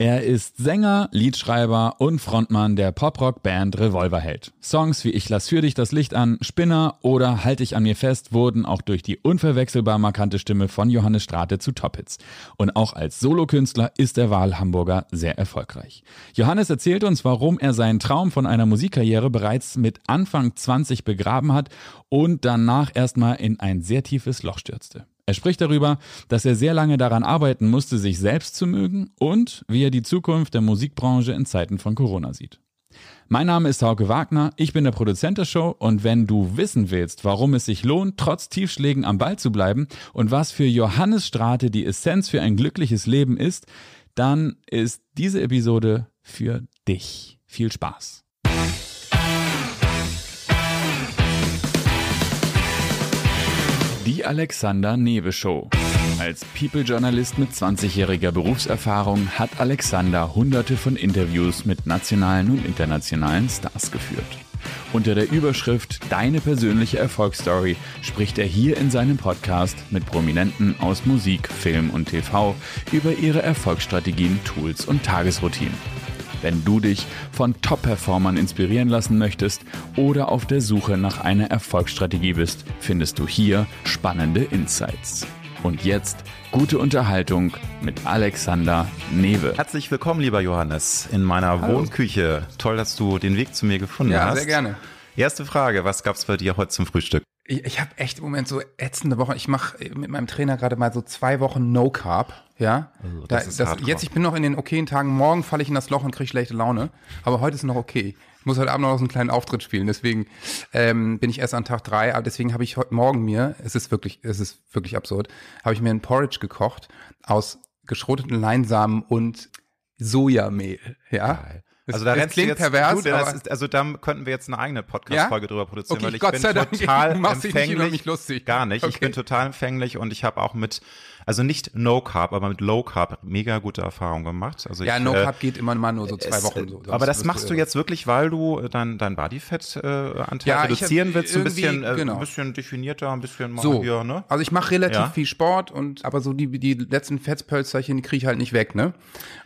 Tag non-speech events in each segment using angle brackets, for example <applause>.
Er ist Sänger, Liedschreiber und Frontmann der Poprock-Band Revolverheld. Songs wie Ich lass für dich das Licht an, Spinner oder Halt dich an mir fest wurden auch durch die unverwechselbar markante Stimme von Johannes Strate zu Tophits. Und auch als Solokünstler ist der Wahlhamburger sehr erfolgreich. Johannes erzählt uns, warum er seinen Traum von einer Musikkarriere bereits mit Anfang 20 begraben hat und danach erstmal in ein sehr tiefes Loch stürzte. Er spricht darüber, dass er sehr lange daran arbeiten musste, sich selbst zu mögen und wie er die Zukunft der Musikbranche in Zeiten von Corona sieht. Mein Name ist Hauke Wagner, ich bin der Produzent der Show und wenn du wissen willst, warum es sich lohnt, trotz Tiefschlägen am Ball zu bleiben und was für Johannes Strate die Essenz für ein glückliches Leben ist, dann ist diese Episode für dich. Viel Spaß. Die Alexander Newe Show. Als People-Journalist mit 20-jähriger Berufserfahrung hat Alexander hunderte von Interviews mit nationalen und internationalen Stars geführt. Unter der Überschrift Deine persönliche Erfolgsstory spricht er hier in seinem Podcast mit Prominenten aus Musik, Film und TV über ihre Erfolgsstrategien, Tools und Tagesroutinen. Wenn du dich von Top-Performern inspirieren lassen möchtest oder auf der Suche nach einer Erfolgsstrategie bist, findest du hier spannende Insights. Und jetzt gute Unterhaltung mit Alexander Newe. Herzlich willkommen, lieber Johannes, in meiner Hallo. Wohnküche. Toll, dass du den Weg zu mir gefunden ja, hast. Ja, sehr gerne. Erste Frage, was gab's bei dir heute zum Frühstück? Ich, ich habe echt im Moment so ätzende Wochen. Ich mache mit meinem Trainer gerade mal so zwei Wochen No Carb. Ja, also, das da, ist das, jetzt ich bin noch in den okayen Tagen. Morgen falle ich in das Loch und kriege schlechte Laune. Aber heute ist noch okay. Ich muss heute Abend noch so einen kleinen Auftritt spielen. Deswegen ähm, bin ich erst an Tag drei. Aber deswegen habe ich heute Morgen mir, es ist wirklich, es ist wirklich absurd, habe ich mir ein Porridge gekocht aus geschroteten Leinsamen und Sojamehl. Ja. Geil. Das, also da das klingt jetzt, pervers. Du, ist, also da könnten wir jetzt eine eigene Podcast-Folge ja? drüber produzieren, okay, weil ich Gott bin sei Dank, <laughs> total empfänglich. Nicht lustig. Gar nicht. Okay. Ich bin total empfänglich und ich habe auch mit also nicht No Carb, aber mit Low Carb mega gute Erfahrungen gemacht. Also ja, ich, No Carb äh, geht immer mal nur so zwei es, Wochen so. aber das machst du jetzt wirklich, weil du dein, dein Bodyfett-Anteil äh, ja, reduzieren willst, ein bisschen, äh, genau. ein bisschen definierter, ein bisschen so. hier, ne? Also ich mache relativ ja? viel Sport und aber so die, die letzten Fettpölzerchen kriege ich halt nicht weg, ne?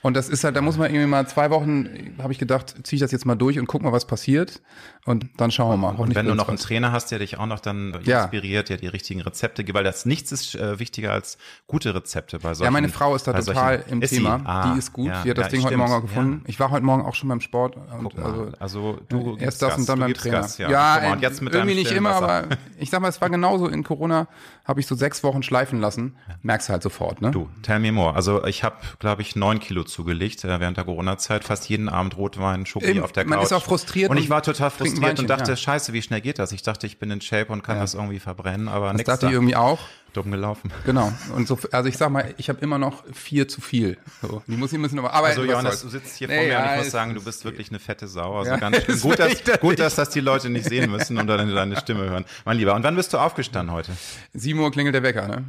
Und das ist halt, da muss man irgendwie mal zwei Wochen, habe ich gedacht, ziehe ich das jetzt mal durch und guck mal, was passiert. Und dann schauen wir mal. Und wenn du noch einen Trainer hast, der dich auch noch dann ja. inspiriert, der die richtigen Rezepte gibt, weil das nichts ist äh, wichtiger als gute Rezepte bei solchen. Ja, meine Frau ist da total im Thema. Ah, die ist gut. Ja, die hat das ja, Ding heute Morgen auch gefunden. Ich war heute Morgen auch schon beim Sport. Und also, also du erst das Gas, und dann beim Trainer. Gas, ja, ja mit irgendwie nicht immer, aber ich sag mal, es war genauso in Corona. Habe ich so sechs Wochen schleifen lassen. Merkst halt sofort, ne? Du, tell me more. Also ich habe, glaube ich, neun Kilo zugelegt äh, während der Corona-Zeit. Fast jeden Abend Rotwein, Schoki auf der Couch. Man ist auch frustriert. Und ich war total frustriert und dachte, scheiße, wie schnell geht das? Ich dachte, ich bin in Shape und kann ja. das irgendwie verbrennen, aber das dachte da. ich irgendwie auch. Dumm gelaufen. Genau. Und so, also ich sag mal, ich habe immer noch vier zu viel. So, die muss ich müssen aber arbeiten. Also Johannes, du sitzt hier nee, vor mir ja, und ich muss sagen, du bist wirklich eine fette Sau. Also ja, ganz <laughs> schön. Gut, dass, gut, dass das die Leute nicht sehen müssen und dann deine Stimme hören. Mein Lieber, und wann bist du aufgestanden heute? Sieben Uhr klingelt der Wecker, ne?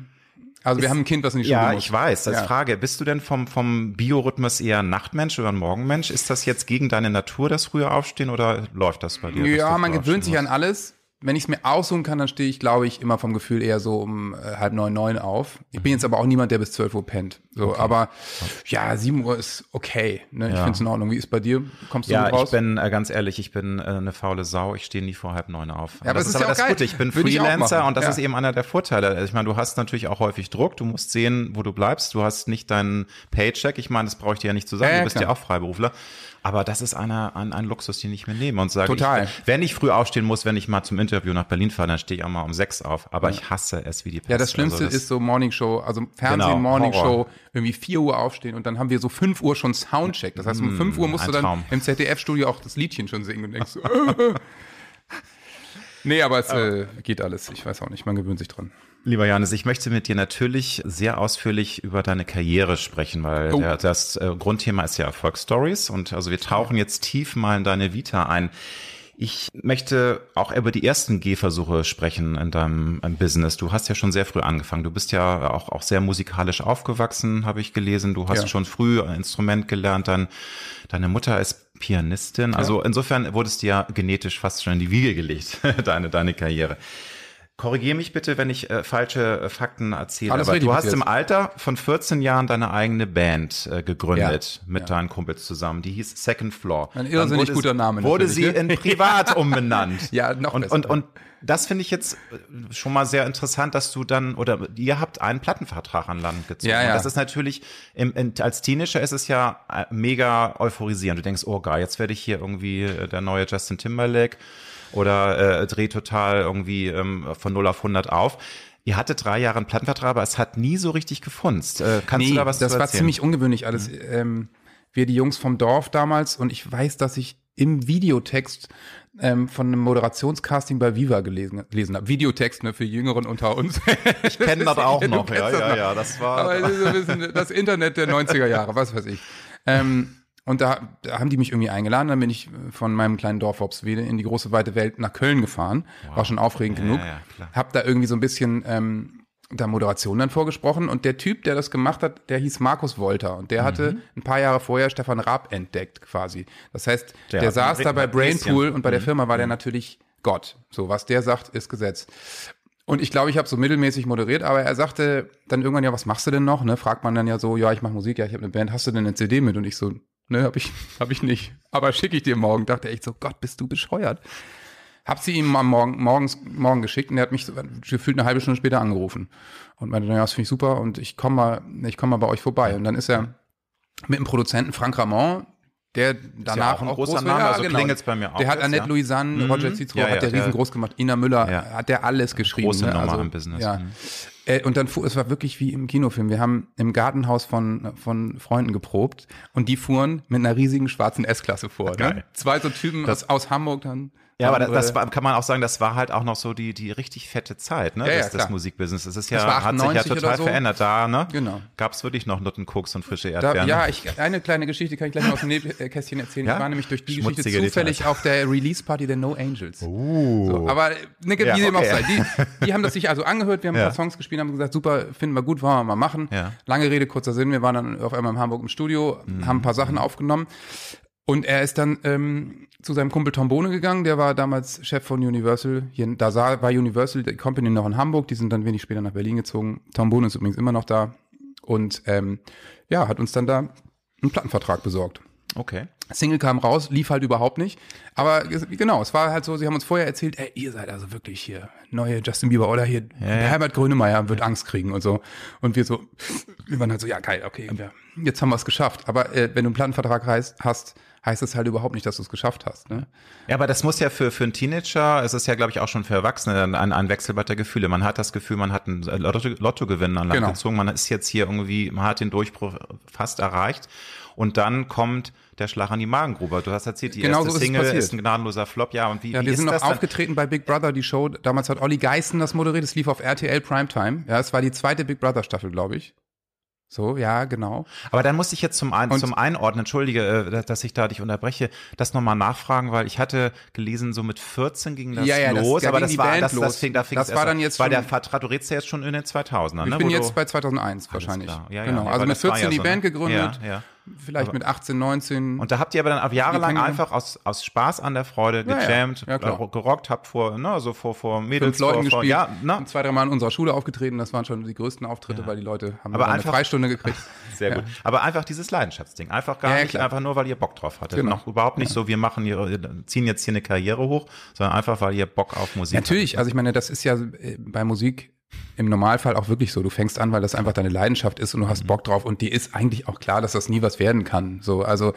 Also wir haben ein Kind, was in die Schule ja, muss. ich weiß. Als ja. Frage, bist du denn vom, vom Biorhythmus eher Nachtmensch oder ein Morgenmensch? Ist das jetzt gegen deine Natur, das frühe Aufstehen oder läuft das bei dir? Ja, man gewöhnt sich an alles wenn ich es mir aussuchen kann, dann stehe ich, glaube ich, immer vom Gefühl eher so um äh, halb neun, neun auf. Ich bin jetzt aber auch niemand, der bis zwölf Uhr pennt. So, okay. aber ja, sieben Uhr ist okay. Ne? Ich ja. finde es in Ordnung. Wie ist bei dir? Kommst du ja, raus? Ja, ich bin äh, ganz ehrlich, ich bin äh, eine faule Sau. Ich stehe nie vor halb neun auf. Ja, aber das ist, ist aber ja das Gute. Ich bin Würde Freelancer ich und das ja. ist eben einer der Vorteile. Also ich meine, du hast natürlich auch häufig Druck. Du musst sehen, wo du bleibst. Du hast nicht deinen Paycheck. Ich meine, das brauche ich dir ja nicht zu sagen. du bist ja auch Freiberufler. Aber das ist einer, ein, ein Luxus, den ich mir nehme und sage, Total. Ich, wenn ich früh aufstehen muss, wenn ich mal zum Interview nach Berlin fahre, dann stehe ich auch mal um sechs auf. Aber ja. ich hasse es wie die Pest. Ja, das Schlimmste also das, ist so Morning Show, also Fernsehen, genau, Morning Show, irgendwie vier Uhr aufstehen und dann haben wir so fünf Uhr schon Soundcheck. Das heißt, um mm, fünf Uhr musst du dann Traum. im ZDF-Studio auch das Liedchen schon singen und denkst so, <laughs> Nee, aber es äh, geht alles. Ich weiß auch nicht, man gewöhnt sich dran. Lieber Janis, ich möchte mit dir natürlich sehr ausführlich über deine Karriere sprechen, weil oh. der, das äh, Grundthema ist ja Erfolgsstories und also wir tauchen jetzt tief mal in deine Vita ein. Ich möchte auch über die ersten Gehversuche sprechen in deinem Business. Du hast ja schon sehr früh angefangen. Du bist ja auch, auch sehr musikalisch aufgewachsen, habe ich gelesen. Du hast ja. schon früh ein Instrument gelernt. Dann deine Mutter ist Pianistin. Also insofern wurdest du ja genetisch fast schon in die Wiege gelegt, <laughs> deine, deine Karriere. Korrigiere mich bitte, wenn ich äh, falsche äh, Fakten erzähle. Alles aber du hast jetzt. im Alter von 14 Jahren deine eigene Band äh, gegründet ja. mit ja. deinen Kumpels zusammen. Die hieß Second Floor. Ein irrsinnig wurde, guter Name. Wurde sie ne? in <laughs> Privat umbenannt. <laughs> ja, noch und, besser. Und, und das finde ich jetzt äh, schon mal sehr interessant, dass du dann, oder ihr habt einen Plattenvertrag an Land gezogen. Ja, ja. das ist natürlich, im, in, als Teenager ist es ja äh, mega euphorisierend. Du denkst, oh geil, jetzt werde ich hier irgendwie der neue Justin Timberlake oder äh, dreht total irgendwie ähm, von 0 auf 100 auf. Ihr hattet drei Jahre einen Plattenvertrag, aber es hat nie so richtig gefunzt. Äh, kannst nee, du da was das war ziemlich ungewöhnlich alles. Mhm. Ähm, wir die Jungs vom Dorf damals und ich weiß, dass ich im Videotext ähm, von einem Moderationscasting bei Viva gelesen, gelesen habe. Videotext ne, für Jüngeren unter uns. <laughs> Ich kenne das auch noch. Ja, ja, ja, das war. Aber <laughs> das, ist ein bisschen das Internet der 90er Jahre, was weiß ich. Ähm, und da, da haben die mich irgendwie eingeladen. Dann bin ich von meinem kleinen Dorf Worpswede in die große weite Welt nach Köln gefahren. Wow. War schon aufregend ja, genug. Ja, ja, hab da irgendwie so ein bisschen ähm, da Moderation dann vorgesprochen. Und der Typ, der das gemacht hat, der hieß Markus Wolter. Und der mhm. hatte ein paar Jahre vorher Stefan Raab entdeckt quasi. Das heißt, der, der saß da bei Brainpool und bei der mhm. Firma war der mhm. natürlich Gott. So, was der sagt, ist Gesetz. Und ich glaube, ich habe so mittelmäßig moderiert, aber er sagte dann irgendwann, ja, was machst du denn noch? Ne? Fragt man dann ja so, ja, ich mache Musik, ja, ich habe eine Band, hast du denn eine CD mit? Und ich so, Ne, hab ich, <laughs> hab ich nicht. Aber schicke ich dir morgen. Dachte echt so, Gott, bist du bescheuert. Hab sie ihm am Morgen, morgens, morgen geschickt und er hat mich gefühlt eine halbe Stunde später angerufen. Und meinte, ja, das finde ich super und ich komme mal, ich komme mal bei euch vorbei. Und dann ist er mit dem Produzenten Frank Ramon, der danach ja auch ein großer groß Name, ja, also genau. klingelt bei mir auch. Der hat Annette ja. Louisanne, mhm. Roger Cicero, ja, hat der riesengroß gemacht, Ina Müller, hat der alles geschrieben. Große ne? Nummer also, im Business. Ja. Mhm. Äh, und dann fuhr, es war wirklich wie im Kinofilm. Wir haben im Gartenhaus von, von Freunden geprobt und die fuhren mit einer riesigen schwarzen S-Klasse vor. Ne? Zwei so Typen das, aus, aus Hamburg dann. Ja, aber das, das war, kann man auch sagen, das war halt auch noch so die, die richtig fette Zeit, ne? Ja, des, ja, des Musikbusiness. Das ist ja, das hat sich ja total so. verändert. Da, ne? Genau. Gab es wirklich noch Nuttenkoks und frische Erdbeeren. Da, ja, ich, eine kleine Geschichte kann ich gleich mal aus dem Kästchen erzählen. Ja? Ich war nämlich durch die Geschichte zufällig Details. auf der Release-Party der No Angels. Uh. So, aber ne, wie ja, dem okay. auch sei. Die, die haben das sich also angehört, wir haben ein paar Songs gespielt, haben gesagt, super, finden wir gut, wollen wir mal machen. Lange Rede, kurzer Sinn. Wir waren dann auf einmal in Hamburg im Studio, mhm. haben ein paar Sachen aufgenommen. Und er ist dann ähm, zu seinem Kumpel Tom Bohne gegangen, der war damals Chef von Universal. Hier, da sah, war Universal die Company noch in Hamburg, die sind dann wenig später nach Berlin gezogen. Tom Bohne ist übrigens immer noch da. Und ähm, ja, hat uns dann da einen Plattenvertrag besorgt. Okay. Single kam raus, lief halt überhaupt nicht. Aber genau, es war halt so, sie haben uns vorher erzählt, ey, ihr seid also wirklich hier neue Justin Bieber oder hier ja, Herbert Grönemeyer wird Angst kriegen und so. Und wir so, wir waren halt so, ja geil, okay, jetzt haben wir es geschafft. Aber äh, wenn du einen Plattenvertrag hast, heißt es halt überhaupt nicht, dass du es geschafft hast. Ne? Ja, aber das muss ja für, für einen Teenager, es ist ja, glaube ich, auch schon für Erwachsene ein, ein Wechselbad der Gefühle. Man hat das Gefühl, man hat einen Lotto, Lottogewinn an Land genau. gezogen, man ist jetzt hier irgendwie, man hat den Durchbruch fast erreicht. Und dann kommt der Schlag an die Magengrube. Du hast erzählt, die genau erste so Single ist, ist, ein gnadenloser Flop. Ja, und wie, ja, wie wir sind noch aufgetreten bei Big Brother, die Show. Damals hat Olli Geißen das moderiert. Es lief auf RTL Primetime. Ja, es war die zweite Big Brother Staffel, glaube ich. So, ja, genau. Aber dann muss ich jetzt zum, Ein zum Einordnen, entschuldige, äh, dass ich da dich unterbreche, das nochmal nachfragen, weil ich hatte gelesen, so mit 14 ging das ja, ja, los, das, aber das war, das, das fing, da fing das war dann jetzt Weil der Vertrag, du redest ja jetzt schon in den 2000ern, Ich ne, bin jetzt bei 2001 wahrscheinlich. Ja, ja, genau, also mit 14 die Band ne? gegründet. Ja, ja vielleicht aber, mit 18, 19. Und da habt ihr aber dann auch jahrelang einfach aus, aus Spaß an der Freude gejammt, ja, ja. gerockt, habt vor, ne, so vor, vor Mädels. Fünf Leuten vor, gespielt, ja, ne? zwei, drei Mal in unserer Schule aufgetreten, das waren schon die größten Auftritte, ja. weil die Leute haben aber einfach, eine Freistunde gekriegt. <laughs> Sehr gut. Aber einfach dieses Leidenschaftsding, einfach gar nicht, einfach nur, weil ihr Bock drauf hattet. Genau. Noch überhaupt nicht so, wir machen hier, ziehen jetzt hier eine Karriere hoch, sondern einfach, weil ihr Bock auf Musik habt. Natürlich, also ich meine, das ist ja äh, bei Musik im Normalfall auch wirklich so. Du fängst an, weil das einfach deine Leidenschaft ist und du hast mhm. Bock drauf und dir ist eigentlich auch klar, dass das nie was werden kann. So, also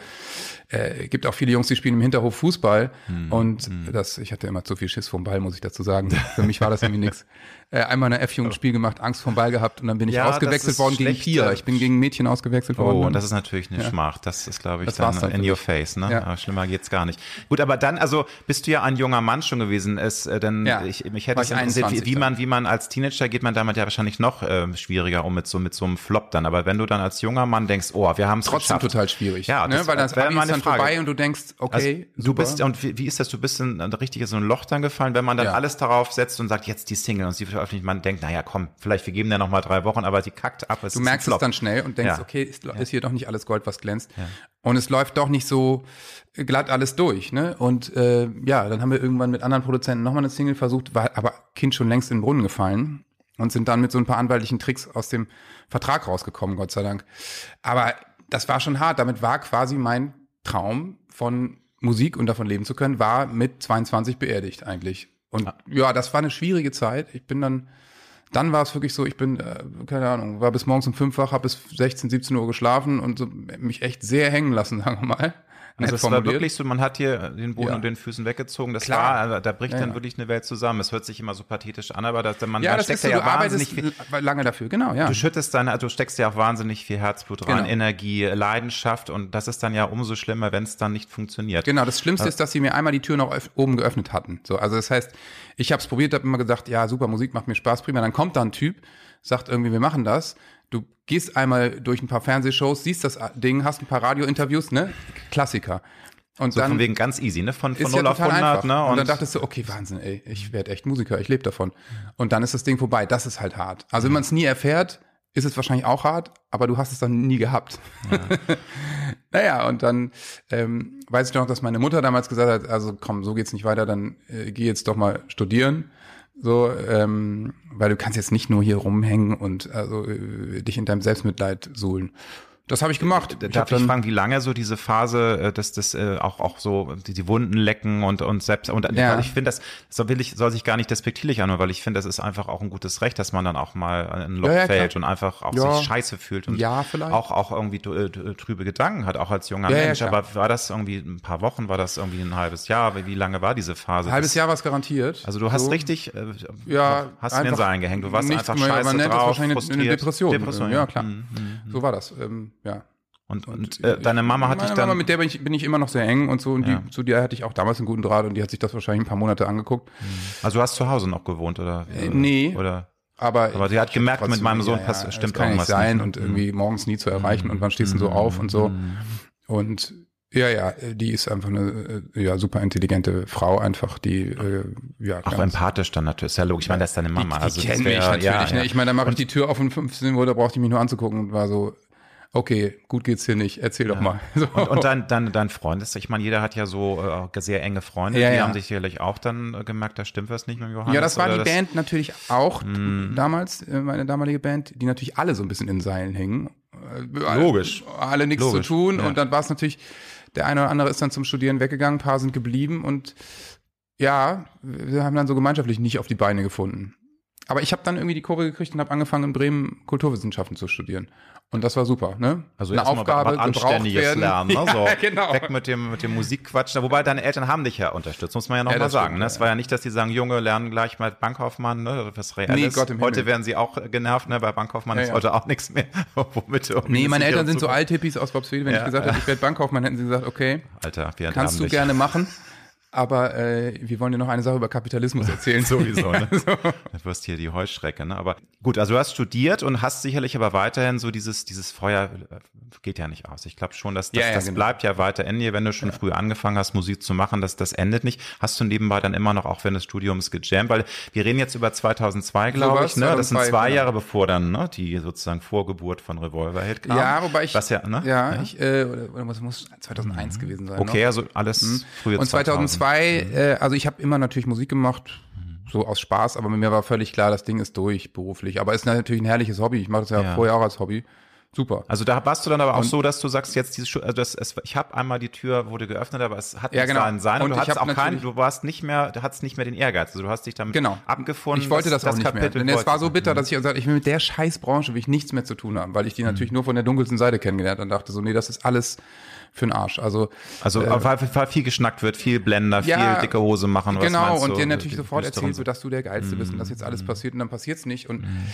äh, gibt auch viele Jungs, die spielen im Hinterhof Fußball mhm. und mhm. das, ich hatte immer zu viel Schiss vom Ball, muss ich dazu sagen. Für mich war das irgendwie <laughs> nichts. Äh, einmal eine F-Jugendspiel gemacht, Angst vom Ball gehabt und dann bin ich ja, ausgewechselt worden gegen Pia. Ich bin gegen Mädchen ausgewechselt oh, worden. Oh, und das ist natürlich eine ja. Schmach. Das ist, glaube ich, das dann halt in your face. Ne? Ja. schlimmer geht's gar nicht. Gut, aber dann, also bist du ja ein junger Mann schon gewesen. Es, äh, denn ja. ich, mich hätte es interessiert, wie, wie man, wie man als Teenager geht man damit ja wahrscheinlich noch äh, schwieriger um mit so mit so einem Flop dann. Aber wenn du dann als junger Mann denkst, oh, wir haben es trotzdem geschafft. total schwierig. Ja, ne? weil das Abi ist dann Frage. vorbei und du denkst, okay, also, du bist und wie, wie, ist das? Du bist in ein richtiges so ein Loch dann gefallen, wenn man dann alles darauf setzt und sagt, jetzt die Single und sie veröffentlicht, man denkt, naja, komm, vielleicht wir geben der noch mal drei Wochen, aber sie kackt ab. du merkst es dann schnell und denkst, ja. okay, ist, ist, hier doch nicht alles Gold, was glänzt. Ja. Und es läuft doch nicht so glatt alles durch, ne? Und äh, ja, dann haben wir irgendwann mit anderen Produzenten nochmal eine Single versucht, war aber Kind schon längst in den Brunnen gefallen und sind dann mit so ein paar anwaltlichen Tricks aus dem Vertrag rausgekommen, Gott sei Dank. Aber das war schon hart. Damit war quasi mein Traum von Musik und davon leben zu können, war mit 22 beerdigt eigentlich. Und ja, das war eine schwierige Zeit. Ich bin dann, dann war es wirklich so, ich bin, äh, keine Ahnung, war bis morgens um fünf wach, habe bis 16, 17 Uhr geschlafen und so, mich echt sehr hängen lassen, <laughs> sagen wir mal. Also es war wirklich so, man hat hier den Boden ja. und den Füßen weggezogen. Das Klar. war, da bricht ja, dann wirklich eine Welt zusammen. Es hört sich immer so pathetisch an, aber das, man, ja, man das steckt ist so, ja wahnsinnig viel. Lange dafür, genau, ja. Du schüttest dann, also du steckst ja auch wahnsinnig viel Herzblut rein, genau. Energie, Leidenschaft und das ist dann ja umso schlimmer, wenn es dann nicht funktioniert. Genau, das Schlimmste also, ist, dass sie mir einmal die Tür noch oben geöffnet hatten. So, also das heißt, ich habe es probiert, habe immer gesagt, ja, super, Musik macht mir Spaß, prima. Dann kommt da ein Typ, sagt irgendwie, wir machen das. Du gehst einmal durch ein paar Fernsehshows, siehst das Ding, hast ein paar Radiointerviews, ne? Klassiker. Und so dann von wegen ganz easy, ne? Von, von 0 ja auf 100, ne? Und, und, dann dachtest du, okay, Wahnsinn, ey, ich werde echt Musiker, ich lebe davon. Und dann ist das Ding vorbei. Das ist halt hart. Also wenn man es nie erfährt, ist es wahrscheinlich auch hart, aber du hast es dann nie gehabt. Ja. <laughs> naja, und dann ähm, weiß ich noch, dass meine Mutter damals gesagt hat, also komm, so geht's nicht weiter, dann äh, geh jetzt doch mal studieren. So, ähm, weil du kannst jetzt nicht nur hier rumhängen und also äh, dich in deinem Selbstmitleid suhlen. Das habe ich gemacht. Darf ich, hab ich fragen, wie lange so diese Phase, äh, dass das äh, auch auch so die, die Wunden lecken und und selbst und ja. ich finde das so will ich soll sich gar nicht despektierlich anhören, weil ich finde, das ist einfach auch ein gutes Recht, dass man dann auch mal in ein Loch ja, ja, fällt und einfach auch sich scheiße fühlt und ja, vielleicht. auch auch irgendwie äh, trübe Gedanken hat, auch als junger Mensch. aber war das irgendwie ein paar Wochen, war das irgendwie ein halbes Jahr? Wie lange war diese Phase? Ein halbes Jahr war es garantiert. Also du hast so. richtig, äh, ja, hast in den Seilen gehängt. Du warst einfach scheiße man nennt drauf, das wahrscheinlich eine Depression. Depression. Ja, klar. Mhm, mhm. So war das. Ähm, ja. Und, und äh, deine Mama hat dich dann. Mama, mit der bin ich, bin ich immer noch sehr eng und so. Und ja. die, zu der hatte ich auch damals einen guten Draht und die hat sich das wahrscheinlich ein paar Monate angeguckt. Mhm. Also du hast zu Hause noch gewohnt, oder? Äh, nee. Oder? Aber, aber sie hat gemerkt, trotzdem, mit meinem Sohn ja, passt, ja, stimmt kann irgendwas nicht sein nicht. und irgendwie mhm. morgens nie zu erreichen mhm. und wann stehst du so auf und so. Mhm. Und ja, ja, die ist einfach eine äh, ja, super intelligente Frau, einfach die äh, ja auch empathisch dann natürlich. Ist ja logisch. Ich meine, das ist deine Mama. Die, die also kennt mich natürlich. Ja, ne? Ich meine, da mache ich die Tür auf und 15 Uhr, da brauchte ich mich nur anzugucken und war so, okay, gut geht's hier nicht, erzähl ja. doch mal. <laughs> So. Und, und dein, dein, dein Freund ist, ich meine, jeder hat ja so äh, sehr enge Freunde, ja, die ja. haben sich sicherlich auch dann äh, gemerkt, da stimmt was nicht mit Johannes. Ja, das war die das? Band natürlich auch mm. damals, äh, meine damalige Band, die natürlich alle so ein bisschen in Seilen hingen. Äh, Logisch. Alle, alle nichts Logisch. zu tun und dann war es natürlich, der eine oder andere ist dann zum Studieren weggegangen, ein paar sind geblieben und ja, wir haben dann so gemeinschaftlich nicht auf die Beine gefunden. Aber ich habe dann irgendwie die Kurve gekriegt und habe angefangen in Bremen Kulturwissenschaften zu studieren. Und das war super, ne? Also eine Aufgabe, mal anständiges werden. Lernen, ne? <laughs> So ja, genau. weg mit dem mit dem Musikquatsch. Wobei deine Eltern haben dich ja unterstützt, muss man ja noch ja, mal sagen. Stimmt, ne? Es war ja nicht, dass die sagen, Junge, lernen gleich mal Bankkaufmann, ne? Was reelles. Nee, Gott im heute werden sie auch genervt, ne? Bei Bankkaufmann ja, ist heute auch nichts mehr. <laughs> Womit nee, meine Eltern sind so Althippies aus Bobswede. Wenn ich gesagt hätte, ich werde Bankkaufmann, hätten sie gesagt, okay, Alter, wir kannst du gerne machen. <laughs> Aber äh, wir wollen dir noch eine Sache über Kapitalismus erzählen. <laughs> Sowieso, ne? so. Du wirst hier die Heuschrecke, ne? Aber gut, also du hast studiert und hast sicherlich aber weiterhin so dieses, dieses Feuer äh, geht ja nicht aus. Ich glaube schon, dass das, ja, ja, das genau. bleibt ja weiter in dir, wenn du schon ja. früh angefangen hast, Musik zu machen, dass das endet nicht. Hast du nebenbei dann immer noch auch während des Studiums gejammt? Weil wir reden jetzt über 2002, glaube so ich, ne? Das sind zwei Jahre genau. bevor dann, ne? Die sozusagen Vorgeburt von Revolverheld kam. Ja, wobei ich, Was ja, ne? ja, ich, äh, oder, muss, muss 2001 mhm. gewesen sein. Okay, noch. also alles mhm. früher Und 2002 2002, mhm. äh, also ich habe immer natürlich Musik gemacht, so aus Spaß, aber mir war völlig klar, das Ding ist durch beruflich. Aber es ist natürlich ein herrliches Hobby. Ich mache das ja, ja, vorher auch als Hobby. Super. Also da warst du dann aber auch und, so, dass du sagst, jetzt dieses, also das, es, ich habe einmal die Tür wurde geöffnet, aber es hat ja, genau. sein sein und, und du hattest auch keinen, du warst nicht mehr, du hattest nicht mehr den Ehrgeiz, also du hast dich damit genau. abgefunden. Ich wollte das, das auch nicht Kapitel mehr, denn es war so bitter, dass ich gesagt, ich will mit der Scheißbranche will ich nichts mehr zu tun haben, weil ich die mhm. natürlich nur von der dunkelsten Seite kennengelernt und dachte so, nee, das ist alles für den Arsch. Also, also äh, weil, viel geschnackt wird, viel Blender, ja, viel dicke Hose machen. Genau, und dir natürlich sofort erzählt wird, dass du der Geilste bist und dass jetzt alles mm. passiert und dann passiert es nicht. Und mm.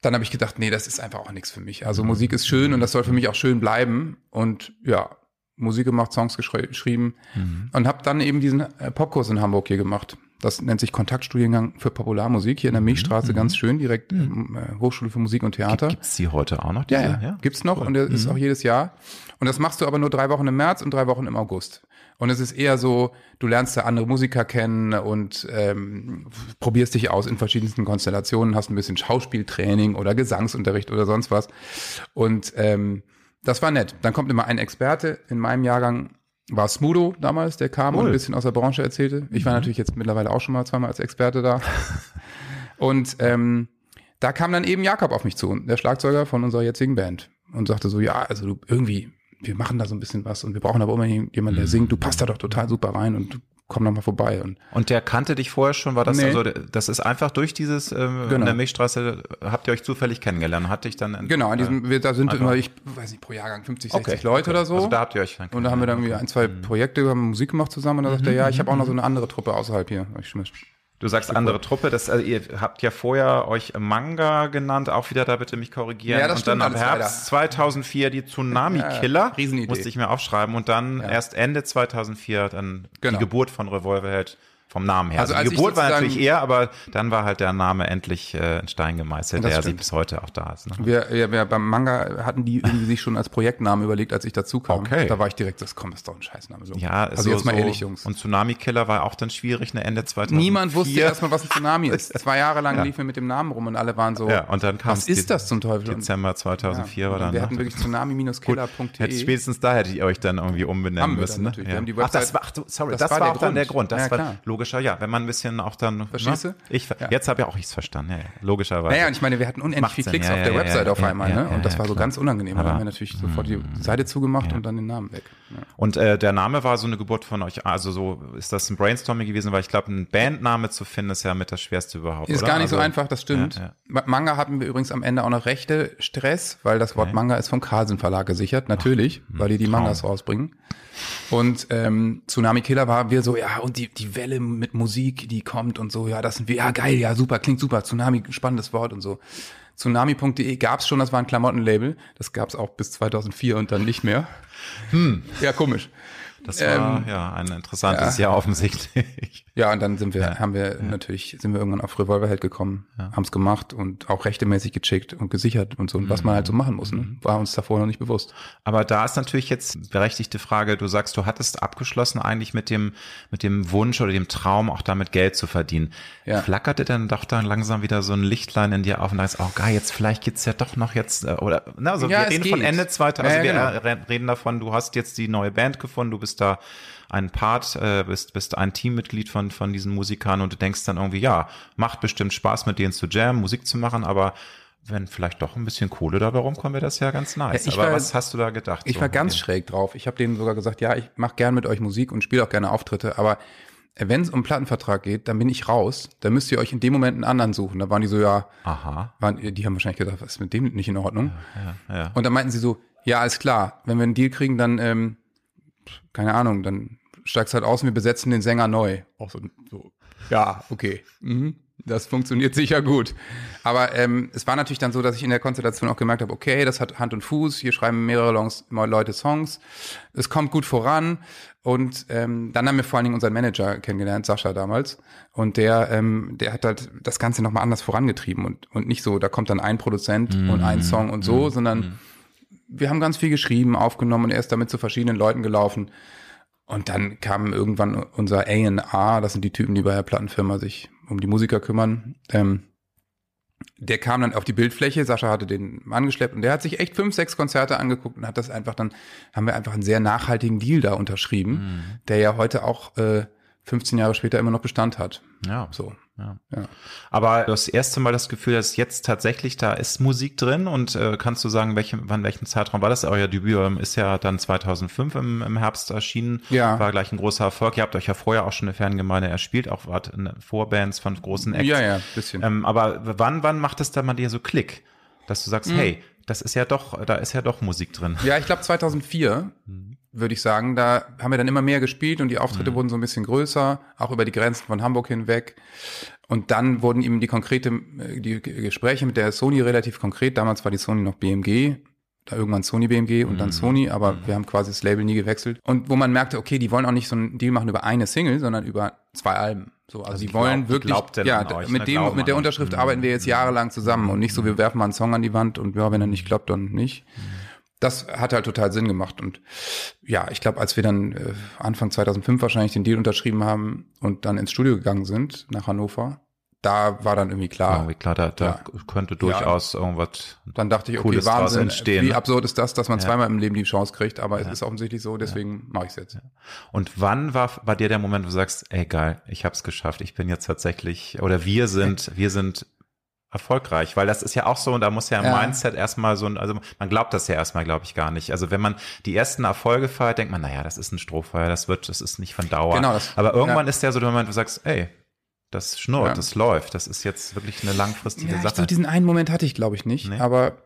dann habe ich gedacht, nee, das ist einfach auch nichts für mich. Also Musik ist schön und das soll für mich auch schön bleiben. Und ja, Musik gemacht, Songs geschrieben mhm. und habe dann eben diesen äh, Popkurs in Hamburg hier gemacht. Das nennt sich Kontaktstudiengang für Popularmusik hier in der mhm. Milchstraße, mhm. ganz schön, direkt mhm. äh, Hochschule für Musik und Theater. Gibt's die heute auch noch? Diese? Ja, ja, ja, gibt's noch cool. und der ist mhm. auch jedes Jahr. Und das machst du aber nur drei Wochen im März und drei Wochen im August. Und es ist eher so, du lernst da andere Musiker kennen und ähm, probierst dich aus in verschiedensten Konstellationen, hast ein bisschen Schauspieltraining oder Gesangsunterricht oder sonst was. Und ähm, das war nett. Dann kommt immer ein Experte. In meinem Jahrgang war Smudo damals, der kam cool. und ein bisschen aus der Branche erzählte. Ich war mhm. natürlich jetzt mittlerweile auch schon mal zweimal als Experte da. <laughs> und ähm, da kam dann eben Jakob auf mich zu, der Schlagzeuger von unserer jetzigen Band. Und sagte so, ja, also du irgendwie, wir machen da so ein bisschen was und wir brauchen aber unbedingt jemanden, der mhm. singt. Du passt da doch total super rein und du komm noch mal vorbei. Und, und der kannte dich vorher schon, war das nee. also, das ist einfach durch dieses, äh, genau. in der Milchstraße, habt ihr euch zufällig kennengelernt, hatte ich dann. Genau, an diesem, äh, da sind immer, ich weiß nicht, pro Jahrgang 50, 60 okay, Leute okay. oder so. Also da habt ihr euch dann Und da haben wir dann irgendwie ein, zwei mhm. Projekte, haben Musik gemacht zusammen und da mhm. sagt er, ja, ich habe auch noch so eine andere Truppe außerhalb hier. Ich Du sagst andere Truppe, das, also ihr habt ja vorher euch Manga genannt, auch wieder da bitte mich korrigieren. Ja, das und dann ab Herbst leider. 2004 die Tsunami Killer, ja, Riesenidee. musste ich mir aufschreiben und dann ja. erst Ende 2004 dann genau. die Geburt von Revolverheld vom Namen her. Also, also die Geburt war natürlich eher, aber dann war halt der Name endlich äh, in Stein gemeißelt, der stimmt. bis heute auch da ist. Ne? Wir, ja, wir beim Manga hatten die irgendwie sich schon als Projektnamen überlegt, als ich dazu kam. Okay. Da war ich direkt, das kommt, das ist doch ein Scheißname. So. Ja, also so, jetzt mal ehrlich, Jungs. Und Tsunami Killer war auch dann schwierig, ne Ende 2004. Niemand wusste erstmal, was ein Tsunami ist. Zwei Jahre lang <laughs> ja. liefen wir mit dem Namen rum und alle waren so, ja, und dann kam was ist das zum Teufel? Dezember 2004 ja, war dann. Wir hatten wirklich tsunami-killer.de. Spätestens da hätte ich euch dann irgendwie umbenennen müssen. Ne? Ja. Ach, das war, sorry, das, war auch dann der Grund. Das war logischer, ja, wenn man ein bisschen auch dann. Verstehst du? Ich, ja. Jetzt habe ja auch ich's verstanden, ja, logischerweise. Naja, und ich meine, wir hatten unendlich viele Klicks auf der Website auf einmal, ne? Und das war so ganz unangenehm. Da haben wir natürlich sofort die Seite zugemacht und dann den Namen weg. Und äh, der Name war so eine Geburt von euch. Also so ist das ein Brainstorming gewesen, weil ich glaube, ein Bandname zu finden ist ja mit das Schwerste überhaupt. Ist oder? gar nicht also, so einfach, das stimmt. Manga hatten wir übrigens am Ende auch noch rechte Stress, weil das Wort okay. Manga ist vom Carlsen Verlag gesichert, natürlich, Ach, weil die die Mangas Traum. rausbringen. Und ähm, Tsunami Killer war wir so, ja, und die, die Welle mit Musik, die kommt und so, ja, das sind wir, ja, geil, ja, super, klingt super, Tsunami, spannendes Wort und so. Tsunami.de gab's schon, das war ein Klamottenlabel, das gab's auch bis 2004 und dann nicht mehr. Hm. Ja, komisch. Das war ähm, ja ein interessantes ja. Jahr offensichtlich. Ja, und dann sind wir, ja, haben wir ja. natürlich, sind wir irgendwann auf Revolverheld gekommen, haben es gemacht und auch rechtemäßig gecheckt und gesichert und so, und was man halt so machen muss, ne? Mhm. war uns davor noch nicht bewusst. Aber da ist natürlich jetzt berechtigte Frage, du sagst, du hattest abgeschlossen eigentlich mit dem, mit dem Wunsch oder dem Traum, auch damit Geld zu verdienen. Ja. Flackerte dann doch dann langsam wieder so ein Lichtlein in dir auf und da ist, oh geil, jetzt vielleicht geht's ja doch noch jetzt, äh, oder, na, also wir reden geht. von Ende 2000, also wir genau. reden davon, du hast jetzt die neue Band gefunden, du bist da ein Part, äh, bist, bist ein Teammitglied von, von diesen Musikern und du denkst dann irgendwie, ja, macht bestimmt Spaß, mit denen zu jammen, Musik zu machen, aber wenn vielleicht doch ein bisschen Kohle dabei rumkommt, wäre das ja ganz nice. Ja, Aber war, was hast du da gedacht? Ich so war ganz schräg drauf. Ich habe denen sogar gesagt, ja, ich mache gern mit euch Musik und spiele auch gerne Auftritte, aber wenn es um Plattenvertrag geht, dann bin ich raus. Dann müsst ihr euch in dem Moment einen anderen suchen. Da waren die so, ja, Aha. Waren, die haben wahrscheinlich gedacht, was ist mit dem nicht in Ordnung? Ja, ja, ja. Und dann meinten sie so, ja, alles klar, wenn wir einen Deal kriegen, dann, ähm, keine Ahnung, dann steigst halt aus und wir besetzen den Sänger neu. Auch so, so ja, okay. Mhm. Das funktioniert sicher gut. Aber ähm, es war natürlich dann so, dass ich in der Konstellation auch gemerkt habe, okay, das hat Hand und Fuß, hier schreiben mehrere Leute Songs, es kommt gut voran. Und ähm, dann haben wir vor allen Dingen unseren Manager kennengelernt, Sascha damals. Und der, ähm, der hat halt das Ganze nochmal anders vorangetrieben und, und nicht so, da kommt dann ein Produzent mm, und ein Song und so, mm, sondern mm. Wir haben ganz viel geschrieben, aufgenommen und er ist damit zu verschiedenen Leuten gelaufen. Und dann kam irgendwann unser A&R, das sind die Typen, die bei der Plattenfirma sich um die Musiker kümmern. Ähm, der kam dann auf die Bildfläche, Sascha hatte den angeschleppt und der hat sich echt fünf, sechs Konzerte angeguckt und hat das einfach dann, haben wir einfach einen sehr nachhaltigen Deal da unterschrieben, mhm. der ja heute auch äh, 15 Jahre später immer noch Bestand hat. Ja. So. Ja. ja. Aber das erste Mal das Gefühl, dass jetzt tatsächlich da ist Musik drin und äh, kannst du sagen, welche, wann welchen Zeitraum war das? Euer Debüt ähm, ist ja dann 2005 im, im Herbst erschienen. Ja. War gleich ein großer Erfolg. Ihr habt euch ja vorher auch schon eine Fangemeinde erspielt, auch wart in Vorbands von großen Acts. Ja, ja, bisschen. Ähm, aber wann, wann macht es da mal dir so Klick? Dass du sagst, mhm. hey, das ist ja doch, da ist ja doch Musik drin. Ja, ich glaube 2004. Mhm würde ich sagen. Da haben wir dann immer mehr gespielt und die Auftritte mhm. wurden so ein bisschen größer, auch über die Grenzen von Hamburg hinweg. Und dann wurden eben die konkrete, äh, die Gespräche mit der Sony relativ konkret. Damals war die Sony noch BMG, da irgendwann Sony BMG und dann mhm. Sony, aber mhm. wir haben quasi das Label nie gewechselt. Und wo man merkte, okay, die wollen auch nicht so einen Deal machen über eine Single, sondern über zwei Alben. So, also, also die wollen glaub, wirklich, ja, euch, mit ne? dem, mit der Unterschrift mhm. arbeiten wir jetzt jahrelang zusammen und nicht so, wir werfen mal einen Song an die Wand und ja, wenn er nicht klappt, dann nicht. Mhm das hat halt total Sinn gemacht. Und ja, ich glaube, als wir dann äh, Anfang 2005 wahrscheinlich den Deal unterschrieben haben und dann ins Studio gegangen sind nach Hannover, da war dann irgendwie klar. Irgendwie klar, da, da ja. könnte durchaus ja. irgendwas. Dann dachte ich, okay, Cooles Wahnsinn, entstehen, wie ne? absurd ist das, dass man zweimal im Leben die Chance kriegt, aber es ist offensichtlich so, deswegen mache ich es jetzt. Und wann war bei dir der Moment, wo du sagst, ey geil, ich habe es geschafft, ich bin jetzt tatsächlich, oder wir sind, wir sind erfolgreich, weil das ist ja auch so und da muss ja im ja. Mindset erstmal so, also man glaubt das ja erstmal, glaube ich, gar nicht. Also wenn man die ersten Erfolge feiert, denkt man, naja, das ist ein Strohfeuer, das wird, das ist nicht von Dauer. Genau, das, Aber irgendwann ja. ist ja so der Moment, wo du sagst, ey, das schnurrt, ja. das läuft, das ist jetzt wirklich eine langfristige ja, Sache. So diesen einen Moment hatte ich, glaube ich, nicht, nee. aber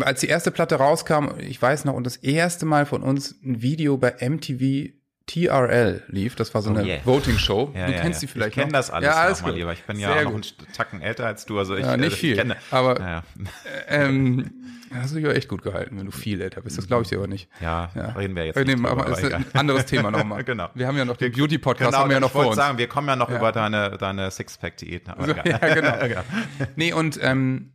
als die erste Platte rauskam, ich weiß noch, und das erste Mal von uns ein Video bei MTV TRL lief. Das war so oh eine yeah. Voting-Show. Ja, du ja, kennst ja. die vielleicht Ich kenne das alles, ja, alles noch, mein Lieber. Ich bin ja auch noch einen Tacken älter als du. Also ich, ja, nicht also viel. Kenne, aber ja. <laughs> ähm, hast du dich auch echt gut gehalten, wenn du viel älter bist. Das glaube ich dir aber nicht. Ja, reden wir jetzt nicht drüber, aber ist ein anderes Thema nochmal. <laughs> genau. Wir haben ja noch den Beauty-Podcast, genau, haben wir ja noch vor uns. sagen, wir kommen ja noch über deine, deine Sixpack-Diät. So, <laughs> ja, genau. nee, und ähm,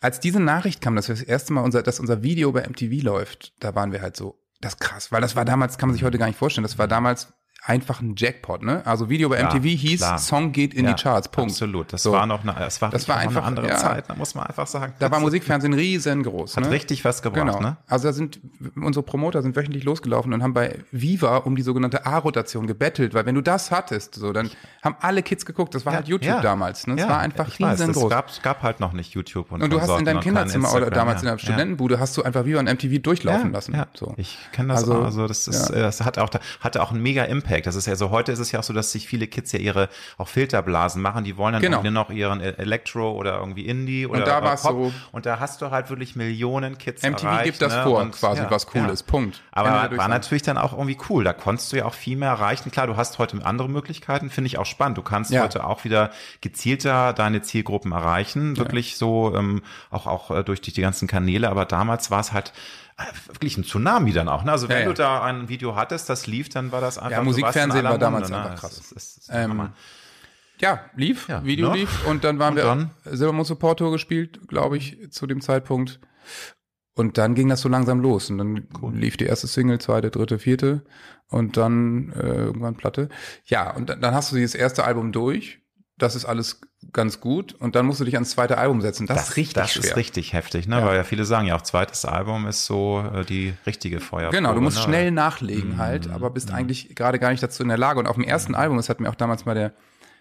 als diese Nachricht kam, dass wir das erste Mal unser, dass unser Video bei MTV läuft, da waren wir halt so, das ist krass, weil das war damals, kann man sich heute gar nicht vorstellen, das war damals einfach ein Jackpot, ne? Also Video bei MTV hieß, klar. Song geht in ja, die Charts, Punkt. Absolut, das so. war noch eine, das war, das war einfach, eine andere ja, Zeit, da muss man einfach sagen. Da war Musikfernsehen riesengroß. Hat ne? richtig was gebracht, genau. ne? Also da sind, unsere Promoter sind wöchentlich losgelaufen und haben bei Viva um die sogenannte A-Rotation gebettelt, weil wenn du das hattest, so, dann haben alle Kids geguckt, das war ja, halt YouTube damals, ne? Das war einfach ich riesengroß. es gab, gab halt noch nicht YouTube und Und du hast in deinem Kinderzimmer oder damals in der Studentenbude hast du einfach Viva und MTV durchlaufen lassen. Ja, so. Ich kenne das also, auch, also das ist, das hat auch, hatte auch einen mega Impact. Das ist ja so, heute ist es ja auch so, dass sich viele Kids ja ihre auch Filterblasen machen. Die wollen dann genau. nur noch ihren e- Elektro oder irgendwie Indie oder und da Pop. So und da hast du halt wirklich Millionen Kids MTV erreicht, gibt das ne? vor, und, quasi ja, was cool ja. ist. Punkt. Aber war natürlich dann auch irgendwie cool. Da konntest du ja auch viel mehr erreichen. Klar, du hast heute andere Möglichkeiten, finde ich auch spannend. Du kannst ja. heute auch wieder gezielter deine Zielgruppen erreichen, wirklich so ähm, auch auch äh, durch die, die ganzen Kanäle. Aber damals war es halt wirklich ein Tsunami dann auch. Ne? Also wenn ja, ja. du da ein Video hattest, das lief, dann war das einfach. Ja, Musikfernsehen war damals Munde, ne? einfach krass. Das ist, das ist ähm, ja, lief, ja, Video ne? lief und dann waren und wir dann? Silbermond Support Tour gespielt, glaube ich, zu dem Zeitpunkt. Und dann ging das so langsam los und dann cool. lief die erste Single, zweite, dritte, vierte und dann äh, irgendwann Platte. Ja, und dann, dann hast du dieses erste Album durch das ist alles ganz gut und dann musst du dich ans zweite Album setzen. Das, das ist richtig Das schwer. ist richtig heftig, ne? Ja. Weil ja viele sagen ja auch, zweites Album ist so äh, die richtige Feuerprobe. Genau, du musst ne? schnell nachlegen mhm. halt, aber bist mhm. eigentlich gerade gar nicht dazu in der Lage. Und auf dem ersten mhm. Album, das hat mir auch damals mal der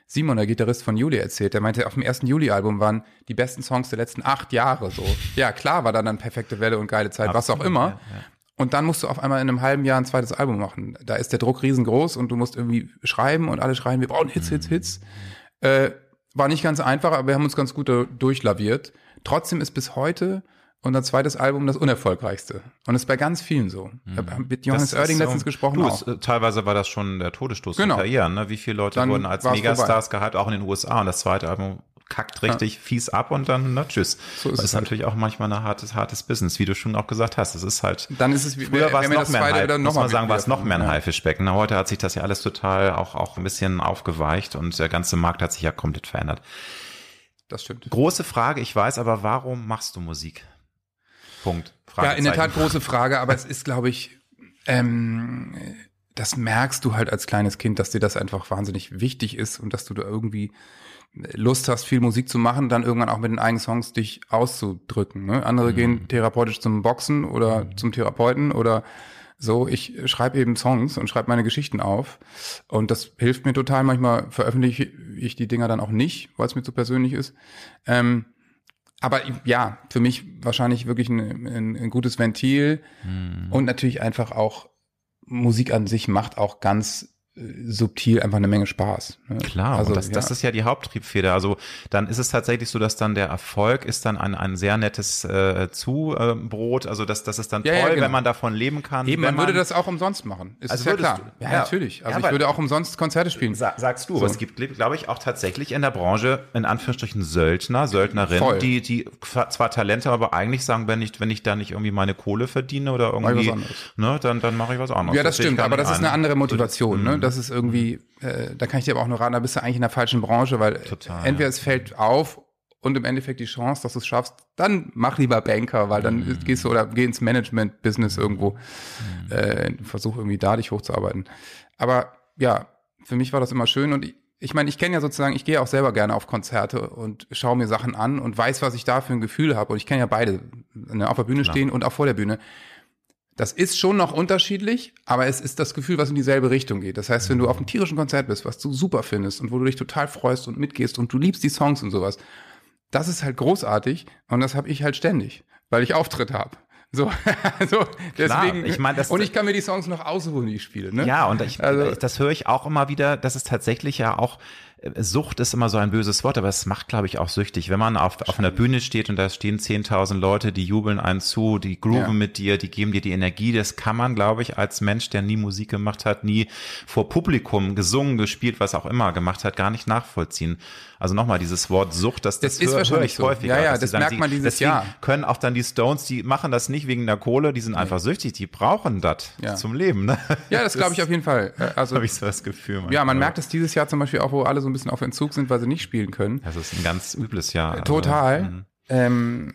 Simon, der Gitarrist von Juli, erzählt. Der meinte, auf dem ersten Juli-Album waren die besten Songs der letzten acht Jahre so. <laughs> Ja, klar war da dann perfekte Welle und geile Zeit, Absolut, was auch immer. Ja, ja. Und dann musst du auf einmal in einem halben Jahr ein zweites Album machen. Da ist der Druck riesengroß und du musst irgendwie schreiben und alle schreien, wir brauchen Hits, Hits, Hits. Mhm. Äh, war nicht ganz einfach, aber wir haben uns ganz gut durchlaviert. Trotzdem ist bis heute unser zweites Album das unerfolgreichste. Und ist bei ganz vielen so. Ich habe mit Johannes Oerding letztens gesprochen. Du, es, teilweise war das schon der Todesstoß genau. Karrieren. Ne? Wie viele Leute dann wurden als Megastars gehypt, auch in den USA. Und das zweite Album kackt richtig ja. fies ab und dann, na, tschüss. So ist das ist halt. natürlich auch manchmal ein hartes, hartes Business, wie du schon auch gesagt hast. Es ist halt. Dann ist es wie, früher war es noch mehr ein Hype, muss man sagen, war es noch mehr ein Haifischbecken. Heute hat sich das ja alles total auch, auch ein bisschen aufgeweicht und der ganze Markt hat sich ja komplett verändert. Das stimmt. Große Frage, ich weiß, aber warum machst du Musik? Punkt. Ja, in der Tat große Frage, aber <laughs> es ist, glaube ich, ähm, das merkst du halt als kleines Kind, dass dir das einfach wahnsinnig wichtig ist und dass du da irgendwie Lust hast, viel Musik zu machen, dann irgendwann auch mit den eigenen Songs dich auszudrücken. Ne? Andere mhm. gehen therapeutisch zum Boxen oder mhm. zum Therapeuten oder so. Ich schreibe eben Songs und schreibe meine Geschichten auf. Und das hilft mir total. Manchmal veröffentliche ich die Dinger dann auch nicht, weil es mir zu persönlich ist. Ähm, aber ja, für mich wahrscheinlich wirklich ein, ein, ein gutes Ventil mhm. und natürlich einfach auch Musik an sich macht auch ganz subtil einfach eine Menge Spaß. Ne? Klar, also, das, ja. das ist ja die Haupttriebfeder. Also dann ist es tatsächlich so, dass dann der Erfolg ist dann ein, ein sehr nettes äh, Zubrot. Also das, das ist dann ja, toll, ja, genau. wenn man davon leben kann. Eben, man, man, würde das auch umsonst machen. Ist also ja klar. Du, ja, natürlich. Also ich würde auch umsonst Konzerte spielen. sagst du, so. aber es gibt, glaube ich, auch tatsächlich in der Branche in Anführungsstrichen Söldner, Söldnerinnen, die, die zwar Talente, aber eigentlich sagen, wenn ich, wenn ich da nicht irgendwie meine Kohle verdiene oder irgendwie, ne, dann, dann mache ich was anderes. Ja, das, das stimmt, aber das ist eine andere Motivation. Ne? Das ist irgendwie, äh, da kann ich dir aber auch nur raten, da bist du eigentlich in der falschen Branche, weil Total, entweder ja. es fällt auf und im Endeffekt die Chance, dass du es schaffst, dann mach lieber Banker, weil dann mhm. gehst du oder geh ins Management-Business irgendwo, mhm. äh, versuch irgendwie da dich hochzuarbeiten. Aber ja, für mich war das immer schön und ich, ich meine, ich kenne ja sozusagen, ich gehe auch selber gerne auf Konzerte und schaue mir Sachen an und weiß, was ich da für ein Gefühl habe. Und ich kenne ja beide, ne, auf der Bühne Klar. stehen und auch vor der Bühne. Das ist schon noch unterschiedlich, aber es ist das Gefühl, was in dieselbe Richtung geht. Das heißt, wenn du auf einem tierischen Konzert bist, was du super findest und wo du dich total freust und mitgehst und du liebst die Songs und sowas, das ist halt großartig und das habe ich halt ständig, weil ich Auftritt habe. So, <laughs> also deswegen. Klar, ich mein, das, und ich kann mir die Songs noch aussuchen, die ich spiele. Ne? Ja, und ich, also, das höre ich auch immer wieder. Das ist tatsächlich ja auch Sucht ist immer so ein böses Wort, aber es macht, glaube ich, auch süchtig. Wenn man auf, auf einer Bühne steht und da stehen 10.000 Leute, die jubeln einen zu, die grooven ja. mit dir, die geben dir die Energie, das kann man, glaube ich, als Mensch, der nie Musik gemacht hat, nie vor Publikum gesungen, gespielt, was auch immer gemacht hat, gar nicht nachvollziehen. Also nochmal, dieses Wort Sucht, das, das, das ist wahrscheinlich so. häufiger. Ja, ja, das merkt sagen, man dieses deswegen Jahr. können auch dann die Stones, die machen das nicht wegen der Kohle, die sind nee. einfach süchtig, die brauchen das ja. zum Leben. Ne? Ja, das glaube ich auf jeden Fall. Also habe ich so das Gefühl. Ja, man merkt es dieses Jahr zum Beispiel auch, wo alle so ein bisschen auf Entzug sind, weil sie nicht spielen können. Das ist ein ganz übles Jahr. Also, Total. Also, ähm,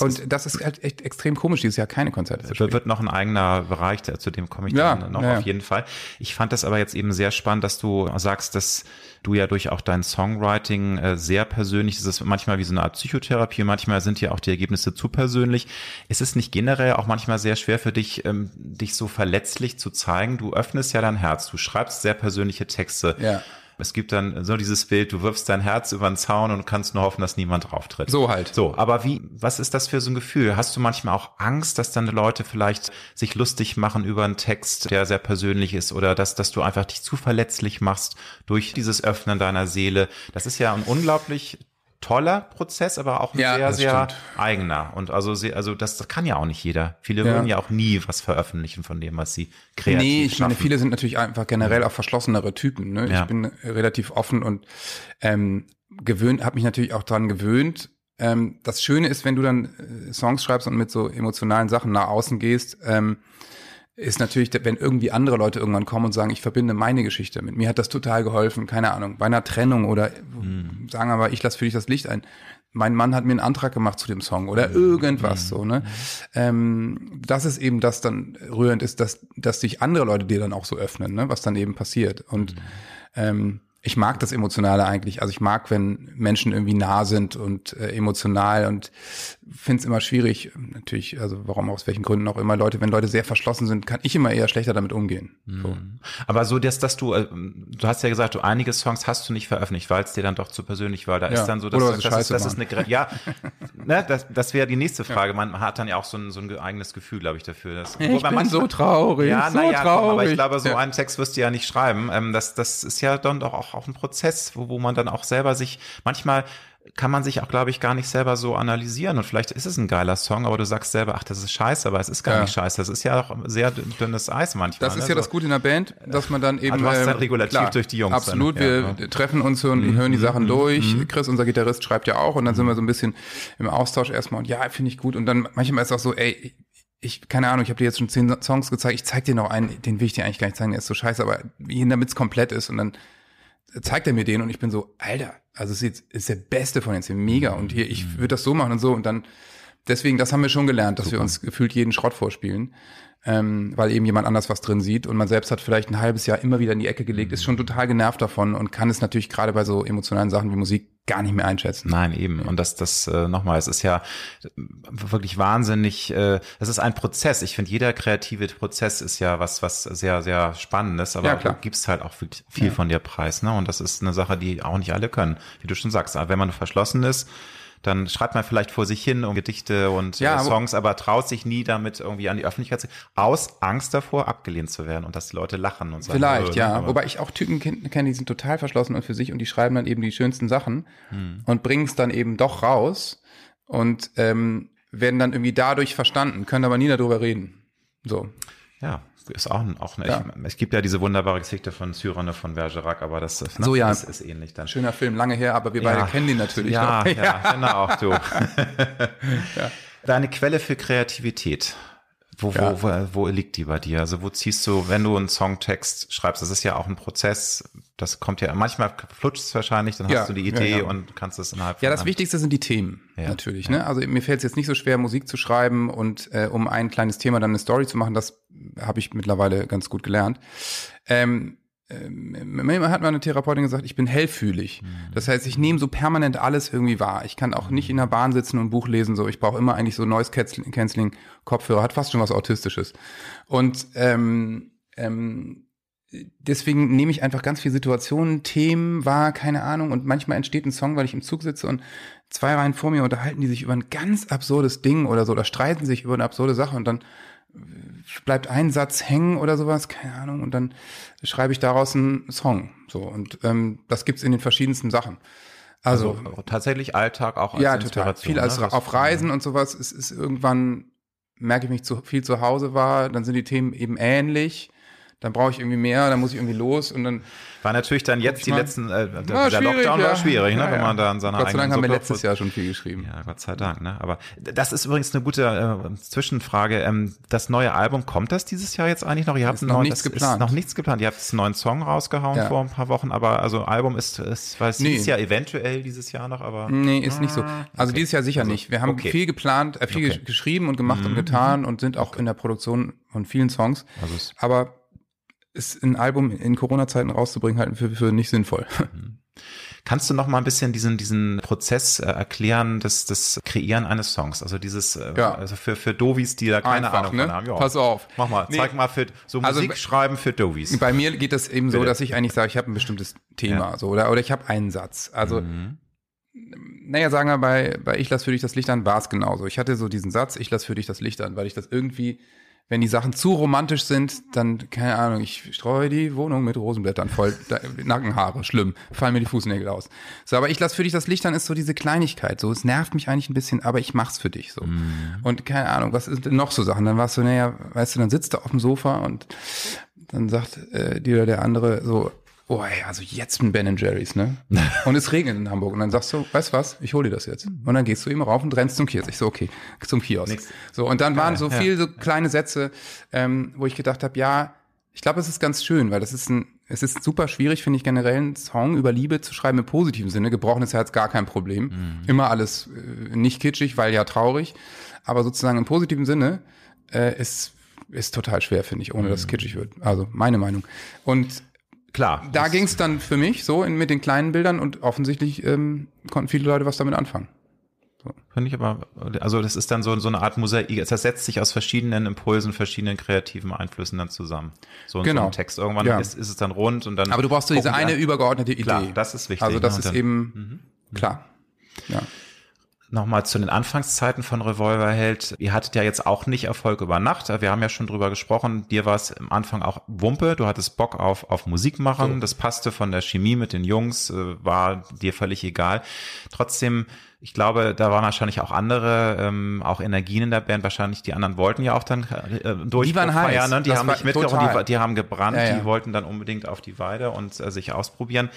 und das ist halt echt extrem komisch, dieses Jahr keine Konzerte zu spielen. Wird noch ein eigener Bereich, zu dem komme ich ja, dann noch ja. auf jeden Fall. Ich fand das aber jetzt eben sehr spannend, dass du sagst, dass du ja durch auch dein Songwriting äh, sehr persönlich, das ist manchmal wie so eine Art Psychotherapie, manchmal sind ja auch die Ergebnisse zu persönlich. Ist es nicht generell auch manchmal sehr schwer für dich, ähm, dich so verletzlich zu zeigen? Du öffnest ja dein Herz, du schreibst sehr persönliche Texte. Ja es gibt dann so dieses Bild, du wirfst dein Herz über den Zaun und kannst nur hoffen, dass niemand drauf tritt. So halt. So, aber wie, was ist das für so ein Gefühl? Hast du manchmal auch Angst, dass dann Leute vielleicht sich lustig machen über einen Text, der sehr persönlich ist oder dass, dass du einfach dich zu verletzlich machst durch dieses Öffnen deiner Seele? Das ist ja ein unglaublich toller Prozess, aber auch ein ja, sehr, sehr stimmt. eigener. Und also, sehr, also das, das kann ja auch nicht jeder. Viele ja. würden ja auch nie was veröffentlichen von dem, was sie kreativ Nee, ich schaffen. meine, viele sind natürlich einfach generell auch verschlossenere Typen. Ne? Ja. Ich bin relativ offen und ähm, gewöhnt, habe mich natürlich auch dran gewöhnt. Ähm, das Schöne ist, wenn du dann äh, Songs schreibst und mit so emotionalen Sachen nach außen gehst, ähm, ist natürlich, wenn irgendwie andere Leute irgendwann kommen und sagen, ich verbinde meine Geschichte mit mir hat das total geholfen, keine Ahnung, bei einer Trennung oder mhm. sagen aber, ich lasse für dich das Licht ein. Mein Mann hat mir einen Antrag gemacht zu dem Song oder mhm. irgendwas mhm. so, ne? Ähm, das ist eben das dann rührend ist, dass, dass sich andere Leute dir dann auch so öffnen, ne? Was dann eben passiert. Und mhm. ähm, ich mag das Emotionale eigentlich. Also ich mag, wenn Menschen irgendwie nah sind und äh, emotional und finde es immer schwierig, natürlich, also warum aus welchen Gründen auch immer, Leute, wenn Leute sehr verschlossen sind, kann ich immer eher schlechter damit umgehen. So. Mhm. Aber so, dass, dass du, äh, du hast ja gesagt, du einige Songs hast du nicht veröffentlicht, weil es dir dann doch zu persönlich war. Da ja. ist dann so, dass, Oder das, ist, das ist eine, ja, <laughs> ne, das, das wäre die nächste Frage. Man hat dann ja auch so ein, so ein eigenes Gefühl, glaube ich, dafür. Dass, ich bin manchmal, so traurig, ja, so ja, traurig. Komm, aber ich glaube, so ja. einen Text wirst du ja nicht schreiben. Ähm, das, das ist ja dann doch auch, auch ein Prozess, wo, wo man dann auch selber sich, manchmal kann man sich auch, glaube ich, gar nicht selber so analysieren. Und vielleicht ist es ein geiler Song, aber du sagst selber, ach, das ist scheiße, aber es ist gar ja. nicht scheiße. Das ist ja auch sehr dünnes Eis manchmal. Das ist ne? ja das Gute in der Band, dass man dann eben. Ah, du hast ähm, regulativ klar, durch die Jungs. Absolut, dann. wir ja, ja. treffen uns und mhm. hören die Sachen mhm. durch. Mhm. Chris, unser Gitarrist, schreibt ja auch und dann sind wir so ein bisschen im Austausch erstmal und ja, finde ich gut. Und dann manchmal ist es auch so, ey, ich, keine Ahnung, ich habe dir jetzt schon zehn Songs gezeigt, ich zeig dir noch einen, den will ich dir eigentlich gar nicht zeigen, der ist so scheiße, aber damit es komplett ist und dann zeigt er mir den und ich bin so, Alter, also es ist, ist der beste von den zehn, mega und hier, ich mhm. würde das so machen und so und dann, deswegen, das haben wir schon gelernt, dass Super. wir uns gefühlt jeden Schrott vorspielen, ähm, weil eben jemand anders was drin sieht und man selbst hat vielleicht ein halbes Jahr immer wieder in die Ecke gelegt, ist schon total genervt davon und kann es natürlich gerade bei so emotionalen Sachen wie Musik gar nicht mehr einschätzen. Nein, eben. Und das, das äh, nochmal, es ist ja wirklich wahnsinnig, äh, es ist ein Prozess. Ich finde, jeder kreative Prozess ist ja was, was sehr, sehr Spannendes, aber ja, du gibst halt auch wirklich viel ja. von dir preis. Ne? Und das ist eine Sache, die auch nicht alle können, wie du schon sagst. Aber wenn man verschlossen ist, dann schreibt man vielleicht vor sich hin um Gedichte und ja, äh, Songs, aber traut sich nie damit irgendwie an die Öffentlichkeit zu, aus Angst davor, abgelehnt zu werden und dass die Leute lachen und sagen. Vielleicht, ja. Wobei ich auch Typen kenne, die sind total verschlossen und für sich und die schreiben dann eben die schönsten Sachen hm. und bringen es dann eben doch raus und ähm, werden dann irgendwie dadurch verstanden, können aber nie darüber reden. So. Ja, ist auch, auch ne, ja. ich, es gibt ja diese wunderbare Geschichte von Cyrano von Bergerac, aber das, ne, so, ja. ist, ist ähnlich dann. Schöner Film, lange her, aber wir ja. beide kennen den natürlich ja, noch. Ja, <laughs> genau, du. <laughs> ja. Deine Quelle für Kreativität. Wo, ja. wo, wo, wo liegt die bei dir? Also wo ziehst du, wenn du einen Songtext schreibst, das ist ja auch ein Prozess, das kommt ja, manchmal flutscht es wahrscheinlich, dann ja, hast du die Idee ja, und kannst es innerhalb Ja, das. Wichtigste sind die Themen, natürlich. Ne? Also mir fällt es jetzt nicht so schwer, Musik zu schreiben und äh, um ein kleines Thema dann eine Story zu machen, das habe ich mittlerweile ganz gut gelernt. Ähm, ähm, hat meine Therapeutin gesagt, ich bin hellfühlig. Mhm. Das heißt, ich nehme so permanent alles irgendwie wahr. Ich kann auch nicht in der Bahn sitzen und Buch lesen. So, ich brauche immer eigentlich so Noise Canceling Kopfhörer. Hat fast schon was Autistisches. Und ähm, ähm, deswegen nehme ich einfach ganz viele Situationen, Themen wahr, keine Ahnung. Und manchmal entsteht ein Song, weil ich im Zug sitze und zwei Reihen vor mir unterhalten die sich über ein ganz absurdes Ding oder so oder streiten sich über eine absurde Sache und dann bleibt ein Satz hängen oder sowas, keine Ahnung, und dann schreibe ich daraus einen Song. So und ähm, das gibt's in den verschiedensten Sachen. Also, also tatsächlich Alltag auch als ja, total. Viel als ne? auf Reisen und sowas. Es ist irgendwann merke ich mich zu viel zu Hause war, dann sind die Themen eben ähnlich dann brauche ich irgendwie mehr, dann muss ich irgendwie los und dann. War natürlich dann jetzt die letzten, äh, der, der Lockdown ja. war schwierig, ne, ja, wenn man da an seiner Gott sei Dank haben wir letztes Jahr schon viel geschrieben. Ja, Gott sei Dank, ne. Aber das ist übrigens eine gute äh, Zwischenfrage. Ähm, das neue Album, kommt das dieses Jahr jetzt eigentlich noch? Ihr habt noch neuen, nichts geplant. noch nichts geplant. Ihr habt einen neuen Song rausgehauen ja. vor ein paar Wochen, aber also Album ist, ist weiß nee. dieses Jahr eventuell dieses Jahr noch, aber. Nee, ist nicht so. Also okay. dieses Jahr sicher also, nicht. Wir haben okay. viel geplant, äh, viel okay. geschrieben und gemacht mhm. und getan und sind auch in der Produktion von vielen Songs. Also aber ist ein Album in Corona-Zeiten rauszubringen, halten für, für nicht sinnvoll. <laughs> Mhm. Kannst du noch mal ein bisschen diesen, diesen Prozess äh, erklären, das, das Kreieren eines Songs? Also dieses, äh, ja. also für, für Dovis, die da keine Einfach, Ahnung ne? von haben. Ja. Pass auf. Mach mal, nee. zeig mal für so also, Musik schreiben für Dovis. Bei mir geht das eben Bitte. so, dass ich eigentlich sage, ich habe ein bestimmtes Thema, ja. so, oder, oder ich habe einen Satz. Also, mhm. naja, sagen wir bei, bei Ich lass für dich das Licht an, war es genauso. Ich hatte so diesen Satz, ich lass für dich das Licht an, weil ich das irgendwie wenn die Sachen zu romantisch sind, dann, keine Ahnung, ich streue die Wohnung mit Rosenblättern voll, <laughs> Nackenhaare, schlimm, fallen mir die Fußnägel aus. So, aber ich lasse für dich das Licht an, ist so diese Kleinigkeit, so, es nervt mich eigentlich ein bisschen, aber ich mach's für dich, so. Mhm. Und keine Ahnung, was ist denn noch so Sachen? Dann warst du, naja, weißt du, dann sitzt du auf dem Sofa und dann sagt äh, dir der andere so, oh ey, also jetzt ein Ben Jerry's, ne? <laughs> Und es regnet in Hamburg. Und dann sagst du, weißt was, ich hol dir das jetzt. Und dann gehst du ihm rauf und rennst zum Kiosk. Ich so, okay, zum Kiosk. Nix. So, und dann waren so ja. viele so kleine Sätze, ähm, wo ich gedacht habe, ja, ich glaube, es ist ganz schön, weil das ist ein, es ist super schwierig, finde ich, generell einen Song über Liebe zu schreiben im positiven Sinne. Gebrochenes Herz gar kein Problem. Mhm. Immer alles äh, nicht kitschig, weil ja traurig. Aber sozusagen im positiven Sinne äh, ist, ist total schwer, finde ich, ohne mhm. dass es kitschig wird. Also meine Meinung. Und Klar. Da ging es dann für mich so in, mit den kleinen Bildern und offensichtlich ähm, konnten viele Leute was damit anfangen. So. Finde ich aber, also das ist dann so, so eine Art Mosaik, das setzt sich aus verschiedenen Impulsen, verschiedenen kreativen Einflüssen dann zusammen. So, genau. so ein Text. Irgendwann ja. ist, ist es dann rund und dann. Aber du brauchst so diese eine übergeordnete Idee. Klar, das ist wichtig. Also das ne? ist eben, mhm. klar. Ja nochmal zu den Anfangszeiten von Revolverheld. Ihr hattet ja jetzt auch nicht Erfolg über Nacht. Wir haben ja schon drüber gesprochen. Dir war es am Anfang auch Wumpe. Du hattest Bock auf, auf Musik machen. So. Das passte von der Chemie mit den Jungs, äh, war dir völlig egal. Trotzdem, ich glaube, da waren wahrscheinlich auch andere, ähm, auch Energien in der Band. Wahrscheinlich die anderen wollten ja auch dann äh, durch die waren feiern. Ne? Die das haben nicht mitgebracht, die, die, haben gebrannt. Ja, ja. Die wollten dann unbedingt auf die Weide und äh, sich ausprobieren.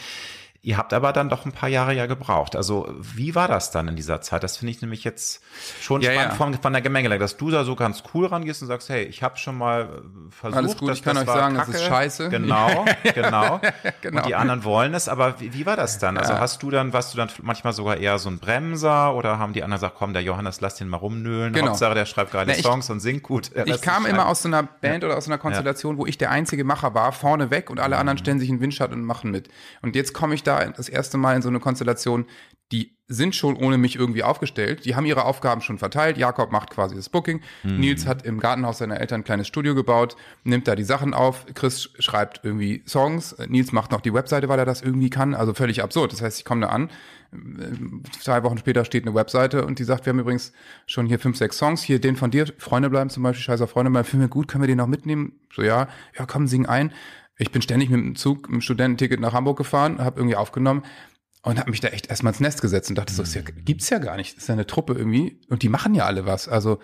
Ihr habt aber dann doch ein paar Jahre ja gebraucht. Also wie war das dann in dieser Zeit? Das finde ich nämlich jetzt schon ja, spannend ja. Von, von der Gemengelage, dass du da so ganz cool rangehst und sagst, hey, ich habe schon mal äh, versucht, Alles gut, dass, ich kann euch sagen, Kacke. das ist scheiße. Genau, <laughs> genau. <laughs> genau. Und die anderen wollen es, aber wie, wie war das dann? Also ja. hast du dann, warst du dann manchmal sogar eher so ein Bremser oder haben die anderen gesagt, komm, der Johannes, lass den mal rumnöhlen. Genau. Hauptsache, der schreibt geile Na, Songs und singt gut. Ich kam immer aus so einer Band oder aus einer Konstellation, wo ich der einzige Macher war, vorne weg und alle mhm. anderen stellen sich in Windschatten und machen mit. Und jetzt komme ich da das erste Mal in so eine Konstellation, die sind schon ohne mich irgendwie aufgestellt. Die haben ihre Aufgaben schon verteilt. Jakob macht quasi das Booking. Mhm. Nils hat im Gartenhaus seiner Eltern ein kleines Studio gebaut, nimmt da die Sachen auf. Chris schreibt irgendwie Songs. Nils macht noch die Webseite, weil er das irgendwie kann. Also völlig absurd. Das heißt, ich komme da an. Zwei Wochen später steht eine Webseite und die sagt, wir haben übrigens schon hier fünf, sechs Songs. Hier den von dir, Freunde bleiben zum Beispiel, scheißer Freunde bleiben, finden wir gut, können wir den noch mitnehmen? So, ja, ja, komm, sing ein. Ich bin ständig mit dem Zug, mit dem Studententicket nach Hamburg gefahren, habe irgendwie aufgenommen und habe mich da echt erstmal ins Nest gesetzt und dachte so, das ja, mhm. gibt's ja gar nicht. Das ist ja eine Truppe irgendwie und die machen ja alle was. Also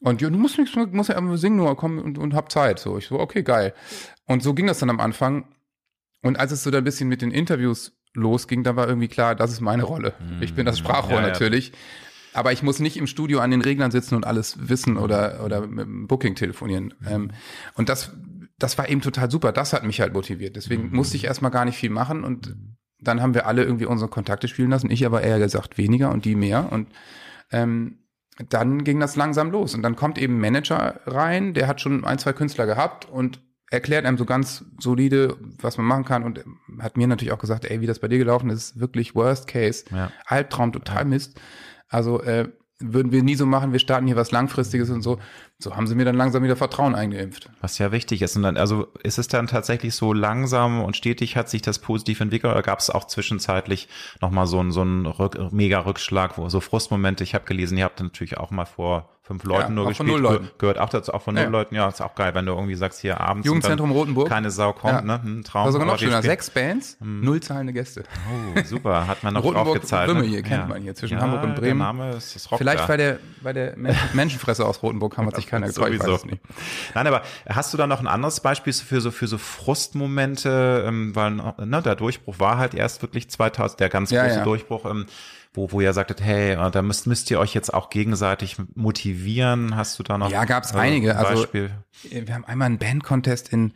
und ja, du musst nichts, musst ja einfach singen nur, komm und, und hab Zeit. So, ich so, okay, geil. Und so ging das dann am Anfang. Und als es so ein bisschen mit den Interviews losging, dann war irgendwie klar, das ist meine Rolle. Ich bin das mhm. Sprachrohr ja, natürlich. Ja. Aber ich muss nicht im Studio an den Reglern sitzen und alles wissen oder, oder mit dem Booking telefonieren. Mhm. Ähm, und das, das war eben total super. Das hat mich halt motiviert. Deswegen mhm. musste ich erstmal gar nicht viel machen und dann haben wir alle irgendwie unsere Kontakte spielen lassen. Ich aber eher gesagt weniger und die mehr. Und ähm, dann ging das langsam los. Und dann kommt eben ein Manager rein, der hat schon ein, zwei Künstler gehabt und erklärt einem so ganz solide, was man machen kann und hat mir natürlich auch gesagt, ey, wie das bei dir gelaufen ist, ist wirklich Worst Case, ja. Albtraum, total. Mist. Also äh, würden wir nie so machen, wir starten hier was Langfristiges und so. So haben sie mir dann langsam wieder Vertrauen eingeimpft. Was ja wichtig ist. Und dann, also ist es dann tatsächlich so langsam und stetig hat sich das positiv entwickelt oder gab es auch zwischenzeitlich nochmal so einen so einen Rück, Mega-Rückschlag, wo so Frustmomente, ich habe gelesen, ihr habt natürlich auch mal vor fünf Leuten ja, nur gespielt. Von null Leuten. Gehört auch dazu, auch von null ja. Leuten. Ja, ist auch geil, wenn du irgendwie sagst, hier abends Jugendzentrum Rotenburg. keine Sau kommt, ja. ne? Ein Traum. Das sogar noch schöner. Sechs Bands, hm. null zahlende Gäste. Oh, super. Hat man noch draufgezahlt. Römme ne? hier, kennt man hier, zwischen Hamburg und Bremen. Der Name ist, ist Rock Vielleicht bei der, bei der <laughs> Menschenfresser aus Rotenburg kann man sich keiner getraut, ich weiß nicht. Nein, aber hast du da noch ein anderes Beispiel für so, für so Frustmomente, ähm, weil ne, der Durchbruch war halt erst wirklich 2000, der ganz große Durchbruch, ähm, wo, wo ihr sagtet, hey, äh, da müsst, müsst ihr euch jetzt auch gegenseitig motivieren. Hast du da noch? Ja, gab es äh, einige. Ein also Beispiel? Also, wir haben einmal einen Bandcontest in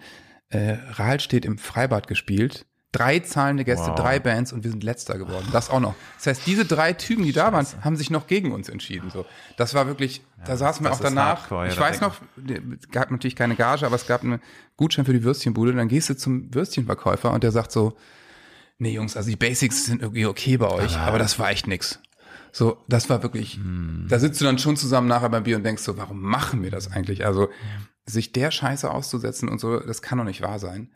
äh, Rahlstedt im Freibad gespielt. Drei zahlende Gäste, wow. drei Bands und wir sind letzter geworden. Das auch noch. Das heißt, diese drei Typen, die da waren, haben sich noch gegen uns entschieden. So, das war wirklich. Ja, da saßen wir auch danach. Hardcore, ich weiß noch, es gab natürlich keine Gage, aber es gab einen Gutschein für die Würstchenbude. Dann gehst du zum Würstchenverkäufer und der sagt so, nee Jungs, also die Basics sind irgendwie okay bei euch, aber, aber das war echt nix. So, das war wirklich, hm. da sitzt du dann schon zusammen nachher beim Bier und denkst so, warum machen wir das eigentlich? Also, sich der Scheiße auszusetzen und so, das kann doch nicht wahr sein.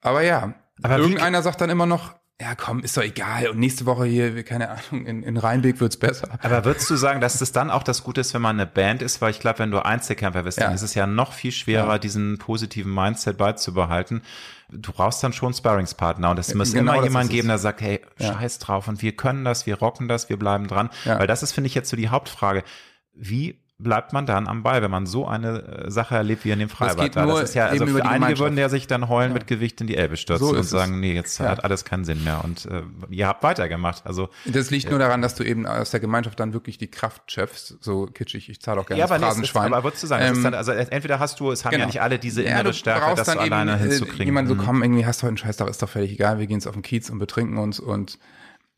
Aber ja, aber irgendeiner sagt dann immer noch, ja komm, ist doch egal. Und nächste Woche hier, keine Ahnung, in, in Rheinbeck wird's besser. Aber würdest du sagen, dass das dann auch das Gute ist, wenn man eine Band ist? Weil ich glaube, wenn du Einzelkämpfer bist, ja. dann ist es ja noch viel schwerer, ja. diesen positiven Mindset beizubehalten. Du brauchst dann schon Sparringspartner und es muss genau immer jemand geben, der sagt, hey, ja. scheiß drauf und wir können das, wir rocken das, wir bleiben dran. Weil das ist, finde ich, jetzt so die Hauptfrage. Wie bleibt man dann am Ball, wenn man so eine äh, Sache erlebt wie in dem Freibad. Das, das ist ja, also für einige würden ja sich dann heulen ja. mit Gewicht in die Elbe stürzen so und sagen, nee, jetzt ja. hat alles keinen Sinn mehr. Und äh, ihr habt weitergemacht. Also das liegt äh, nur daran, dass du eben aus der Gemeinschaft dann wirklich die Kraft schöpfst. So kitschig, ich zahle auch gerne ja, das Phrasenschwein. Ist, aber würdest du sagen, ähm, dann, also entweder hast du, es haben genau. ja nicht alle diese innere ja, Stärke, das alleine eben, äh, hinzukriegen. Jemand so, mhm. komm, irgendwie hast du heute einen Scheißtag, ist doch völlig egal, wir gehen jetzt auf den Kiez und betrinken uns und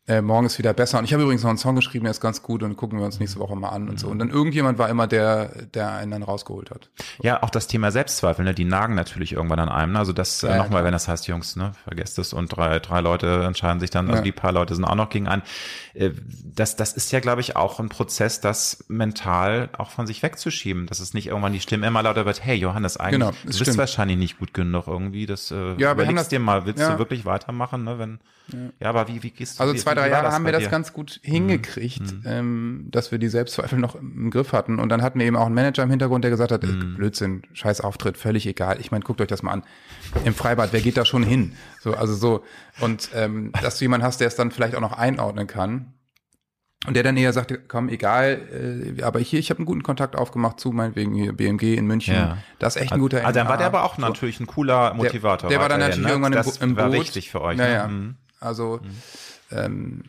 äh, morgen ist wieder besser. Und ich habe übrigens noch einen Song geschrieben, der ist ganz gut und gucken wir uns nächste Woche mal an und so. Und dann irgendjemand war immer der, der einen dann rausgeholt hat. So. Ja, auch das Thema Selbstzweifel, ne? die nagen natürlich irgendwann an einem. Ne? Also das äh, ja, nochmal, wenn das heißt, Jungs, ne, vergesst es und drei, drei Leute entscheiden sich dann, also ja. die paar Leute sind auch noch gegen einen. Äh, das, das ist ja, glaube ich, auch ein Prozess, das mental auch von sich wegzuschieben. Dass es nicht irgendwann die Stimme immer lauter wird, hey Johannes, eigentlich genau, du bist stimmt. wahrscheinlich nicht gut genug irgendwie. Das äh, ja, haben das, dir mal, willst ja. du wirklich weitermachen, ne? Wenn, ja. ja, aber wie, wie gehst du? Also zwei, drei Jahre haben wir das ganz gut hingekriegt, mhm. ähm, dass wir die Selbstzweifel noch im Griff hatten. Und dann hatten wir eben auch einen Manager im Hintergrund, der gesagt hat, mhm. Blödsinn, scheiß Auftritt, völlig egal. Ich meine, guckt euch das mal an. Im Freibad, wer geht da schon hin? So, also so. Und ähm, dass du jemanden hast, der es dann vielleicht auch noch einordnen kann. Und der dann eher sagte, komm, egal, äh, aber hier, ich habe einen guten Kontakt aufgemacht zu meinetwegen hier BMG in München. Ja. Das ist echt ein guter Also dann war der aber auch natürlich ein cooler Motivator. Der, der war dann natürlich ne? irgendwann das im, im Boot. war wichtig für euch. Naja, ne? Mhm. Also mhm ähm,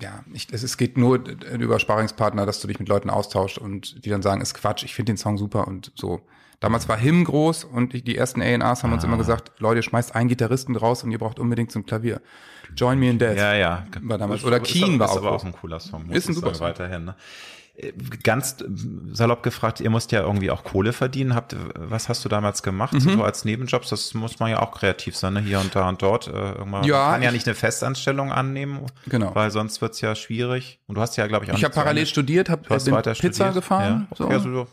ja, ich, es, es geht nur über Sparingspartner, dass du dich mit Leuten austauscht und die dann sagen, ist Quatsch, ich finde den Song super und so. Damals war Him groß und die, ersten A&Rs haben ah. uns immer gesagt, Leute, schmeißt einen Gitarristen raus und ihr braucht unbedingt zum Klavier. Join Me in Death. Ja, ja. War damals. Oder Keen war auch. Ist aber auch ein cooler Song. Ist ein super Song. Weiterhin, ne? Ganz salopp gefragt, ihr musst ja irgendwie auch Kohle verdienen. Habt, was hast du damals gemacht, mhm. so als Nebenjobs? Das muss man ja auch kreativ sein, ne? hier und da und dort. Äh, irgendwann. Ja, man kann ja nicht eine Festanstellung annehmen, genau. weil sonst wird's ja schwierig. Und du hast ja, glaube ich, auch Ich habe parallel studiert, habe bin Pizza studiert. gefahren. Ja, okay, so.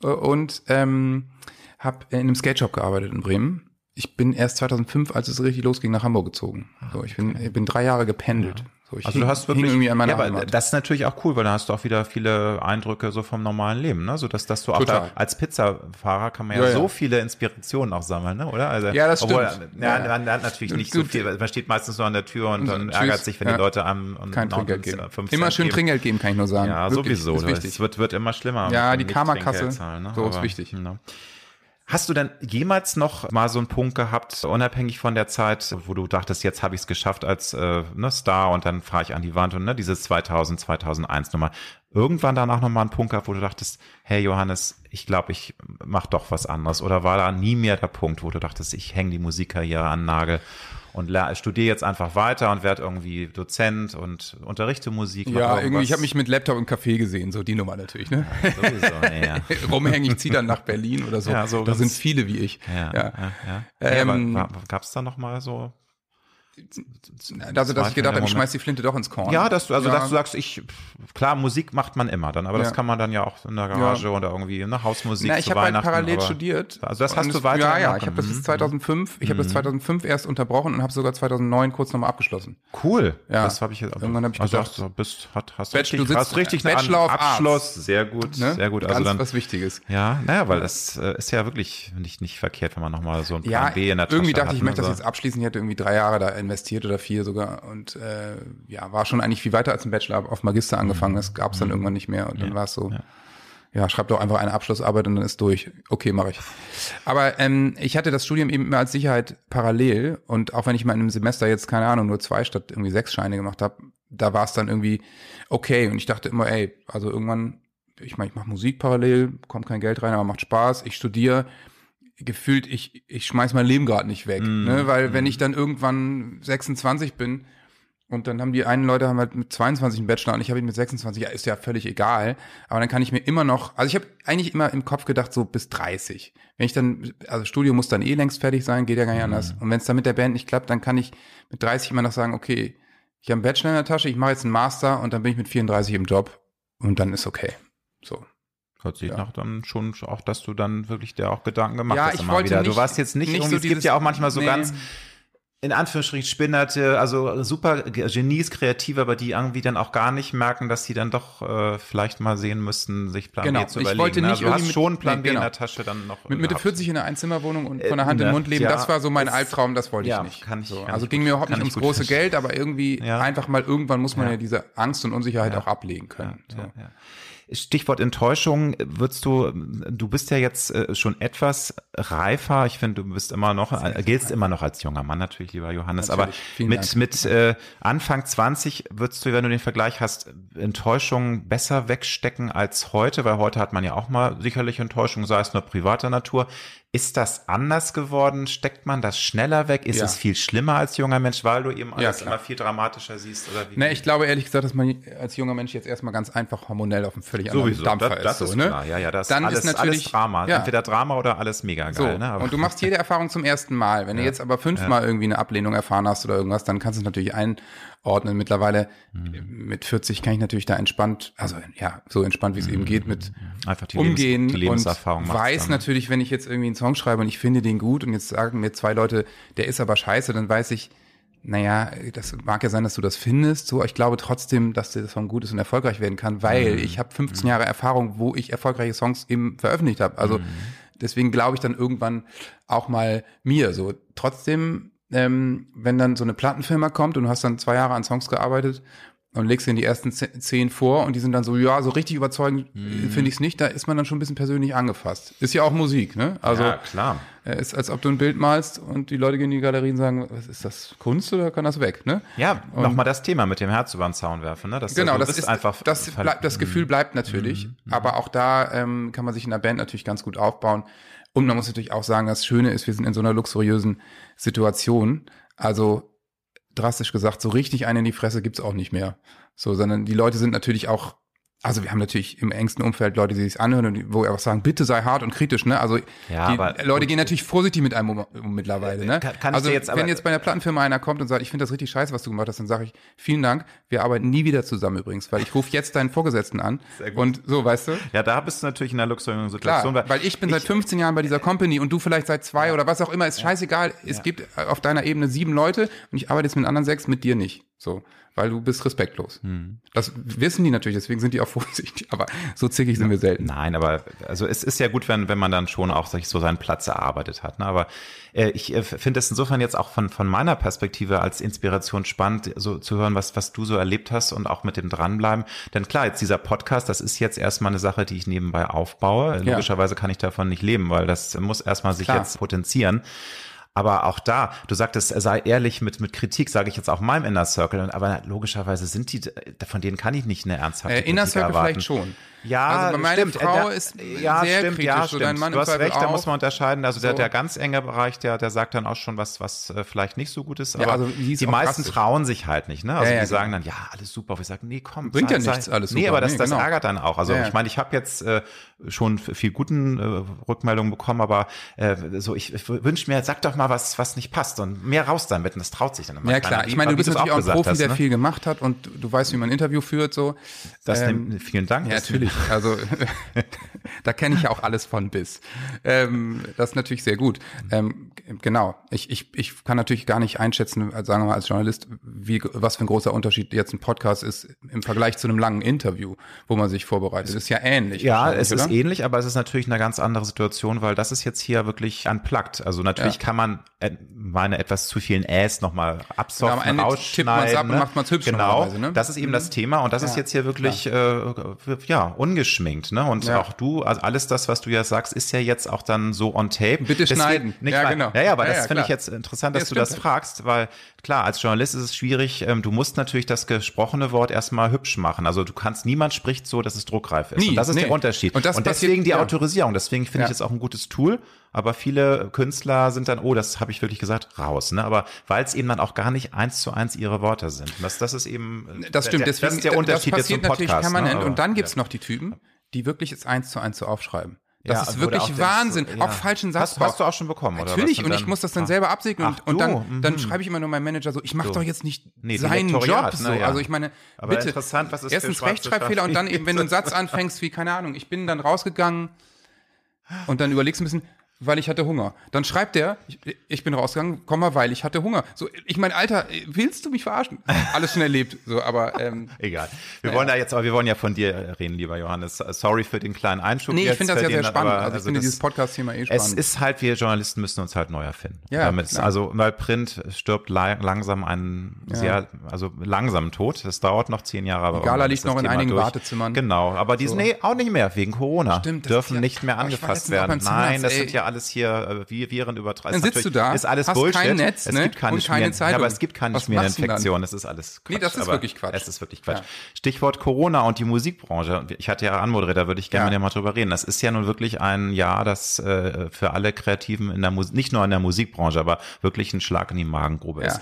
Also, <laughs> und ähm, habe in einem Skate Shop gearbeitet in Bremen. Ich bin erst 2005, als es richtig losging, nach Hamburg gezogen. So, ich bin, ich bin drei Jahre gependelt. Ja. So, also du hast wirklich, irgendwie an meiner ja, aber Heimat. das ist natürlich auch cool, weil da hast du auch wieder viele Eindrücke so vom normalen Leben, ne? So dass, dass du auch da, als Pizzafahrer kann man ja, ja, so viele Inspirationen auch sammeln, ne? Oder? Also, ja, das obwohl, stimmt. Ja, ja. Man hat natürlich nicht so viel, man steht meistens nur an der Tür und, und ärgert sich, wenn die Leute am und Kein Trinkgeld geben. Immer schön geben. Trinkgeld geben, kann ich nur sagen. Ja, Wirklich, sowieso. Es wird, wird immer schlimmer. Ja, die Karma-Kasse, ne? so ist wichtig. Hast du denn jemals noch mal so einen Punkt gehabt, unabhängig von der Zeit, wo du dachtest, jetzt habe ich es geschafft als äh, ne, Star und dann fahre ich an die Wand und ne, dieses 2000, 2001 Nummer. Irgendwann danach noch mal einen Punkt gehabt, wo du dachtest, hey Johannes, ich glaube, ich mach doch was anderes. Oder war da nie mehr der Punkt, wo du dachtest, ich hänge die Musikkarriere an Nagel und studiere jetzt einfach weiter und werde irgendwie Dozent und unterrichte Musik. Ja, irgendwie, ich habe mich mit Laptop im Café gesehen, so die Nummer natürlich, ne? Ja, sowieso, <laughs> nee, ja. Rumhängen, ich ziehe dann nach Berlin oder so. Ja, so da sind viele wie ich. Ja, ja. ja, ja. Ähm, Gab es da noch mal so also, dass ich gedacht habe, ich schmeiß die Flinte doch ins Korn. Ja, dass du, also, ja. dass du sagst, ich, klar, Musik macht man immer dann, aber ja. das kann man dann ja auch in der Garage ja. oder irgendwie eine Hausmusik Na, ich habe halt parallel studiert. Also, das hast du weiter Ja, ja, ich habe das bis 2005, ich mhm. habe das 2005 erst unterbrochen und habe sogar 2009 kurz nochmal abgeschlossen. Cool. Ja. Das habe ich jetzt, irgendwann habe ich also gedacht, du bist, hat, hast Bachelor, richtig, du sitzt, hast richtig Bachelor einen Abschluss. Sehr gut, ne? sehr gut. Also Ganz dann, was Wichtiges. Ja, naja, weil das äh, ist ja wirklich nicht, nicht verkehrt, wenn man nochmal so ein Plan B in der Tasche irgendwie dachte ich, ich möchte das jetzt abschließen. Ich hätte irgendwie drei Jahre da investiert oder vier sogar und äh, ja, war schon eigentlich viel weiter als ein Bachelor auf Magister angefangen. Das gab es dann mhm. irgendwann nicht mehr und dann ja. war es so. Ja. Ja, schreib doch einfach eine Abschlussarbeit und dann ist durch. Okay, mache ich. Aber ähm, ich hatte das Studium eben immer als Sicherheit parallel und auch wenn ich mal in einem Semester jetzt, keine Ahnung, nur zwei statt irgendwie sechs Scheine gemacht habe, da war es dann irgendwie okay und ich dachte immer, ey, also irgendwann, ich meine, ich mache Musik parallel, kommt kein Geld rein, aber macht Spaß, ich studiere, gefühlt, ich, ich schmeiß mein Leben gerade nicht weg. Mm, ne? Weil mm. wenn ich dann irgendwann 26 bin und dann haben die einen Leute haben halt mit 22 einen Bachelor und ich habe ihn mit 26, ja, ist ja völlig egal. Aber dann kann ich mir immer noch, also ich habe eigentlich immer im Kopf gedacht, so bis 30. Wenn ich dann, also Studio muss dann eh längst fertig sein, geht ja gar nicht mm. anders. Und wenn es dann mit der Band nicht klappt, dann kann ich mit 30 immer noch sagen, okay, ich habe einen Bachelor in der Tasche, ich mache jetzt einen Master und dann bin ich mit 34 im Job und dann ist okay. So. Hört sich ja. nach dann schon auch, dass du dann wirklich dir auch Gedanken gemacht ja, hast. Ich wollte wieder. Nicht, du warst jetzt nicht, nicht irgendwie, so es gibt ja auch manchmal so nee. ganz in Anführungsstrichen Spinnerte, also super Genies, Kreative, aber die irgendwie dann auch gar nicht merken, dass sie dann doch äh, vielleicht mal sehen müssten, sich Plan genau. B zu überlegen. Ich wollte ne? nicht also du hast schon Plan nee, B genau. in der Tasche dann noch. Mit Mitte 40 in einer Einzimmerwohnung und von der Hand äh, in den Mund leben, ja, das war so mein Albtraum, das wollte ich ja, nicht. Kann ich, so. kann also ging mir überhaupt nicht ums große verstehen. Geld, aber irgendwie ja. einfach mal irgendwann muss man ja, diese Angst und Unsicherheit auch ablegen können. So. Stichwort Enttäuschung, würdest du, du bist ja jetzt äh, schon etwas reifer. Ich finde, du bist immer noch, äh, giltst immer noch als junger Mann natürlich, lieber Johannes. Natürlich. Aber mit, Dank. mit äh, Anfang 20 würdest du, wenn du den Vergleich hast, Enttäuschung besser wegstecken als heute, weil heute hat man ja auch mal sicherlich Enttäuschung, sei es nur privater Natur. Ist das anders geworden? Steckt man das schneller weg? Ist ja. es viel schlimmer als junger Mensch, weil du eben alles ja, immer viel dramatischer siehst? Oder wie? Nee, ich glaube ehrlich gesagt, dass man als junger Mensch jetzt erstmal ganz einfach hormonell auf einem völlig anderen Sowieso. Dampfer das, das ist. So, ne? klar. Ja, ja, das Dann alles, ist natürlich, alles Drama. Ja. Entweder Drama oder alles mega geil. So. Ne? Und du machst jede <laughs> Erfahrung zum ersten Mal. Wenn du jetzt aber fünfmal irgendwie eine Ablehnung erfahren hast oder irgendwas, dann kannst du es natürlich ein ordnen. Mittlerweile mhm. mit 40 kann ich natürlich da entspannt, also ja, so entspannt wie es mhm. eben geht, mit umgehen Lebens, die Lebenserfahrung und weiß natürlich, wenn ich jetzt irgendwie einen Song schreibe und ich finde den gut und jetzt sagen mir zwei Leute, der ist aber scheiße, dann weiß ich, naja, das mag ja sein, dass du das findest, so, ich glaube trotzdem, dass der Song gut ist und erfolgreich werden kann, weil mhm. ich habe 15 Jahre Erfahrung, wo ich erfolgreiche Songs eben veröffentlicht habe. Also mhm. deswegen glaube ich dann irgendwann auch mal mir so. Trotzdem ähm, wenn dann so eine Plattenfirma kommt und du hast dann zwei Jahre an Songs gearbeitet und legst dir die ersten zehn vor und die sind dann so, ja, so richtig überzeugend mhm. finde ich es nicht, da ist man dann schon ein bisschen persönlich angefasst. Ist ja auch Musik, ne? Also ja, klar. Äh, ist, als ob du ein Bild malst und die Leute gehen in die Galerien und sagen, was ist das, Kunst oder kann das weg, ne? Ja, nochmal das Thema mit dem Herz über den Zaun werfen, ne? Das, genau, also, das ist einfach. Das, bleibt, das Gefühl bleibt natürlich, mhm. mhm. aber auch da ähm, kann man sich in der Band natürlich ganz gut aufbauen. Und man muss natürlich auch sagen, das Schöne ist, wir sind in so einer luxuriösen Situation. Also drastisch gesagt, so richtig einen in die Fresse gibt's auch nicht mehr. So, sondern die Leute sind natürlich auch also wir haben natürlich im engsten Umfeld Leute, die sich anhören und wo wir auch sagen, bitte sei hart und kritisch, ne? Also ja, die aber, Leute gehen natürlich vorsichtig mit einem um, um mittlerweile, ne? Kann, kann also jetzt aber, wenn jetzt bei einer Plattenfirma einer kommt und sagt, ich finde das richtig scheiße, was du gemacht hast, dann sage ich, vielen Dank, wir arbeiten nie wieder zusammen übrigens, weil ich rufe jetzt deinen Vorgesetzten an <laughs> und so, weißt du? Ja, da bist du natürlich in einer luxuriösen Situation. Klar, weil ich bin ich, seit 15 Jahren bei dieser Company und du vielleicht seit zwei ja. oder was auch immer, ist scheißegal. Es ja. gibt auf deiner Ebene sieben Leute und ich arbeite jetzt mit anderen sechs, mit dir nicht. So weil du bist respektlos. Hm. Das wissen die natürlich, deswegen sind die auch <laughs> vorsichtig, aber so zickig sind wir selten. Nein, aber also es ist ja gut, wenn, wenn man dann schon auch sich so seinen Platz erarbeitet hat. Ne? Aber äh, ich äh, finde es insofern jetzt auch von, von meiner Perspektive als Inspiration spannend, so zu hören, was, was du so erlebt hast und auch mit dem Dranbleiben. Denn klar, jetzt dieser Podcast, das ist jetzt erstmal eine Sache, die ich nebenbei aufbaue. Logischerweise kann ich davon nicht leben, weil das muss erstmal sich klar. jetzt potenzieren. Aber auch da, du sagtest, sei ehrlich mit, mit Kritik, sage ich jetzt auch meinem Inner Circle, aber logischerweise sind die, von denen kann ich nicht eine ernsthafte äh, Inner Circle erwarten. vielleicht schon. Ja, also meine stimmt. Frau ist ja, sehr stimmt, kritisch, ja, so stimmt. Mann du hast recht, auch. da muss man unterscheiden. Also so. der, der ganz enge Bereich, der, der sagt dann auch schon was, was äh, vielleicht nicht so gut ist. Aber ja, also die meisten trauen sich halt nicht. Ne? Also ja, ja, die sagen genau. dann, ja, alles super. Wir sagen, nee, komm. Bringt sei, ja nichts, alles super. Nee, aber das, nee, das genau. ärgert dann auch. Also ich meine, ich habe jetzt äh, schon viel guten äh, Rückmeldungen bekommen, aber äh, so ich, ich wünsche mir, sag doch mal was, was nicht passt und mehr raus damit. Und das traut sich dann immer Ja klar, ich meine, du bist natürlich auch ein Profi, hast, der ne? viel gemacht hat und du weißt, wie man ein Interview führt. so. Das ähm, vielen Dank. Ja, natürlich. Also <laughs> da kenne ich ja auch alles von bis. Ähm, das ist natürlich sehr gut. Ähm, genau. Ich, ich, ich kann natürlich gar nicht einschätzen, sagen wir mal als Journalist, wie, was für ein großer Unterschied jetzt ein Podcast ist im Vergleich zu einem langen Interview, wo man sich vorbereitet. Es ist ja ähnlich. Ja, es ist ähnlich, aber es ist natürlich eine ganz andere Situation, weil das ist jetzt hier wirklich unplugged. Also natürlich ja. kann man äh, meine etwas zu vielen Äs nochmal absoften, ja, rausschneiden. ab ne? und macht man's hübsch genau, ne? das ist eben mhm. das Thema und das ja. ist jetzt hier wirklich äh, ja ungeschminkt. Ne? Und auch du, also alles das, was du ja sagst, ist ja jetzt auch dann so on tape. Bitte Deswegen, schneiden. Nicht ja, mal, genau. Ja, ja, aber ja, das ja, finde ich jetzt interessant, dass ja, du das fragst, weil klar, als Journalist ist es schwierig, ähm, du musst natürlich das gesprochene Wort erstmal hübsch machen. Also du kannst, niemand spricht so, dass es druckreif ist. Nie, und das ist nee. der Unterschied. Und, das und deswegen passiert, die Autorisierung. Deswegen finde ich es auch ein gutes Tool. Aber viele Künstler sind dann, oh, das habe ich wirklich gesagt, raus. Ne? Aber weil es eben dann auch gar nicht eins zu eins ihre Worte sind. Das, das ist eben das stimmt. Der, Deswegen, das ist der Unterschied das passiert jetzt zum Podcast. natürlich permanent. Ne? und dann gibt's noch die Typen, die wirklich es eins zu eins so aufschreiben. Das Ja, ist wo wirklich auch Wahnsinn. auch ja. falschen Hast, Satzbau. hast du auch schon bekommen, oder? Natürlich, und ich muss das dann selber absegnen Ach, und, und dann, dann mhm. schreibe ich immer nur meinem Manager so, ich mache So. doch jetzt nicht Nee, seinen Job so. ne, ja. Also ich meine, Aber bitte, interessant, was für erstens Rechtschreibfehler und dann eben, wenn du einen <laughs> Satz anfängst, wie, keine Ahnung, ich bin dann rausgegangen und dann überlegst du ein bisschen, weil ich hatte Hunger. Dann schreibt der, ich, ich bin rausgegangen, komm mal, weil ich hatte Hunger. So, ich meine, Alter, willst du mich verarschen? <laughs> Alles schon erlebt, so, aber ähm, Egal. Wir Naja. wollen da jetzt, aber wir wollen ja von dir reden, lieber Johannes. Sorry für den kleinen Einschub. nee, ich finde das ja sehr spannend. aber Also ich finde das- dieses Podcast-Thema eh spannend. Es ist halt, wir Journalisten müssen uns halt neu erfinden. Ja, Damit, also, weil Print stirbt la langsam einen Ja. sehr, also langsam Tot. Das dauert noch zehn Jahre. Aber Die Gala liegt noch in Thema einigen durch. Wartezimmern. Genau, aber die sind, So. nee, auch nicht mehr, wegen Corona. Stimmt, Dürfen ja- nicht mehr angefasst werden. Nein, das sind ja alles hier, äh, Viren übertragen. Dann sitzt du da, Ist alles hast Bullshit. kein Netz, es ne? gibt keine Und keine Schmieren- Zeitung. Ja, aber es gibt keine Schmierinfektion. Das ist alles Quatsch. Nee, das ist wirklich Quatsch. Es ist wirklich Quatsch. Ja. Stichwort Corona und die Musikbranche. Ich hatte ja anmoderiert, da würde ich gerne Ja. mit dir mal drüber reden. Das ist ja nun wirklich ein Jahr, das äh, für alle Kreativen in der Musik, nicht nur in der Musikbranche, aber wirklich ein Schlag in die Magengrube ist.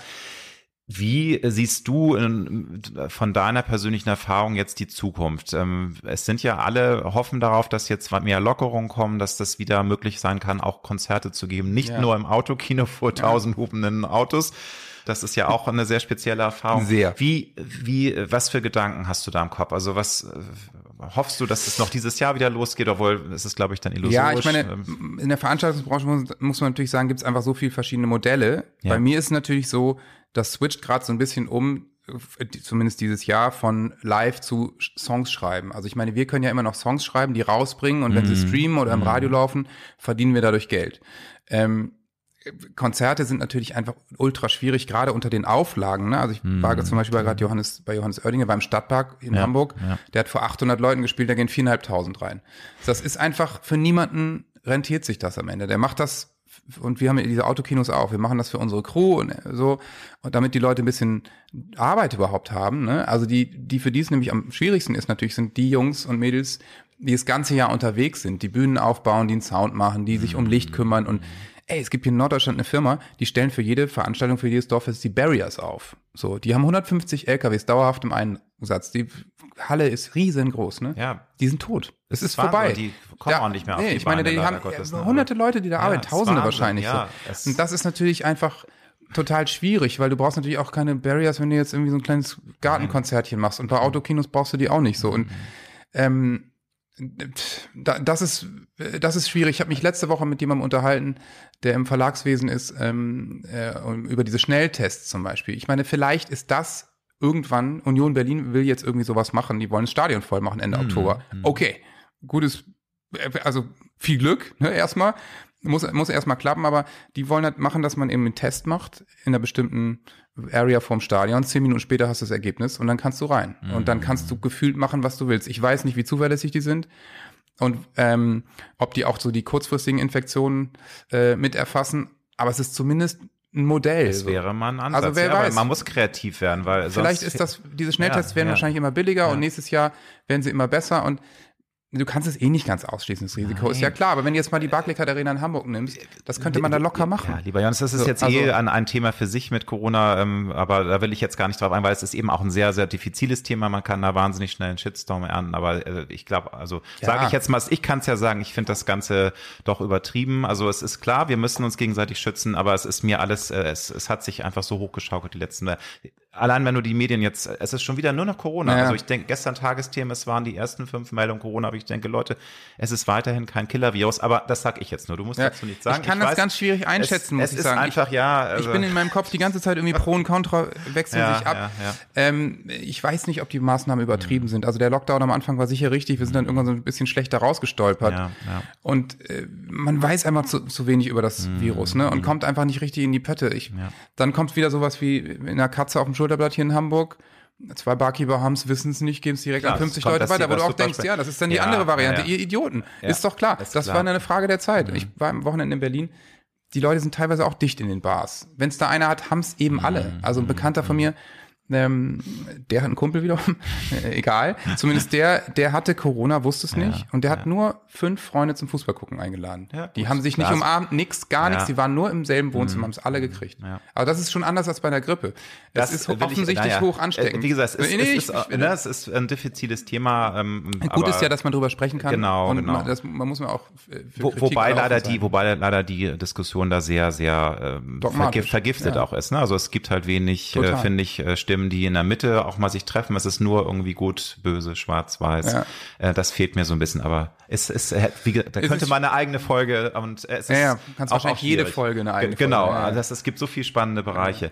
Ja. Wie siehst du in, von deiner persönlichen Erfahrung jetzt die Zukunft? Ähm, Es sind ja alle hoffen darauf, dass jetzt mehr Lockerungen kommen, dass das wieder möglich sein kann, auch Konzerte zu geben. Nicht Ja. nur im Autokino vor tausend hupenden Autos. Das ist ja auch eine sehr spezielle Erfahrung. Sehr. Wie, wie, was für Gedanken hast du da im Kopf? Also was äh, hoffst du, dass es noch dieses Jahr wieder losgeht, obwohl es ist, glaube ich, dann illusorisch. Ja, ich meine, Ähm, in der Veranstaltungsbranche muss, muss man natürlich sagen, gibt es einfach so viele verschiedene Modelle. Ja. Bei mir ist es natürlich so, das switcht gerade so ein bisschen um, äh, zumindest dieses Jahr, von live zu Songs schreiben. Also ich meine, wir können ja immer noch Songs schreiben, die rausbringen und wenn Mhm. sie streamen oder im Radio laufen, verdienen wir dadurch Geld. Ähm, Konzerte sind natürlich einfach ultra schwierig, gerade unter den Auflagen. Ne? Also ich war zum Beispiel bei gerade Johannes, bei Johannes Oerdinger beim Stadtpark in Mhm. Ja, Hamburg. ja. Der hat vor 800 Leuten gespielt, da gehen 4.500 rein. Das ist einfach, für niemanden rentiert sich das am Ende. Der macht das, und wir haben diese Autokinos auch, wir machen das für unsere Crew und so, und damit die Leute ein bisschen Arbeit überhaupt haben. Ne? Also die, die für die es nämlich am schwierigsten ist natürlich, sind die Jungs und Mädels, die das ganze Jahr unterwegs sind, die Bühnen aufbauen, die einen Sound machen, die sich um Licht kümmern und ey, es gibt hier in Norddeutschland eine Firma, die stellen für jede Veranstaltung, für jedes Dorf jetzt die Barriers auf. So, die haben 150 LKWs dauerhaft im Einsatz. Die Halle ist riesengroß, ne? Ja. Die sind tot. Es ist Wahnsinn, vorbei. die kommen auch nicht mehr auf nee, die ich meine, Beine, die haben Gottes, hunderte Leute, die da Ja, arbeiten, ist tausende wahrscheinlich. ja, so. Und das ist natürlich einfach total schwierig, weil du brauchst natürlich auch keine Barriers, wenn du jetzt irgendwie so ein kleines Gartenkonzertchen machst. Und bei Autokinos brauchst du die auch nicht so. Und ähm, da, das ist das ist schwierig. Ich habe mich letzte Woche mit jemandem unterhalten, der im Verlagswesen ist, ähm, äh, über diese Schnelltests zum Beispiel. Ich meine, vielleicht ist das irgendwann, Union Berlin will jetzt irgendwie sowas machen, die wollen das Stadion voll machen Ende Oktober. Okay, gutes, also viel Glück, ne, erstmal. Muss, muss erstmal klappen, aber die wollen halt machen, dass man eben einen Test macht in einer bestimmten Area vom Stadion. Zehn Minuten später hast du das Ergebnis und dann kannst du rein. Und dann kannst du gefühlt machen, was du willst. Ich weiß nicht, wie zuverlässig die sind und ähm, ob die auch so die kurzfristigen Infektionen äh, mit erfassen. aber es ist zumindest ein Modell. Das wäre mal ein Ansatz. Also wer ja, weiß. man muss kreativ werden, weil Vielleicht ist das, diese Schnelltests Ja, werden ja. wahrscheinlich immer billiger und nächstes Jahr werden sie immer besser und du kannst es eh nicht ganz ausschließen, das Risiko ist ja klar. Aber wenn du jetzt mal die Barclaycard Arena in Hamburg nimmst, das könnte man da locker machen. Ja, lieber Jonas, das ist So, jetzt also- eh ein, ein Thema für sich mit Corona, ähm, aber da will ich jetzt gar nicht drauf ein, weil es ist eben auch ein sehr, sehr diffiziles Thema. Man kann da wahnsinnig schnell einen Shitstorm ernten, aber äh, ich glaube, also Ja. sage ich jetzt mal, ich kann es ja sagen, ich finde das Ganze doch übertrieben. Also es ist klar, wir müssen uns gegenseitig schützen, aber es ist mir alles, äh, es, es hat sich einfach so hochgeschaukelt die letzten. Allein wenn du die Medien jetzt, es ist schon wieder nur noch Corona. Ja. Also ich denke, gestern Tagesthemen, es waren die ersten fünf Meldungen Corona, aber ich denke, Leute, es ist weiterhin kein Killer-Virus, aber das sag ich jetzt nur. Du musst Ja, dazu nichts sagen. ich kann das weiß, ganz schwierig einschätzen, es, muss es ich ist sagen. einfach, ja. Also, Ich bin in meinem Kopf die ganze Zeit irgendwie Pro und Contra wechseln Ja, sich ab. ja. Ähm, ich weiß nicht, ob die Maßnahmen übertrieben sind. Also der Lockdown am Anfang war sicher richtig. Wir sind dann irgendwann so ein bisschen schlechter rausgestolpert. Und äh, man weiß einfach zu, zu wenig über das Virus, ne? Und kommt einfach nicht richtig in die Pötte. Ich, Mhm. Dann kommt wieder sowas wie in einer Katze auf dem Schulterblatt hier in Hamburg. Zwei Barkeeper haben es, wissen es nicht, geben es direkt Klar, an es 50 kommt Leute weiter, wo du auch denkst, ja, das ist dann die Ja, andere Variante. ja, Ihr Idioten. Ja. Ist doch klar. Ist das klar. war eine Frage der Zeit. Ich war am Wochenende in Berlin. Die Leute sind teilweise auch dicht in den Bars. Wenn es da einer hat, haben es eben alle. Also ein Bekannter von mir, ähm, der hat einen Kumpel wiederum, äh, <laughs> egal. Zumindest der, der hatte Corona, wusste es nicht. Und der hat nur fünf Freunde zum Fußballgucken eingeladen. Ja, die haben sich nicht umarmt, nix, gar Ja. Mhm. nichts. Die waren nur im selben Wohnzimmer, haben es alle gekriegt. Ja. Aber das ist schon anders als bei einer Grippe. Das, ist will ich- offensichtlich naja, hoch ansteckend. äh, Wie gesagt, es ist, Nee, es, ist, ich- äh, ne, es ist ein diffiziles Thema. Ähm, Gut ist ja, dass man drüber sprechen kann. Genau, und genau. Man, das, man muss man auch Wo, wobei leider sein. die, wobei leider die Diskussion da sehr, sehr ähm, vergiftet ja. auch ist. Ne? Also es gibt halt wenig, äh, finde ich, äh, Stimmen, die in der Mitte auch mal sich treffen. Es ist nur irgendwie gut, böse, schwarz, weiß. Ja. Äh, das fehlt mir so ein bisschen. Aber es ist, äh, wie, ge- da könnte man eine eigene Folge und äh, es Ja, ist ja, kannst auch, wahrscheinlich auch jede. Folge eine eigene Ge- Genau, Folge, ja, ja. also es gibt so viel spannende Bereiche.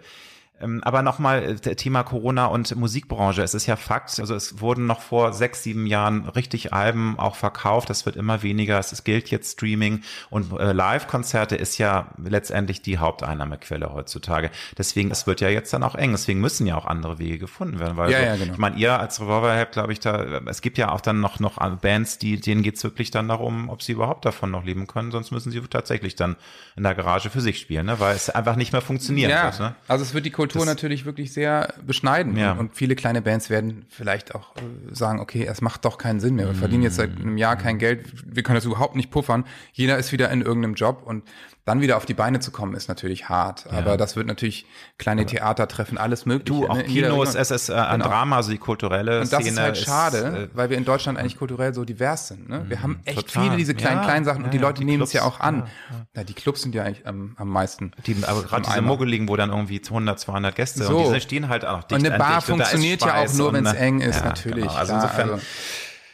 Ähm, Aber nochmal äh, Thema Corona und Musikbranche. Es ist ja Fakt, also es wurden noch vor sechs, sieben Jahren richtig Alben auch verkauft. Das wird immer weniger. Es gilt jetzt Streaming und äh, Live-Konzerte ist ja letztendlich die Haupteinnahmequelle heutzutage. Deswegen, es wird ja jetzt dann auch eng. Deswegen müssen ja auch andere Wege gefunden werden. Weil Ja, so, ja, genau. ich meine, ihr als Revolverhelp, glaube ich, da, es gibt ja auch dann noch, noch Bands, die, denen geht's wirklich dann darum, ob sie überhaupt davon noch leben können. Sonst müssen sie tatsächlich dann in der Garage für sich spielen, ne? weil es einfach nicht mehr funktionieren Ja, wird. Ne? also es wird die Kultur natürlich wirklich sehr beschneiden. Ja. Und, viele kleine Bands werden vielleicht auch äh, sagen, okay, es macht doch keinen Sinn mehr. Wir verdienen jetzt seit einem Jahr kein Geld. Wir können das überhaupt nicht puffern. Jeder ist wieder in irgendeinem Job und dann wieder auf die Beine zu kommen, ist natürlich hart. Aber das wird natürlich kleine Theater treffen, alles mögliche. Du, auch ne? In jeder Kinos, es ist äh, ein Genau. Drama, also die kulturelle Und das Szene ist halt schade, äh, weil wir in Deutschland eigentlich kulturell so divers sind. Ne? Wir haben echt total. viele diese kleinen, Ja, kleinen Sachen ja, und die ja, Leute die nehmen es ja auch an. Ja, die Clubs sind ja eigentlich am, am meisten. die, aber gerade diese. Muggeligen, wo dann irgendwie 100, 200 Gäste So. und diese stehen halt auch dicht Und eine Bar dicht und ist funktioniert ja auch nur, wenn es äh, eng ist, ja, natürlich. Genau. Also insofern, also-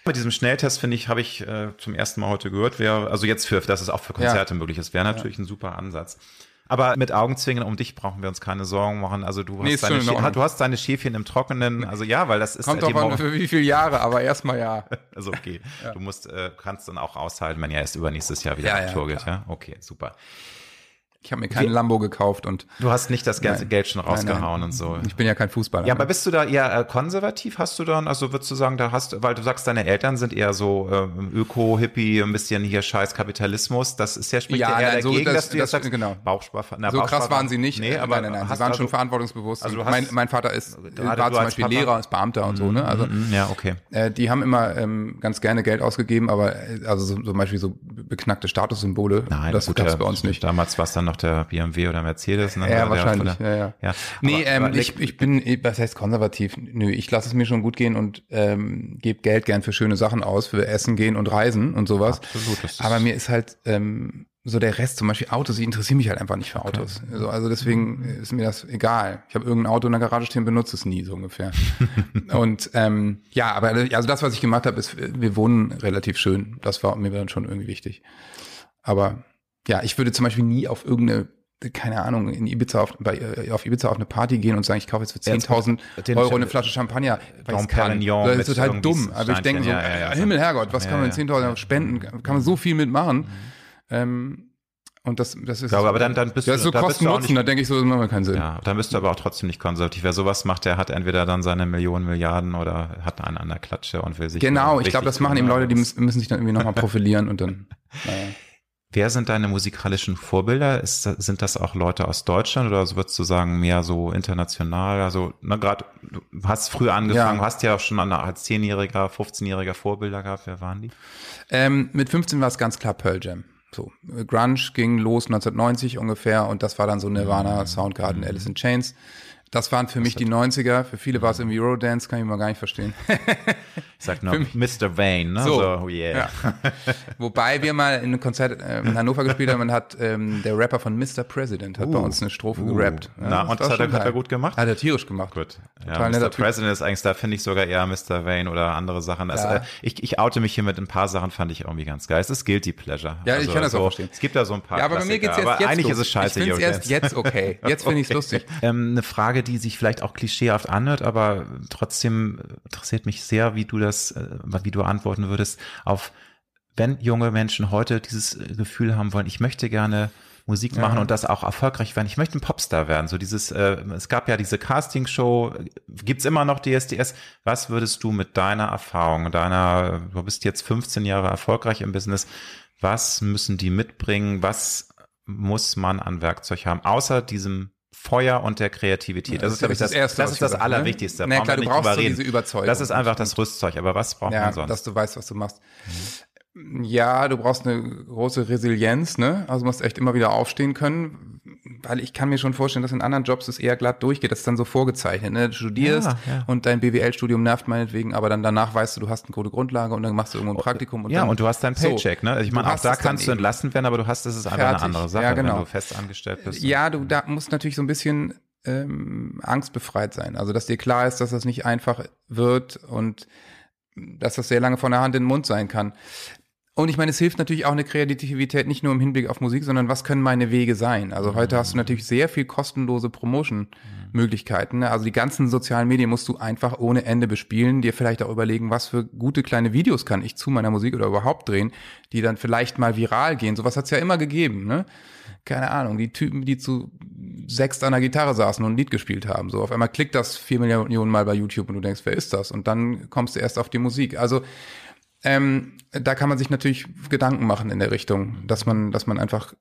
bei diesem Schnelltest, finde ich, habe ich äh, zum ersten Mal heute gehört, wäre, also jetzt für, dass es auch für Konzerte möglich ist, wäre natürlich ein super Ansatz. Aber mit Augenzwingen um dich brauchen wir uns keine Sorgen machen. Also du Nee, hast, ist deine, Schä- du hast deine Schäfchen im Trockenen. Also ja, weil das ist Kommt drauf an, für wie viele Jahre, aber erstmal ja. <laughs> Also okay. Du musst, äh, kannst dann auch aushalten, wenn ja erst übernächstes Jahr wieder Ja, auf ja, Tour geht, ja? Okay, super. Ich habe mir keinen Lambo gekauft und Du hast nicht das ganze Nein. Geld schon Nein, nein. rausgehauen und so. ich bin ja kein Fußballer. Ja, aber bist du da eher äh, konservativ? Hast du dann, also würdest du sagen, da hast, weil du sagst, deine Eltern sind eher so ähm, Öko-Hippie, ein bisschen hier scheiß Kapitalismus. Das ist ja spricht Ja, eher nein, so, dagegen, das- dass du jetzt das- sagst, genau. Bauchspar, na, so krass Bauchspar- waren sie nicht. Nee, Äh, aber nein, nein, nein. hast Sie waren also- schon verantwortungsbewusst. also Und mein, hast- mein Vater ist, äh, war zum Beispiel Papa- Lehrer, ist Beamter und so. Ne? Also Mhm, Ja, okay. äh, die haben immer ähm, ganz gerne Geld ausgegeben, aber äh, also so, zum Beispiel so beknackte Statussymbole, Nein, das gut, gab's ja, bei uns nicht. Damals war es dann noch der BMW oder Mercedes. Ne? Ja, wahrscheinlich. der- ja, ja. ja. Nee, Aber- ähm, ich, ich bin, was heißt konservativ? Nö, ich lasse es mir schon gut gehen und ähm, gebe Geld gern für schöne Sachen aus, für Essen gehen und Reisen und sowas. Absolut, das Aber mir ist halt ähm, so der Rest, zum Beispiel Autos, ich interessiere mich halt einfach nicht für Autos. Also, also deswegen ist mir das egal. Ich habe irgendein Auto in der Garage stehen, benutze es nie, so ungefähr. <laughs> und ähm, ja, aber also das, was ich gemacht habe, ist, wir wohnen relativ schön. Das war mir dann schon irgendwie wichtig. Aber ja, ich würde zum Beispiel nie auf irgendeine keine Ahnung, in Ibiza auf, bei, äh, auf Ibiza auf eine Party gehen und sagen, ich kaufe jetzt für Jetzt 10.000 den- Euro eine Flasche Champagner. Dom ich's kann. Das ist total dumm. Aber ich denke so, ja, ja, ja. Himmel, Herrgott, was kann man mit 10.000 spenden? Kann man so viel mitmachen. Ähm, und das, das ist, glaube, aber dann- dann bist das du- ist so Kosten-Nutzen, da denke ich so, das macht keinen Sinn. Ja, dann bist du aber auch trotzdem nicht konservativ. Wer sowas macht, der hat entweder dann seine Millionen, Milliarden oder hat einen an der Klatsche und will sich. Genau, ich glaube, das machen eben Leute, die müssen sich dann irgendwie nochmal profilieren und dann, <laughs> naja. Wer sind deine musikalischen Vorbilder? Ist, sind das auch Leute aus Deutschland oder würdest du sagen mehr so international? Also na gerade du hast früh angefangen, ja. hast ja auch schon als 10-jähriger, 15-jähriger Vorbilder gehabt. Wer waren die? Ähm, mit 15 war es ganz klar Pearl Jam. So, Grunge ging los 1990 ungefähr und das war dann so Nirvana, mhm. Soundgarden, mhm. Alice in Chains. Das waren für mich die 90er. Für viele war es im Eurodance, kann ich mal gar nicht verstehen. Ich sag nur Mr. Vane, ne? So, so yeah. Ja. <laughs> Wobei wir mal in einem Konzert äh, in Hannover gespielt haben und hat ähm, der Rapper von Mr. President hat uh, bei uns eine Strophe uh. gerappt. Ja, Na, und das hat er, hat er, gut gemacht? Hat er tierisch gemacht. Gut. Total ja, Mr. President ist eigentlich, da finde ich sogar eher Mr. Vane oder andere Sachen. Also, äh, ich, ich oute mich hier mit ein paar Sachen, fand ich irgendwie ganz geil. Es ist Guilty Pleasure. Ja, also, ich kann das so, auch verstehen. Es gibt da so ein paar Ja, aber bei mir geht's jetzt, aber jetzt eigentlich los. ist es scheiße, Ich finde erst jetzt okay. Jetzt <laughs> finde ich es lustig. Ähm, eine Frage, die sich vielleicht auch klischeehaft anhört, aber trotzdem interessiert mich sehr, wie du das, äh, wie du antworten würdest auf, wenn junge Menschen heute dieses äh, Gefühl haben wollen, ich möchte gerne Musik machen ja. und das auch erfolgreich werden. Ich möchte ein Popstar werden. So dieses, äh, es gab ja diese Castingshow, gibt's immer noch DSDS. Was würdest du mit deiner Erfahrung, deiner, du bist jetzt 15 Jahre erfolgreich im Business, was müssen die mitbringen? Was muss man an Werkzeug haben, außer diesem Feuer und der Kreativität. Das, das ist, das, das, Erste, das, ist das ne? Allerwichtigste. Ne? Nee, klar, du brauchst so diese Überzeugung. Das ist einfach das Rüstzeug. Aber was braucht ja, man sonst? Dass du weißt, was du machst. Mhm. Ja, du brauchst eine große Resilienz, ne? Also du musst echt immer wieder aufstehen können, weil ich kann mir schon vorstellen, dass in anderen Jobs es eher glatt durchgeht. Das ist dann so vorgezeichnet, ne? Du studierst ja, ja. und dein BWL-Studium nervt meinetwegen, aber dann danach weißt du, du hast eine gute Grundlage und dann machst du irgendwo ein Praktikum. Und ja, dann, und du hast dein Paycheck, so, ne? Ich meine, auch da kannst du entlassen werden, aber du hast, das ist einfach fertig. eine andere Sache, ja, genau. wenn du fest angestellt bist. Ja, du da musst natürlich so ein bisschen ähm, angstbefreit sein. Also, dass dir klar ist, dass das nicht einfach wird und dass das sehr lange von der Hand in den Mund sein kann. Und ich meine, es hilft natürlich auch eine Kreativität nicht nur im Hinblick auf Musik, sondern was können meine Wege sein? Also heute hast du natürlich sehr viel kostenlose Promotion-Möglichkeiten. Ne? Also die ganzen sozialen Medien musst du einfach ohne Ende bespielen, dir vielleicht auch überlegen, was für gute kleine Videos kann ich zu meiner Musik oder überhaupt drehen, die dann vielleicht mal viral gehen. Sowas hat es ja immer gegeben, ne? Keine Ahnung, die Typen, die zu sechs an der Gitarre saßen und ein Lied gespielt haben. So auf einmal klickt das vier Millionen Mal bei YouTube und du denkst, wer ist das? Und dann kommst du erst auf die Musik. Also ähm, da kann man sich natürlich Gedanken machen in der Richtung, dass man, dass man einfach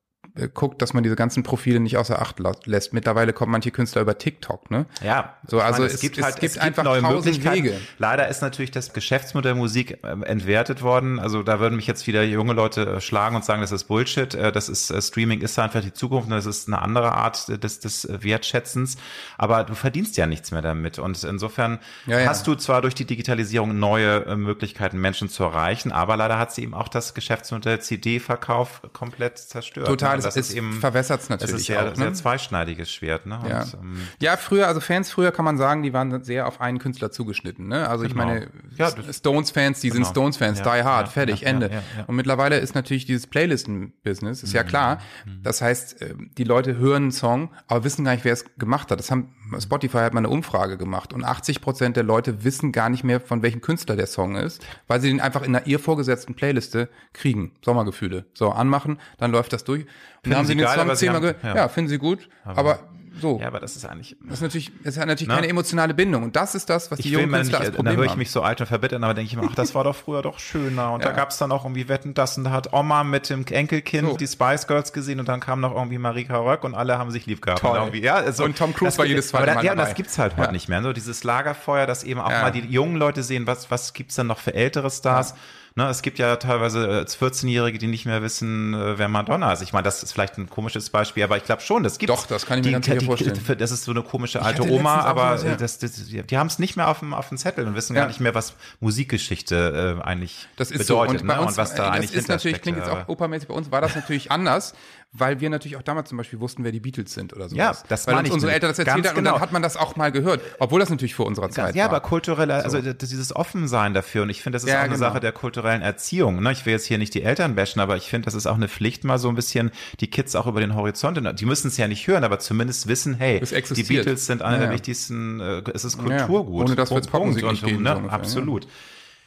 guckt, dass man diese ganzen Profile nicht außer Acht lässt. Mittlerweile kommen manche Künstler über TikTok, ne? Ja. So, also meine, es, es, gibt halt, es gibt, es gibt einfach neue Möglichkeiten. Wege. Leider ist natürlich das Geschäftsmodell Musik äh, entwertet worden. Also da würden mich jetzt wieder junge Leute äh, schlagen und sagen, das ist Bullshit. Das ist Streaming ist einfach die Zukunft und das ist eine andere Art des, des Wertschätzens. Aber du verdienst ja nichts mehr damit. Und insofern ja, ja. hast du zwar durch die Digitalisierung neue Möglichkeiten, Menschen zu erreichen, aber leider hat sie eben auch das Geschäftsmodell CD-Verkauf komplett zerstört. Total das ist eben verwässert es natürlich. Das ist sehr, auch, ne? sehr zweischneidiges Schwert. Ne? Ja. Und, ähm, ja, früher, also Fans früher kann man sagen, die waren sehr auf einen Künstler zugeschnitten. Ne? Also genau. ich meine, ja, Stones-Fans, die genau. sind Stones-Fans, ja, Die Hard, fertig, Ende. Und mittlerweile ist natürlich dieses Playlisten-Business, ist mhm. ja klar. Mhm. Das heißt, äh, die Leute hören einen Song, aber wissen gar nicht, wer es gemacht hat. Das haben Spotify hat mal eine Umfrage gemacht und 80 Prozent der Leute wissen gar nicht mehr, von welchem Künstler der Song ist, weil sie den einfach in einer ihr vorgesetzten Playliste kriegen. Sommergefühle. So, anmachen, dann läuft das durch. Und dann haben sie den Song zehnmal gehört. Ja. ja, finden sie gut, aber, aber so. Ja, aber das ist eigentlich. Das ist natürlich, das hat natürlich ne? keine emotionale Bindung. Und das ist das, was die jungen Künstler nicht, als Problem Da höre ich mich so alt und verbittert, aber denke ich mir, ach, das war doch früher doch schöner. Und ja. da gab es dann auch irgendwie Wetten, das und da hat Oma mit dem Enkelkind so. die Spice Girls gesehen und dann kam noch irgendwie Marika Röck und alle haben sich lieb gehabt. Toll. Und, ja, also, und Tom Cruise war jedes zweite Mal Ja, dabei. das gibt's halt heute nicht mehr. So dieses Lagerfeuer, dass eben auch mal die jungen Leute sehen, was, was gibt's dann noch für ältere Stars. Ne, es gibt ja teilweise als 14-Jährige, die nicht mehr wissen, äh, wer Madonna ist. Ich meine, das ist vielleicht ein komisches Beispiel, aber ich glaube schon, das gibt Doch, das kann ich mir die, ganz die, vorstellen. Die, das ist so eine komische alte Oma, aber ja. das, das, die haben es nicht mehr auf dem, auf dem Zettel und wissen ja. gar nicht mehr, was Musikgeschichte äh, eigentlich das ist bedeutet so. und, ne? uns, und was da eigentlich ist natürlich, klingt jetzt auch opermäßig, bei uns war das natürlich <laughs> anders, weil wir natürlich auch damals zum Beispiel wussten, wer die Beatles sind oder so. Ja, das weil uns unsere Eltern das erzählt haben genau. und dann genau. hat man das auch mal gehört, obwohl das natürlich vor unserer Zeit ja, war. Ja, aber kulturelle, also so. dieses Offensein dafür und ich finde, das ist ja, auch eine genau. Sache der kulturellen Erziehung ne? Ich will jetzt hier nicht die Eltern bashen, aber ich finde, das ist auch eine Pflicht, mal so ein bisschen die Kids auch über den Horizont, die müssen es ja nicht hören, aber zumindest wissen, hey, die Beatles sind einer ja. der wichtigsten, äh, es ist Kulturgut. Ohne das wird Popmusik nicht geben. Ne? So Absolut.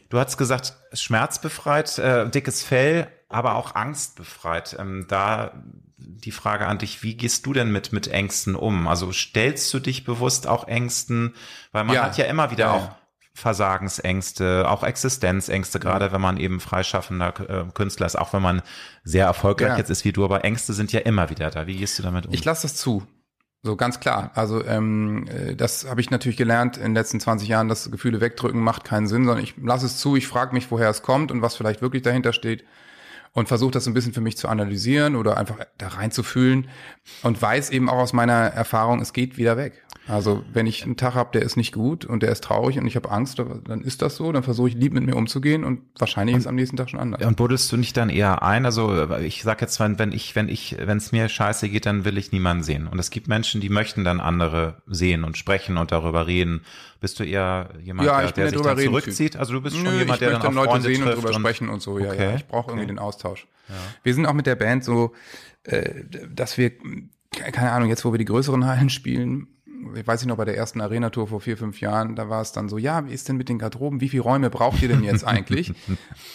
Du hast gesagt, schmerzbefreit, äh, dickes Fell, aber auch angstbefreit. Ähm, da die Frage an dich, wie gehst du denn mit, mit Ängsten um? Also stellst du dich bewusst auch Ängsten? Weil man ja. hat ja immer wieder ja. auch Versagensängste, auch Existenzängste, gerade wenn man eben freischaffender äh, Künstler ist, auch wenn man sehr erfolgreich ja. jetzt ist wie du, aber Ängste sind ja immer wieder da. Wie gehst du damit um? Ich lasse das zu. So ganz klar. Also ähm, äh, das habe ich natürlich gelernt in den letzten 20 Jahren, dass Gefühle wegdrücken macht keinen Sinn, sondern ich lasse es zu, ich frage mich, woher es kommt und was vielleicht wirklich dahinter steht und versuche das ein bisschen für mich zu analysieren oder einfach da reinzufühlen und weiß eben auch aus meiner Erfahrung, es geht wieder weg. Also wenn ich einen Tag habe, der ist nicht gut und der ist traurig und ich habe Angst, dann ist das so, dann versuche ich lieb mit mir umzugehen und wahrscheinlich und, ist am nächsten Tag schon anders. Und buddelst du nicht dann eher ein? Also ich sag jetzt, wenn, wenn ich, wenn ich, wenn es mir scheiße geht, dann will ich niemanden sehen. Und es gibt Menschen, die möchten dann andere sehen und sprechen und darüber reden. Bist du eher jemand, ja, der, der sich dann zurückzieht? Also du bist schon Nö, jemand, der dann auch Leute Freunde sehen und drüber und sprechen und so. Ja, okay. ja. Ich brauche irgendwie okay. den Austausch. Ja. Wir sind auch mit der Band so, äh, dass wir keine Ahnung, jetzt wo wir die größeren Hallen spielen, ich weiß nicht noch, bei der ersten Arena-Tour vor vier, fünf Jahren, da war es dann so, ja, wie ist denn mit den Garderoben, wie viele Räume braucht ihr denn jetzt eigentlich? <laughs>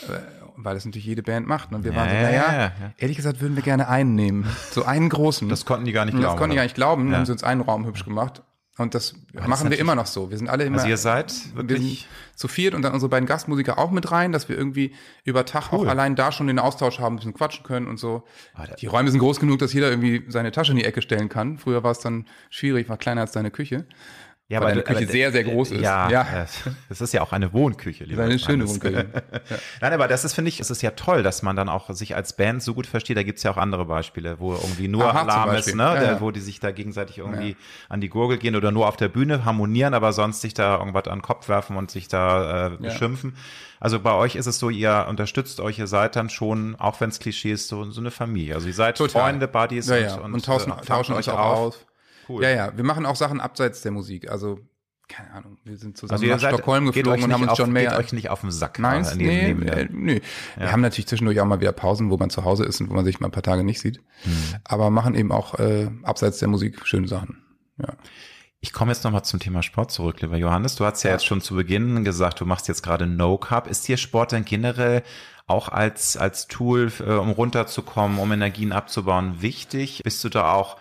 Äh, weil das natürlich jede Band macht. Und wir waren so, naja, ja, ehrlich gesagt würden wir gerne einen nehmen. So einen großen. Das konnten die gar nicht glauben. Das konnten die gar nicht glauben. Ja. haben sie uns einen Raum hübsch gemacht. Und das Aber machen das wir immer noch so. Wir sind alle immer. Also ihr seid wirklich zu viert und dann unsere beiden Gastmusiker auch mit rein, dass wir irgendwie über Tag cool. auch allein da schon den Austausch haben, ein bisschen quatschen können und so. Die Räume sind groß genug, dass jeder irgendwie seine Tasche in die Ecke stellen kann. Früher war es dann schwierig, war kleiner als deine Küche. Ja, weil deine Küche sehr, sehr groß ist. Ja, ja. Das ist ja auch eine Wohnküche. Lieber eine schöne Wohnküche. <laughs> ja. Nein, aber das ist, finde ich, es ist ja toll, dass man dann auch sich als Band so gut versteht. Da gibt's ja auch andere Beispiele, wo irgendwie nur Aha, Alarm ist, ne? Ja, Der, wo die sich da gegenseitig irgendwie an die Gurgel gehen oder nur auf der Bühne harmonieren, aber sonst sich da irgendwas an den Kopf werfen und sich da äh, beschimpfen. Also bei euch ist es so, ihr unterstützt euch, ihr seid dann schon, auch wenn es Klischee ist, so, so eine Familie. Also ihr seid Total. Freunde, Buddies und, und, und, tauschen, äh, tauschen euch auch auf. Cool. Ja, ja, wir machen auch Sachen abseits der Musik. Also keine Ahnung, wir sind zusammen also nach seid, Stockholm geflogen und haben uns schon mehr. Geht euch nicht auf den Sack. Nein, nee, neben, äh, nö. Ja. Wir haben natürlich zwischendurch auch mal wieder Pausen, wo man zu Hause ist und wo man sich mal ein paar Tage nicht sieht. Hm. Aber machen eben auch äh, abseits der Musik schöne Sachen. Ja. Ich komme jetzt nochmal zum Thema Sport zurück, lieber Johannes. Du hast ja, ja, jetzt schon zu Beginn gesagt, du machst jetzt gerade No Carb. Ist dir Sport denn generell auch als, als Tool, äh, um runterzukommen, um Energien abzubauen, wichtig? Bist du da auch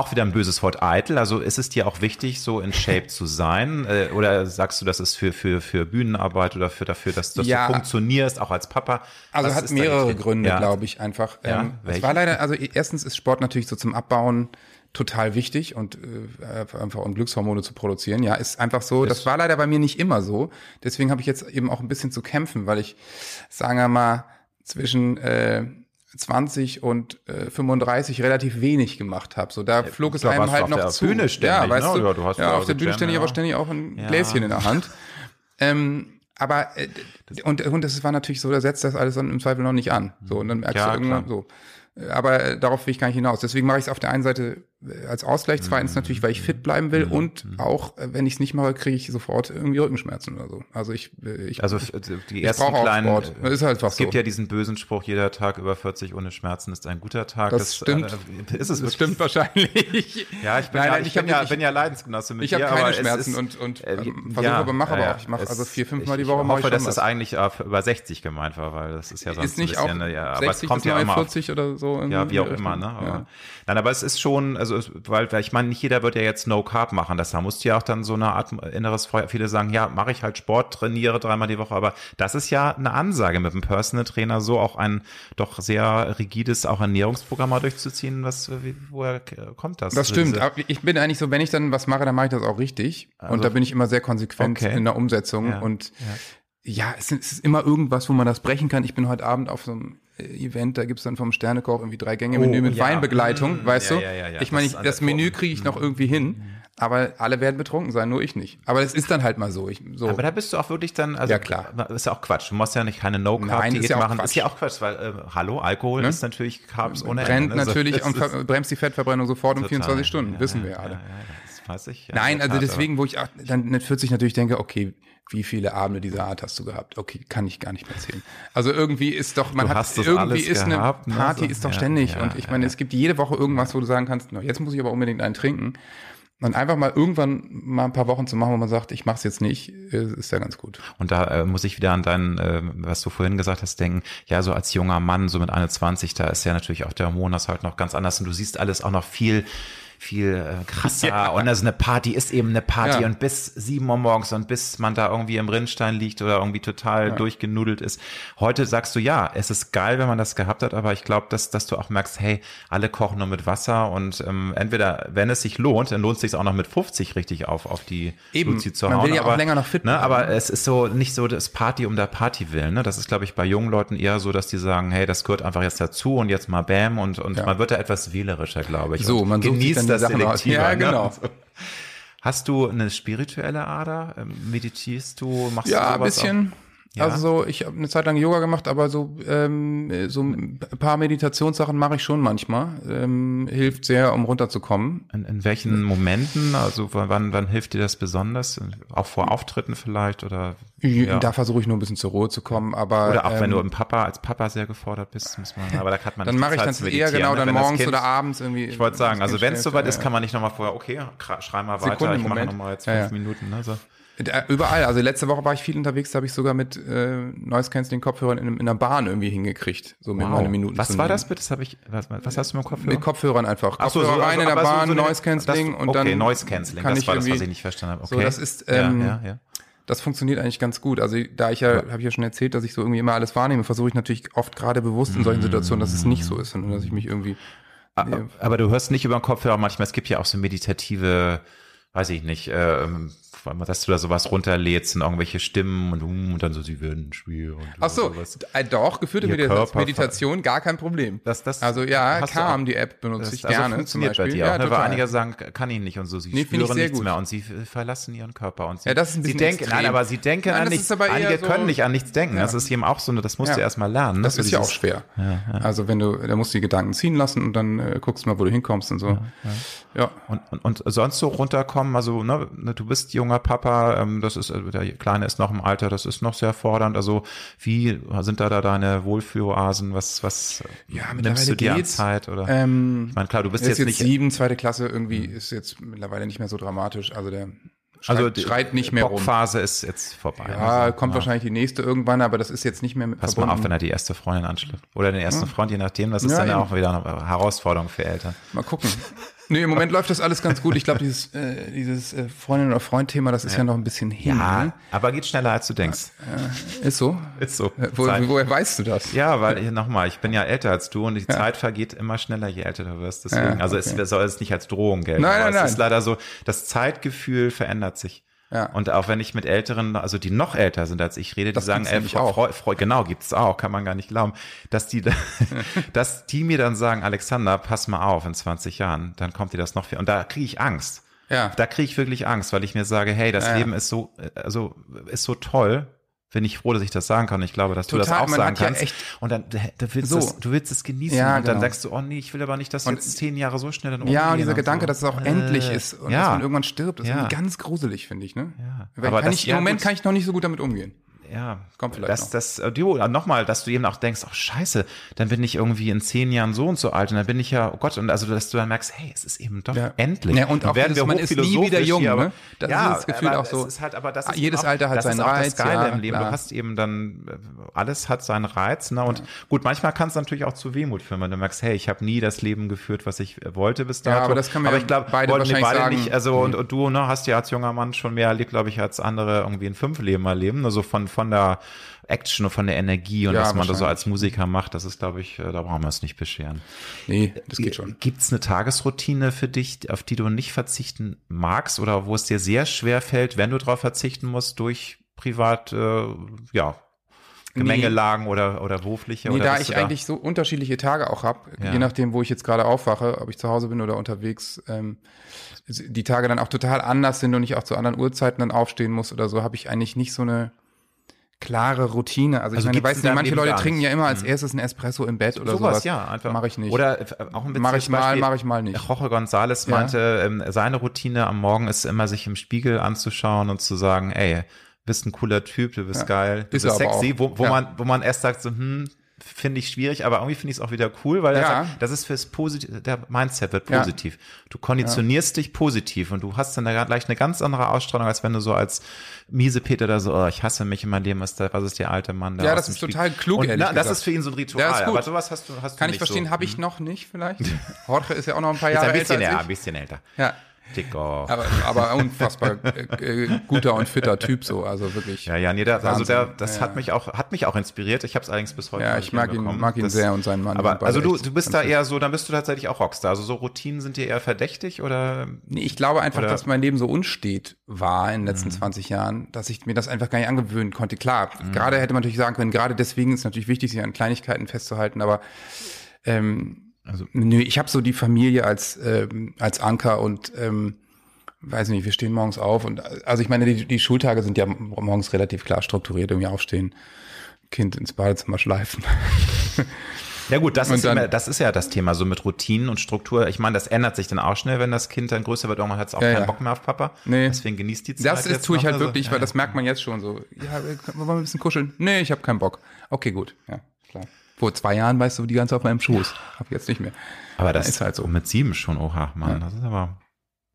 auch wieder ein böses Wort eitel. Also ist es dir auch wichtig, so in Shape zu sein? Äh, oder sagst du, das ist für, für, für Bühnenarbeit oder für dafür, dass, dass ja. du funktionierst, auch als Papa? Also Was hat mehrere Gründe, ja. glaube ich, einfach. Ja, ähm, es war leider, also erstens ist Sport natürlich so zum Abbauen total wichtig und äh, einfach um Glückshormone zu produzieren. Ja, ist einfach so. Das, das war leider bei mir nicht immer so. Deswegen habe ich jetzt eben auch ein bisschen zu kämpfen, weil ich, sagen wir mal, zwischen äh, 20 und äh, 35 relativ wenig gemacht habe. So da ja, flog es einem halt noch zu. Bühne ständig, ja, weißt ne? du, du hast ja, auf der Bühne ständig, ja. aber ständig auch ein ja. Gläschen in der Hand. ähm, aber äh, und und das war natürlich so, da setzt das alles dann im Zweifel noch nicht an. So und dann merkst du irgendwann klar. so. Aber äh, darauf will ich gar nicht hinaus. Deswegen mache ich es auf der einen Seite äh, als Ausgleich. Zweitens mhm. natürlich, weil ich fit bleiben will. Mhm. Und mhm. auch, äh, wenn ich es nicht mache, kriege ich sofort irgendwie Rückenschmerzen oder so. Also ich, ich also die ersten kleinen. Sport. Das ist halt es gibt so. ja diesen bösen Spruch: Jeder Tag über 40 ohne Schmerzen ist ein guter Tag. Das, das stimmt. Äh, <laughs> ist es das stimmt wahrscheinlich. <laughs> ja, ich bin Nein, ja, ich, ich bin, ja, bin ja Leidensgenosse mit ich dir. Ich habe keine Schmerzen ist, und und äh, versuche ja, aber mache aber auch. Ich mache also vier, fünf die Woche. Ich hoffe, dass das eigentlich über 60 gemeint war, weil das ist ja sonst ist nicht ein bisschen. Ja, aber es kommt ja immer 40 oder so. Ja, wie auch immer. Ne? Nein, aber es ist schon, also weil, weil ich meine, nicht jeder wird ja jetzt No Carb machen. Das da musst du ja auch dann so eine Art inneres Feuer. Viele sagen, ja, mache ich halt Sport, trainiere dreimal die Woche, aber das ist ja eine Ansage mit dem Personal Trainer, so auch ein doch sehr rigides auch Ernährungsprogramm mal durchzuziehen. Was, wie, woher kommt das? Das stimmt. Ich bin eigentlich so, wenn ich dann was mache, dann mache ich das auch richtig. Also, und da bin ich immer sehr konsequent okay. in der Umsetzung. Ja, und ja ja, es ist immer irgendwas, wo man das brechen kann. Ich bin heute Abend auf so einem Event, da gibt's dann vom Sternekoch irgendwie drei Gänge Menü oh, mit ja. Weinbegleitung, mm, weißt ja, du? Ja, ich meine, das, das Menü kriege ich noch mm. irgendwie hin, aber alle werden betrunken sein, nur ich nicht. Aber es ist dann halt mal so. Ich, so. Aber da bist du auch wirklich dann, also ja klar, das ist ja auch Quatsch. Du musst ja nicht keine No Carb Diät ja machen. Quatsch. Ist ja auch Quatsch, weil äh, hallo, Alkohol ne? ist natürlich Carbs ohne Brennt Ende. natürlich und bremst die Fettverbrennung sofort um 24 Stunden, wissen wir alle. das weiß ich. Nein, also deswegen, wo ich dann mit 40 natürlich denke, okay, wie viele Abende dieser Art hast du gehabt? Okay, kann ich gar nicht mehr zählen. Also irgendwie ist doch, man du hat irgendwie ist gehabt, eine Party ne? ist doch ja, ständig ja, und ich meine, ja. es gibt jede Woche irgendwas, wo du sagen kannst, no, jetzt muss ich aber unbedingt einen trinken. Und einfach mal irgendwann mal ein paar Wochen zu machen, wo man sagt, ich mach's jetzt nicht, ist ja ganz gut. Und da äh, muss ich wieder an dein, äh, was du vorhin gesagt hast, denken, ja, so als junger Mann, so mit 21, da ist ja natürlich auch der Hormonhaushalt noch ganz anders und du siehst alles auch noch viel viel äh, krasser ja. und also eine Party ist eben eine Party ja. und bis sieben Uhr morgens und bis man da irgendwie im Rinnstein liegt oder irgendwie total ja. durchgenudelt ist. Heute sagst du ja, es ist geil, wenn man das gehabt hat, aber ich glaube, dass, dass du auch merkst, hey, alle kochen nur mit Wasser und ähm, entweder, wenn es sich lohnt, dann lohnt es sich auch noch mit 50 richtig auf, auf die Eben, Luzi zu man hauen. Will ja aber, auch länger noch fit ne, aber es ist so nicht so das Party um der Party willen. Ne? Das ist, glaube ich, bei jungen Leuten eher so, dass die sagen, hey, das gehört einfach jetzt dazu und jetzt mal Bam und, und man wird da etwas wählerischer, glaube ich. So, man genießt das selektiver. Ja, ne? genau. Ne? Hast du eine spirituelle Ader? Ähm, meditierst du? Machst ja, du ein bisschen. Auch? Ja. Also so, ich habe eine Zeit lang Yoga gemacht, aber so ähm, so ein paar Meditationssachen mache ich schon manchmal. Ähm, hilft sehr, um runterzukommen. In, in welchen Momenten? Also wann wann hilft dir das besonders? Auch vor Auftritten vielleicht oder? Ja. Da versuche ich nur ein bisschen zur Ruhe zu kommen, aber oder auch ähm, wenn du im Papa als Papa sehr gefordert bist, muss man. Aber da hat man dann mache ich das eher genau dann morgens kind, oder abends irgendwie. Ich wollte sagen, also wenn es soweit ist, kann man nicht nochmal vorher. Okay, schrei mal weiter. Sekunden, ich mache nochmal jetzt fünf ja, Minuten. Ne, so. Äh, überall. Also letzte Woche war ich viel unterwegs, da habe ich sogar mit äh, Noise Cancelling Kopfhörern in, in einer Bahn irgendwie hingekriegt, so mit wow. meine Minuten. Was war das bitte? Das habe ich. Was, was hast du mit Kopfhörern? Mit Kopfhörern einfach. Ach Kopfhörer so, so, rein also, in der Bahn, so Noise Cancelling und dann. Okay, Noise Cancelling. Das war das, was ich nicht verstanden habe. Okay. So, das ist. Ähm, ja, ja, ja. Das funktioniert eigentlich ganz gut. Also da ich ja, habe ich ja schon erzählt, dass ich so irgendwie immer alles wahrnehme, versuche ich natürlich oft gerade bewusst in solchen Situationen, dass es nicht so ist, sondern dass ich mich irgendwie. Aber du hörst nicht über den Kopfhörer manchmal, es gibt ja auch so meditative, weiß ich nicht, ähm, dass du da sowas runterlädst und irgendwelche Stimmen und, und dann so, sie werden schwer. Und Ach so, äh, doch, geführte Meditation, gar kein Problem. Das, das also ja, Calm, die App benutze ich also gerne funktioniert zum Beispiel. Bei dir auch, ja, ne? Weil einige sagen, kann ich nicht und so, sie nee, spüren nichts gut. mehr und sie verlassen ihren Körper. Und sie, ja, das ist ein bisschen sie denken, Nein, aber sie denken nein, an nichts. Einige so, können nicht an nichts denken. Ja. Das ist eben auch so, das musst ja. du erstmal lernen. Das, das ist ja auch schwer. Also wenn du, da musst du die Gedanken ziehen lassen und dann äh, guckst mal, wo du hinkommst und so. Ja. Und, und, und sonst so runterkommen, also ne, du bist junger Papa, ähm, das ist, äh, der Kleine ist noch im Alter, das ist noch sehr fordernd. Also wie sind da da deine Wohlfühloasen? Was, was ja, nimmst du dir an Zeit? Oder? Ähm, ich meine, klar, du bist jetzt, jetzt nicht sieben, zweite Klasse irgendwie mhm. ist jetzt mittlerweile nicht mehr so dramatisch. Also der Schreit, also die schreit nicht mehr Bockphase rum. ist jetzt vorbei. Ja, also, kommt ja. wahrscheinlich die nächste irgendwann, aber das ist jetzt nicht mehr mit Pass verbunden. mal auf, wenn er die erste Freundin anschleppt. Oder den ersten ja. Freund, je nachdem. Das ist ja, dann ja auch wieder eine Herausforderung für Eltern. Mal gucken. <laughs> Nee, im Moment läuft das alles ganz gut. Ich glaube, dieses, äh, dieses äh, Freundin- oder Freund-Thema, das ist ja. ja. noch ein bisschen hin. Ja, ne? aber geht schneller, als du denkst. Äh, ist so? Ist so. Äh, wo, woher weißt du das? Ja, weil ich, nochmal, ich bin ja älter als du und die ja. Zeit vergeht immer schneller, je älter du wirst. Deswegen, ja, also okay. es soll es nicht als Drohung gelten. Nein, nein, nein. Es ist leider so, das Zeitgefühl verändert sich. Ja. Und auch wenn ich mit Älteren, also die noch älter sind als ich rede, die das sagen, ey, Frau, Frau, genau, gibt's auch, kann man gar nicht glauben, dass die, <laughs> dass die mir dann sagen, Alexander, pass mal auf, in 20 Jahren, dann kommt dir das noch viel. Und da kriege ich Angst. Ja. Da kriege ich wirklich Angst, weil ich mir sage, hey, das ja, Leben ist so, also ist so toll bin ich froh, dass ich das sagen kann. Ich glaube, dass Total, du das auch sagen kannst. Ja und dann da willst so. du willst es genießen ja, und dann genau. sagst du, oh nee, ich will aber nicht, dass und jetzt zehn Jahre so schnell dann umgehen. Ja, und dieser und Gedanke, so. dass es auch äh, endlich ist und ja. dass man irgendwann stirbt, das ist ganz gruselig, finde ich. Ne? Ja. Weil aber das, ich, im Moment kann ich noch nicht so gut damit umgehen ja, kommt vielleicht das, noch. Das, äh, du, nochmal, dass du eben auch denkst, oh scheiße, dann bin ich irgendwie in zehn Jahren so und so alt und dann bin ich ja, oh Gott, und also, dass du dann merkst, hey, es ist eben doch ja. endlich. Ja, und, auch werden wir man ist nie wieder jung, hier, ne? Das ja, ist das Gefühl auch so. Ist halt, aber das ist jedes auch, Alter hat seinen Reiz. Das Geile ja, im Leben. Klar. Du hast eben dann, äh, alles hat seinen Reiz, ne? Und ja. gut, manchmal kann es natürlich auch zu Wehmut führen, wenn du merkst, hey, ich habe nie das Leben geführt, was ich äh, wollte bis dato. Ja, aber das kann man aber ich glaube, beide wahrscheinlich beide sagen. nicht, also, und, und du, ne, hast ja als junger Mann schon mehr erlebt, glaube ich, als andere irgendwie in fünf Leben erleben, also von, von der, Action und von der Energie und ja, was man da so als Musiker macht, das ist, glaube ich, äh, da brauchen wir es nicht bescheren. Nee, das geht schon. Gibt es eine Tagesroutine für dich, auf die du nicht verzichten magst oder wo es dir sehr schwer fällt, wenn du darauf verzichten musst, durch privat, äh, ja, Gemengelagen nee. oder, oder berufliche? Nee, oder da ich da? eigentlich so unterschiedliche Tage auch habe, ja. je nachdem, wo ich jetzt gerade aufwache, ob ich zu Hause bin oder unterwegs, ähm, die Tage dann auch total anders sind und ich auch zu anderen Uhrzeiten dann aufstehen muss oder so, habe ich eigentlich nicht so eine klare Routine. Also, also ich meine, weißt du, manche Leute trinken ja immer als mhm. erstes ein Espresso im Bett oder sowas. sowas. ja, einfach. Mache ich nicht. Oder äh, auch ein bisschen Mache ich mal, mache ich mal nicht. Jorge González ja. meinte, ähm, seine Routine am Morgen ist immer, sich im Spiegel anzuschauen und zu sagen, ey, bist ein cooler Typ, du bist ja. geil, du ist bist sexy, wo, wo ja. man, wo man erst sagt so, hm, finde ich schwierig, aber irgendwie finde ich es auch wieder cool, weil ja. sagt, das ist fürs Positiv, der Mindset wird positiv. Ja. Du konditionierst ja. dich positiv und du hast dann da gleich eine ganz andere Ausstrahlung, als wenn du so als miese Peter da so, oh, ich hasse mich in meinem Leben, was, da, was ist der alte Mann da? Ja, das ist total klug, und, na, Das ist für ihn so ein Ritual, ja, aber sowas hast du, hast Kann du ich verstehen, so. habe ich hm. noch nicht vielleicht. <laughs> Jorge ist ja auch noch ein paar Jahre älter. Ein bisschen älter, ein bisschen älter. Ja. Dicker. Aber, aber unfassbar äh, äh, guter und fitter Typ so, also wirklich. Ja, ja, nee, der, also der, das ja. hat mich auch, hat mich auch inspiriert. Ich habe es allerdings bis heute. Ja, ich mag ihn, mag ihn das, sehr und seinen Mann. Aber also du, du bist da eher so, dann bist du tatsächlich auch Rockstar. Also so Routinen sind dir eher verdächtig oder? Nee, ich glaube einfach, oder? dass mein Leben so unstet war in den letzten mhm. 20 Jahren, dass ich mir das einfach gar nicht angewöhnen konnte. Klar, mhm. gerade hätte man natürlich sagen können, gerade deswegen ist es natürlich wichtig, sich an Kleinigkeiten festzuhalten, aber ähm, also, nö, ich habe so die Familie als, ähm, als Anker und ähm, weiß nicht, wir stehen morgens auf und also ich meine, die, die Schultage sind ja morgens relativ klar strukturiert, irgendwie aufstehen, Kind ins Badezimmer schleifen. Ja gut, das ist, dann, immer, das ist ja das Thema, so mit Routinen und Struktur. Ich meine, das ändert sich dann auch schnell, wenn das Kind dann größer wird. Irgendwann hat es auch ja, keinen ja. Bock mehr auf Papa. Nee. Deswegen genießt die Zeit. Das ist, tue ich halt wirklich, so. weil das merkt man jetzt schon so. Ja, wollen wir ein bisschen kuscheln? Nee, ich habe keinen Bock. Okay, gut. Ja, klar. Vor zwei Jahren weißt du, die ganze auf meinem Schoß. Hab ich jetzt nicht mehr. Aber das ist halt so. Mit sieben schon, oha, Mann, das ist aber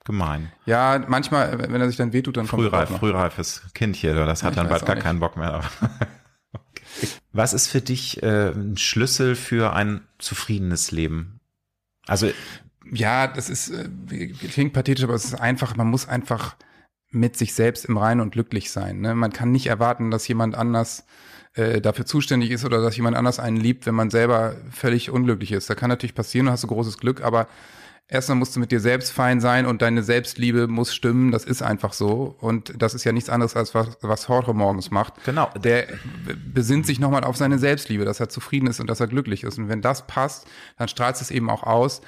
gemein. Ja, manchmal, wenn er sich dann wehtut, dann kommt Frühreif, er frühreifes Kind hier, das hat ja, dann bald gar nicht. keinen Bock mehr. <laughs> okay. Was ist für dich äh, ein Schlüssel für ein zufriedenes Leben? Also ja, das ist äh, klingt pathetisch, aber es ist einfach. Man muss einfach mit sich selbst im Reinen und glücklich sein. Ne? Man kann nicht erwarten, dass jemand anders äh, dafür zuständig ist oder dass jemand anders einen liebt, wenn man selber völlig unglücklich ist. Da kann natürlich passieren, du hast du großes Glück, aber erstmal musst du mit dir selbst fein sein und deine Selbstliebe muss stimmen. Das ist einfach so. Und das ist ja nichts anderes, als was, was Jorge morgens macht. Genau. Der besinnt sich nochmal auf seine Selbstliebe, dass er zufrieden ist und dass er glücklich ist. Und wenn das passt, dann strahlt es eben auch aus.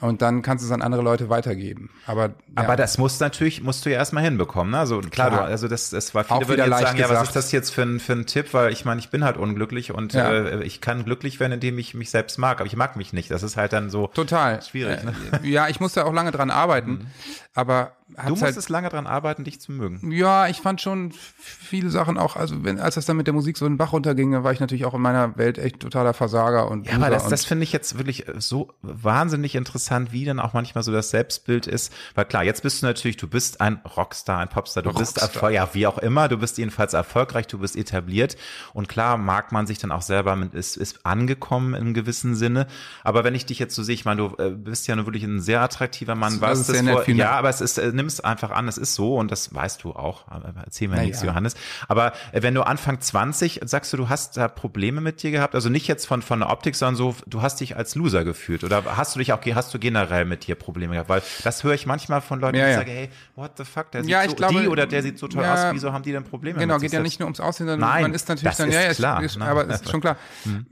Und dann kannst du es an andere Leute weitergeben. Aber, ja. aber das muss natürlich, musst du ja erstmal hinbekommen. Ne? Also klar, klar. Du, also das, das war viele würden jetzt sagen, gesagt. ja, was ist das jetzt für ein, für ein Tipp? Weil ich meine, ich bin halt unglücklich und ja. äh, ich kann glücklich werden, indem ich mich selbst mag, aber ich mag mich nicht. Das ist halt dann so total schwierig. Ne? Äh, ja, ich musste auch lange dran arbeiten, mhm. aber Du musstest halt, lange dran arbeiten, dich zu mögen. Ja, ich fand schon viele Sachen auch, also wenn, als das dann mit der Musik so in den Bach runterging, war ich natürlich auch in meiner Welt echt totaler Versager und Ja, aber das, das finde ich jetzt wirklich so wahnsinnig interessant, wie dann auch manchmal so das Selbstbild ist. Weil klar, jetzt bist du natürlich, du bist ein Rockstar, ein Popstar, du Rockstar. bist erfolgreich, ja, wie auch immer, du bist jedenfalls erfolgreich, du bist etabliert und klar mag man sich dann auch selber mit, ist, ist angekommen im gewissen Sinne. Aber wenn ich dich jetzt so sehe, ich meine, du äh, bist ja nur wirklich ein sehr attraktiver Mann, das, das, das vor, ja, aber es ist, nimm es einfach an, es ist so und das weißt du auch. Erzähl mir Na nichts. Johannes. Aber äh, wenn du Anfang 20 sagst du, du hast da Probleme mit dir gehabt, also nicht jetzt von, von der Optik, sondern so, du hast dich als Loser gefühlt oder hast du dich auch, hast du generell mit dir Probleme gehabt? Weil das höre ich manchmal von Leuten, ja, die ja. sagen, hey, what the fuck, der sieht ja, so, glaube, die oder der sieht so toll aus, wieso haben die denn Probleme Genau, geht ja nicht nur ums Aussehen, sondern Nein, man ist natürlich dann, ist ja, klar, ist, aber es ist schon klar. Hm.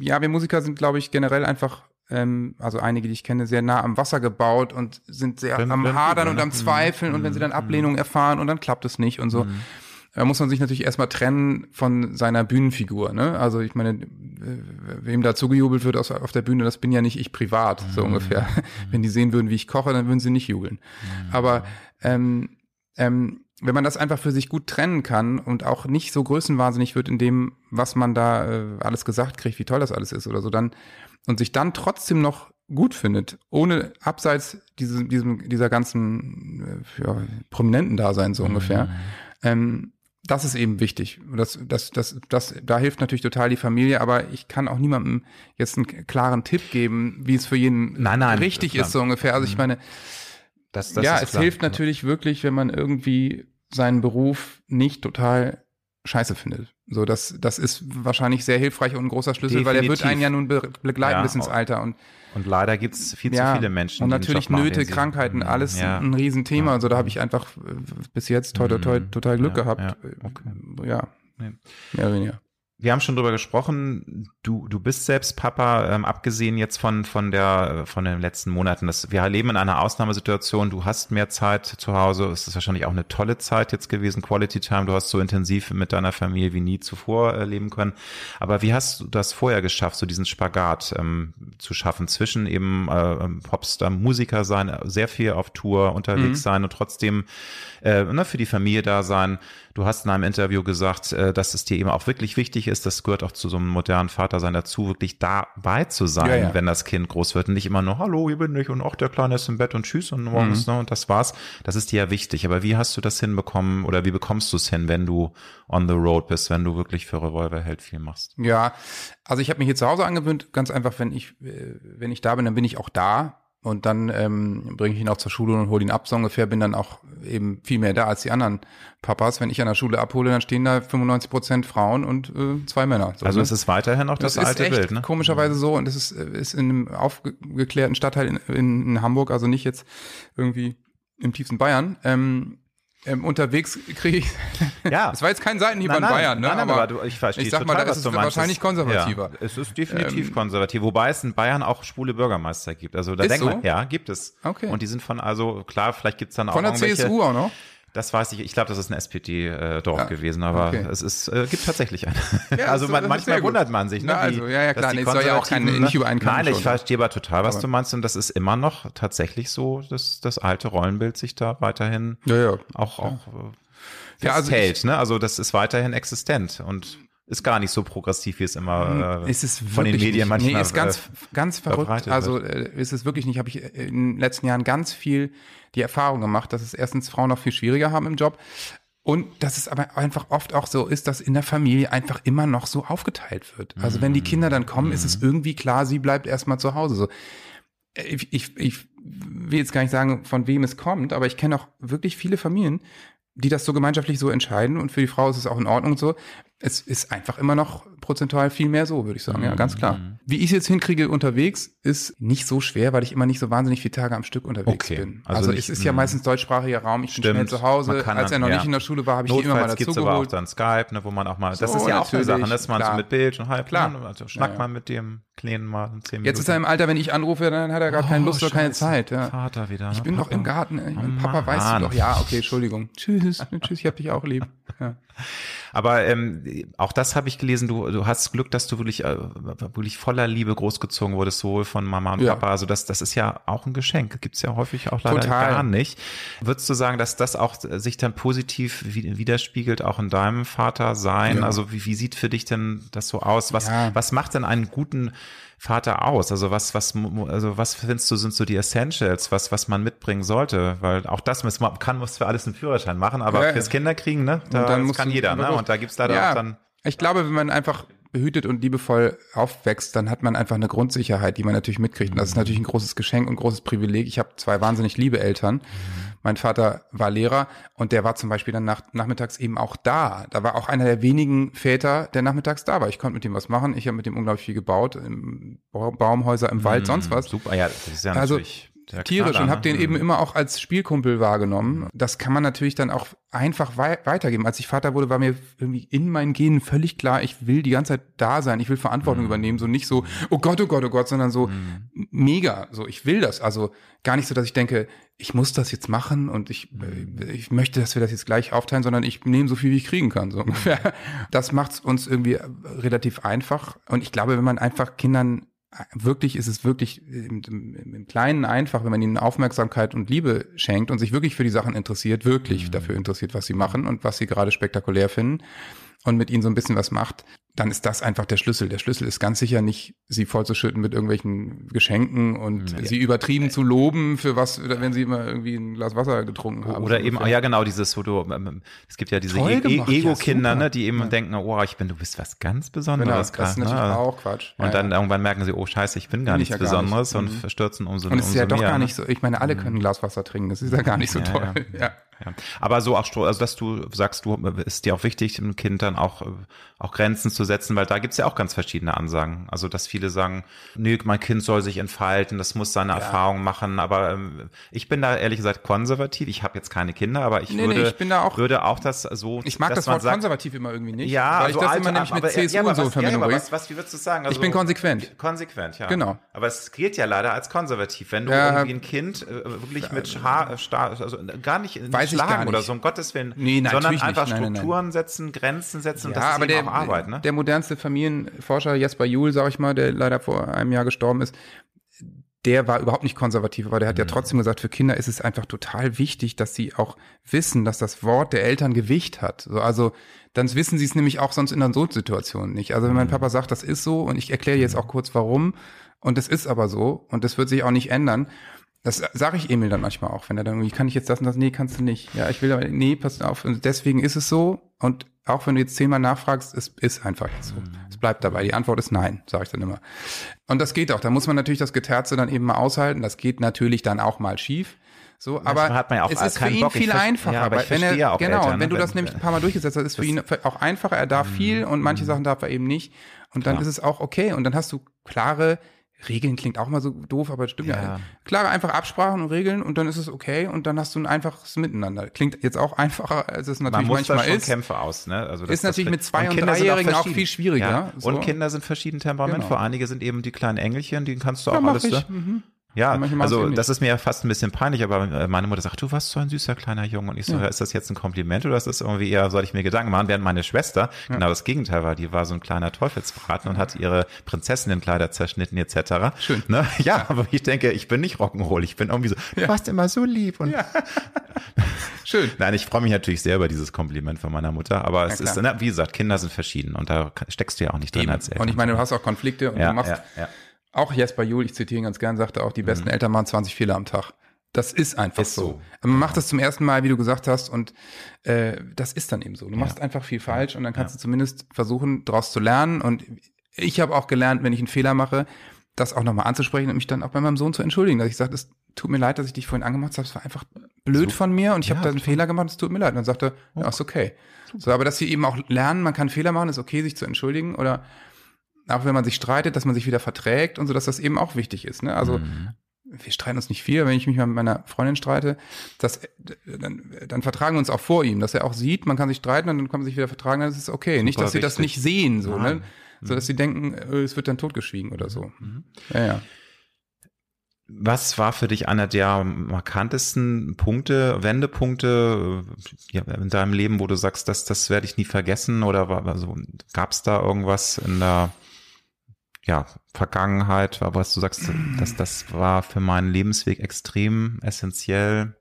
Ja, wir Musiker sind, glaube ich, generell einfach ähm, also einige, die ich kenne, sehr nah am Wasser gebaut und sind sehr wenn, am Hadern und am mhm. Zweifeln und wenn sie dann mhm. Ablehnung erfahren und dann klappt es nicht und so. Mhm. Da muss man sich natürlich erstmal trennen von seiner Bühnenfigur. Ne? Also ich meine, wem da zugejubelt wird auf der Bühne, das bin ja nicht ich privat, so ungefähr. Wenn die sehen würden, wie ich koche, dann würden sie nicht jubeln. Aber ähm, ähm, wenn man das einfach für sich gut trennen kann und auch nicht so größenwahnsinnig wird in dem, was man da äh, alles gesagt kriegt, wie toll das alles ist oder so, dann und sich dann trotzdem noch gut findet, ohne abseits diesem, diesem, dieser ganzen äh, ja, prominenten Dasein so ungefähr. Mhm. Ähm, das ist eben wichtig. Das, das, das, das, da hilft natürlich total die Familie, aber ich kann auch niemandem jetzt einen klaren Tipp geben, wie es für jeden nein, nein, richtig ist, so ungefähr. Also ich mhm. meine, das, das ja, es klar. hilft natürlich wirklich, wenn man irgendwie seinen Beruf nicht total scheiße findet. So, das, das ist wahrscheinlich sehr hilfreich und ein großer Schlüssel, Definitiv. weil er wird einen ja nun begleiten ja, bis ins Alter. Und, und leider gibt's viel ja, zu viele Menschen. Und natürlich Nöte, Krankheiten, alles ja. ein Riesenthema. Also da habe ich einfach äh, bis jetzt toi, toi, toi, mhm. total Glück gehabt. Ja, okay. ja. mehr oder weniger wir haben schon drüber gesprochen, du, du bist selbst Papa, ähm, abgesehen jetzt von, von der, von den letzten Monaten. Das, wir leben in einer Ausnahmesituation, du hast mehr Zeit zu Hause, es ist wahrscheinlich auch eine tolle Zeit jetzt gewesen, Quality Time, du hast so intensiv mit deiner Familie wie nie zuvor äh, leben können. Aber wie hast du das vorher geschafft, so diesen Spagat ähm, zu schaffen zwischen eben äh, Popstar, Musiker sein, sehr viel auf Tour unterwegs mhm. sein und trotzdem äh, ne, für die Familie da sein? Du hast in einem Interview gesagt, äh, dass es dir eben auch wirklich wichtig ist, das gehört auch zu so einem modernen Vater sein dazu, wirklich dabei zu sein, ja, ja. wenn das Kind groß wird und nicht immer nur, hallo, hier bin ich und auch der Kleine ist im Bett und tschüss und morgens, mhm. ne, und das war's. Das ist dir ja wichtig. Aber wie hast du das hinbekommen oder wie bekommst du es hin, wenn du on the road bist, wenn du wirklich für Revolverheld viel machst? Ja, also ich habe mich hier zu Hause angewöhnt, ganz einfach, wenn ich, äh, wenn ich da bin, dann bin ich auch da. Und dann ähm, bringe ich ihn auch zur Schule und hole ihn ab, so ungefähr. Bin dann auch eben viel mehr da als die anderen Papas. Wenn ich an der Schule abhole, dann stehen da 95 Prozent Frauen und äh, zwei Männer. So, also ne? es ist weiterhin noch das, das alte Bild, ne? Komischerweise so. Und es ist, ist in einem aufgeklärten Stadtteil in, in, in Hamburg, also nicht jetzt irgendwie im tiefsten Bayern. Ähm, ähm, unterwegs kriege ich. Ja. <laughs> Das war jetzt kein Seitenhieb an Bayern, ne? Nein, nein, aber, aber ich verstehe ich sag total, mal, da ist es wahrscheinlich konservativer. Ja, es ist definitiv ähm, konservativ, wobei es in Bayern auch schwule Bürgermeister gibt. Also da denkt so? man, ja, gibt es. Okay. Und die sind von, also klar, vielleicht gibt's dann auch Von der CSU auch noch? Das weiß ich. Ich glaube, das ist ein SPD-Dorf äh, ja, gewesen, aber okay. es ist äh, gibt tatsächlich einen. <laughs> Ja, <laughs> also man, manchmal wundert man sich. Ne, ja, also ja, ja klar. Nee, soll ja auch kein, nicht übereinkommen. Nein, ich verstehe aber total, was aber. du meinst und das ist immer noch tatsächlich so, dass das alte Rollenbild sich da weiterhin ja, ja. auch auch äh, ja, also ich, ne? Also das ist weiterhin existent und ist gar nicht so progressiv, wie es immer hm, äh, ist es von den Medien nicht. manchmal Nee, ist ganz, äh, ganz verrückt. Also äh, ist es wirklich nicht. Habe ich in den letzten Jahren ganz viel die Erfahrung gemacht, dass es erstens Frauen noch viel schwieriger haben im Job und dass es aber einfach oft auch so ist, dass in der Familie einfach immer noch so aufgeteilt wird. Also wenn die Kinder dann kommen, mhm. ist es mhm. irgendwie klar, sie bleibt erstmal zu Hause. So. Ich, ich, ich will jetzt gar nicht sagen, von wem es kommt, aber ich kenne auch wirklich viele Familien, die das so gemeinschaftlich so entscheiden und für die Frau ist es auch in Ordnung so es ist einfach immer noch prozentual viel mehr so, würde ich sagen. Ja, ganz klar. Mhm. Wie ich es jetzt hinkriege unterwegs, ist nicht so schwer, weil ich immer nicht so wahnsinnig viele Tage am Stück unterwegs okay. bin. Also, also nicht, es ist ja meistens deutschsprachiger Raum. Ich bin schnell zu Hause. Als er noch ja. nicht in der Schule war, habe ich die immer mal dazu gibt's geholt. aber auch dann Skype, ne, wo man auch mal, so, das ist ja auch eine Sache, ne, dass man so mit Bild und halb, klar. Ne, also schnackt ja, man mit dem Kleinen mal in zehn Minuten. Jetzt ist er im Alter, wenn ich anrufe, dann hat er gar oh, keine Lust oder keine Zeit. Ja. Vater wieder. Ne? Ich bin Papa. doch im Garten. Oh, Papa, weißt du doch. Ja, okay, Entschuldigung. Tschüss. <laughs> Tschüss, ich hab dich auch lieb. Ja. Aber ähm, auch das habe ich gelesen, du, du hast Glück, dass du wirklich, äh, wirklich voller Liebe großgezogen wurdest, sowohl von Mama und ja. Papa. Also das, das ist ja auch ein Geschenk. Gibt's ja häufig auch leider Total. gar nicht. Würdest du sagen, dass das auch sich dann positiv widerspiegelt, auch in deinem Vater sein? Ja. Also wie, wie sieht für dich denn das so aus? Was, ja. was macht denn einen guten Vater aus? Also was, was, also was findest du sind so die Essentials, was, was man mitbringen sollte? Weil auch das muss man kann, muss für alles einen Führerschein machen, aber ja, fürs Kinderkriegen, ne? Da, dann das kann jeder, ne? Und da gibt's leider ja, auch dann. Ich glaube, wenn man einfach behütet und liebevoll aufwächst, dann hat man einfach eine Grundsicherheit, die man natürlich mitkriegt. Und das ist natürlich ein großes Geschenk und großes Privileg. Ich habe zwei wahnsinnig liebe Eltern. Mein Vater war Lehrer und der war zum Beispiel dann nach, nachmittags eben auch da. Da war auch einer der wenigen Väter, der nachmittags da war. Ich konnte mit ihm was machen. Ich habe mit ihm unglaublich viel gebaut. Im Baumhäuser im Wald, mmh, sonst was. Super, ja, das ist ja also, natürlich tierisch und habe den eben immer auch als Spielkumpel wahrgenommen. Das kann man natürlich dann auch einfach wei weitergeben. Als ich Vater wurde, war mir irgendwie in meinen Genen völlig klar, ich will die ganze Zeit da sein, ich will Verantwortung mhm. übernehmen, so nicht so, oh Gott, oh Gott, oh Gott, sondern so mhm. mega, so ich will das. Also gar nicht so, dass ich denke, ich muss das jetzt machen und ich, mhm. ich möchte, dass wir das jetzt gleich aufteilen, sondern ich nehme so viel, wie ich kriegen kann, so ungefähr. Das macht es uns irgendwie relativ einfach. Und ich glaube, wenn man einfach Kindern wirklich ist es wirklich im, im, im, Kleinen einfach, wenn man ihnen Aufmerksamkeit und Liebe schenkt und sich wirklich für die Sachen interessiert, wirklich mhm. dafür interessiert, was sie machen und was sie gerade spektakulär finden und mit ihnen so ein bisschen was macht, dann ist das einfach der Schlüssel. Der Schlüssel ist ganz sicher nicht, sie vollzuschütten mit irgendwelchen Geschenken und ja. sie übertrieben zu loben für was, wenn sie immer irgendwie ein Glas Wasser getrunken haben. Oder eben, ja genau, dieses, wo du, ähm, ähm, es gibt ja diese e e Ego-Kinder, ja, ne, die eben ja. denken, oh, ich bin, du bist was ganz Besonderes. Genau, das ist natürlich ne? auch Quatsch. Und dann irgendwann merken sie, oh scheiße, ich bin gar nichts Besonderes gar nicht. und mhm. stürzen umso mehr. Und es ist ja doch gar ne? nicht so, ich meine, alle mhm. können ein Glas Wasser trinken, das ist ja gar nicht so toll. Ja. Ja. Aber so auch, also dass du sagst, du ist dir auch wichtig, dem Kind dann auch, auch Grenzen zu setzen, weil da gibt's ja auch ganz verschiedene Ansagen. Also dass viele sagen, nee, mein Kind soll sich entfalten, das muss seine ja. Erfahrung machen. Aber ähm, ich bin da ehrlich gesagt konservativ. Ich habe jetzt keine Kinder, aber ich nee, würde, nee, ich bin da auch, würde auch das so. Ich mag das Wort sagt, konservativ immer irgendwie nicht. Ja, weil also ich das immer nämlich mit aber, CSU ja, und so Verbindung ja, was, was, wie würdest du sagen? Also, ich bin konsequent. Konsequent, ja. Genau. Aber es gilt ja leider als konservativ. Wenn du ja, irgendwie ein Kind äh, wirklich mit Haar, äh, also gar nicht, nicht schlagen oder so, um Gottes Willen, nee, sondern einfach nicht. Strukturen nein, nein. setzen, Grenzen setzen und das ist aber der, auch Arbeit. Ne? Der modernste Familienforscher Jesper Juhl, sag ich mal, der leider vor einem Jahr gestorben ist, der war überhaupt nicht konservativ, aber der hat mhm. ja trotzdem gesagt, für Kinder ist es einfach total wichtig, dass sie auch wissen, dass das Wort der Eltern Gewicht hat. So, also dann wissen sie es nämlich auch sonst in einer Notsituation nicht. Also wenn mein mhm. Papa sagt, das ist so und ich erkläre jetzt auch kurz warum und es ist aber so und das wird sich auch nicht ändern. Das sage ich Emil dann manchmal auch, wenn er dann irgendwie, kann ich jetzt das und das? Nee, kannst du nicht. Ja, ich will aber, nee, pass auf. Und deswegen ist es so. Und auch wenn du jetzt zehnmal nachfragst, es ist einfach jetzt so. Mhm. Es bleibt dabei. Die Antwort ist nein, sage ich dann immer. Und das geht auch. Da muss man natürlich das Geterze dann eben mal aushalten. Das geht natürlich dann auch mal schief. So, aber ja es ist für ihn Bock. viel einfacher, ja, weil wenn er, genau, Eltern, wenn du das nämlich ein paar Mal durchgesetzt hast, ist für ihn auch einfacher. Er darf mhm. viel und manche. Sachen darf er eben nicht. Und dann Klar. ist es auch okay. Und dann hast du klare Regeln klingt auch mal so doof, aber das stimmt ja. ja. Klare, einfach Absprachen und Regeln und dann ist es okay und dann hast du ein einfaches Miteinander. Klingt jetzt auch einfacher, als es natürlich Man muss manchmal da schon ist. Kämpfe aus, ne? Also das, ist natürlich mit zwei und, und dreijährigen auch, auch, viel schwieriger. Ja. So. Und Kinder sind verschieden Temperament. Genau. Einige sind eben die kleinen Engelchen, die kannst du auch alles. Ich. Mhm. Ja, also das ist mir ja fast ein bisschen peinlich, aber äh, meine Mutter sagt, du warst so ein süßer kleiner Junge. Und ich so, ja. ist das jetzt ein Kompliment oder ist das irgendwie eher, soll ich mir Gedanken machen? Während meine Schwester ja. genau das Gegenteil war. Die war so ein kleiner Teufelsbraten und hat ihre Prinzessinnenkleider zerschnitten etc. Schön. Ne? <laughs> Ja, aber ich denke, ich bin nicht Rock'n'Roll. Ich bin irgendwie so, du warst immer so lieb. Und ja. <laughs> Schön. Nein, ich freue mich natürlich sehr über dieses Kompliment von meiner Mutter. Aber es ist, ne, wie gesagt, Kinder sind verschieden und da steckst du ja auch nicht drin Eben. als Eltern. Und ich meine, du hast auch Konflikte und du machst auch Jesper Juhl, ich zitiere ihn ganz gern, sagte auch, die besten mhm. Eltern machen 20 Fehler am Tag. Das ist einfach ist so. so. Man macht das zum ersten Mal, wie du gesagt hast, und äh, das ist dann eben so. Du machst ja. einfach viel falsch und dann kannst ja. du zumindest versuchen, daraus zu lernen. Und ich habe auch gelernt, wenn ich einen Fehler mache, das auch nochmal anzusprechen und mich dann auch bei meinem Sohn zu entschuldigen, dass ich sage, es tut mir leid, dass ich dich vorhin angemacht habe, es war einfach blöd so. von mir und ich ja, habe da einen Fehler gemacht, es tut mir leid. Und dann sagte, oh. ja, ist okay. So, aber dass sie eben auch lernen, man kann Fehler machen, ist okay, sich zu entschuldigen oder auch wenn man sich streitet, dass man sich wieder verträgt und so, dass das eben auch wichtig ist. Ne? Also mhm. wir streiten uns nicht viel, wenn ich mich mal mit meiner Freundin streite, das, dann, dann vertragen wir uns auch vor ihm, dass er auch sieht, man kann sich streiten und dann kann man sich wieder vertragen, dann ist es okay. Super nicht, dass sie das nicht sehen, so, ne? So dass sie denken, äh, es wird dann totgeschwiegen oder so. Mhm. Ja, ja. Was war für dich einer der markantesten Punkte, Wendepunkte ja, in deinem Leben, wo du sagst, das, das werde ich nie vergessen? Oder also, gab es da irgendwas in der ja, Vergangenheit, was du sagst, dass das war für meinen Lebensweg extrem essentiell?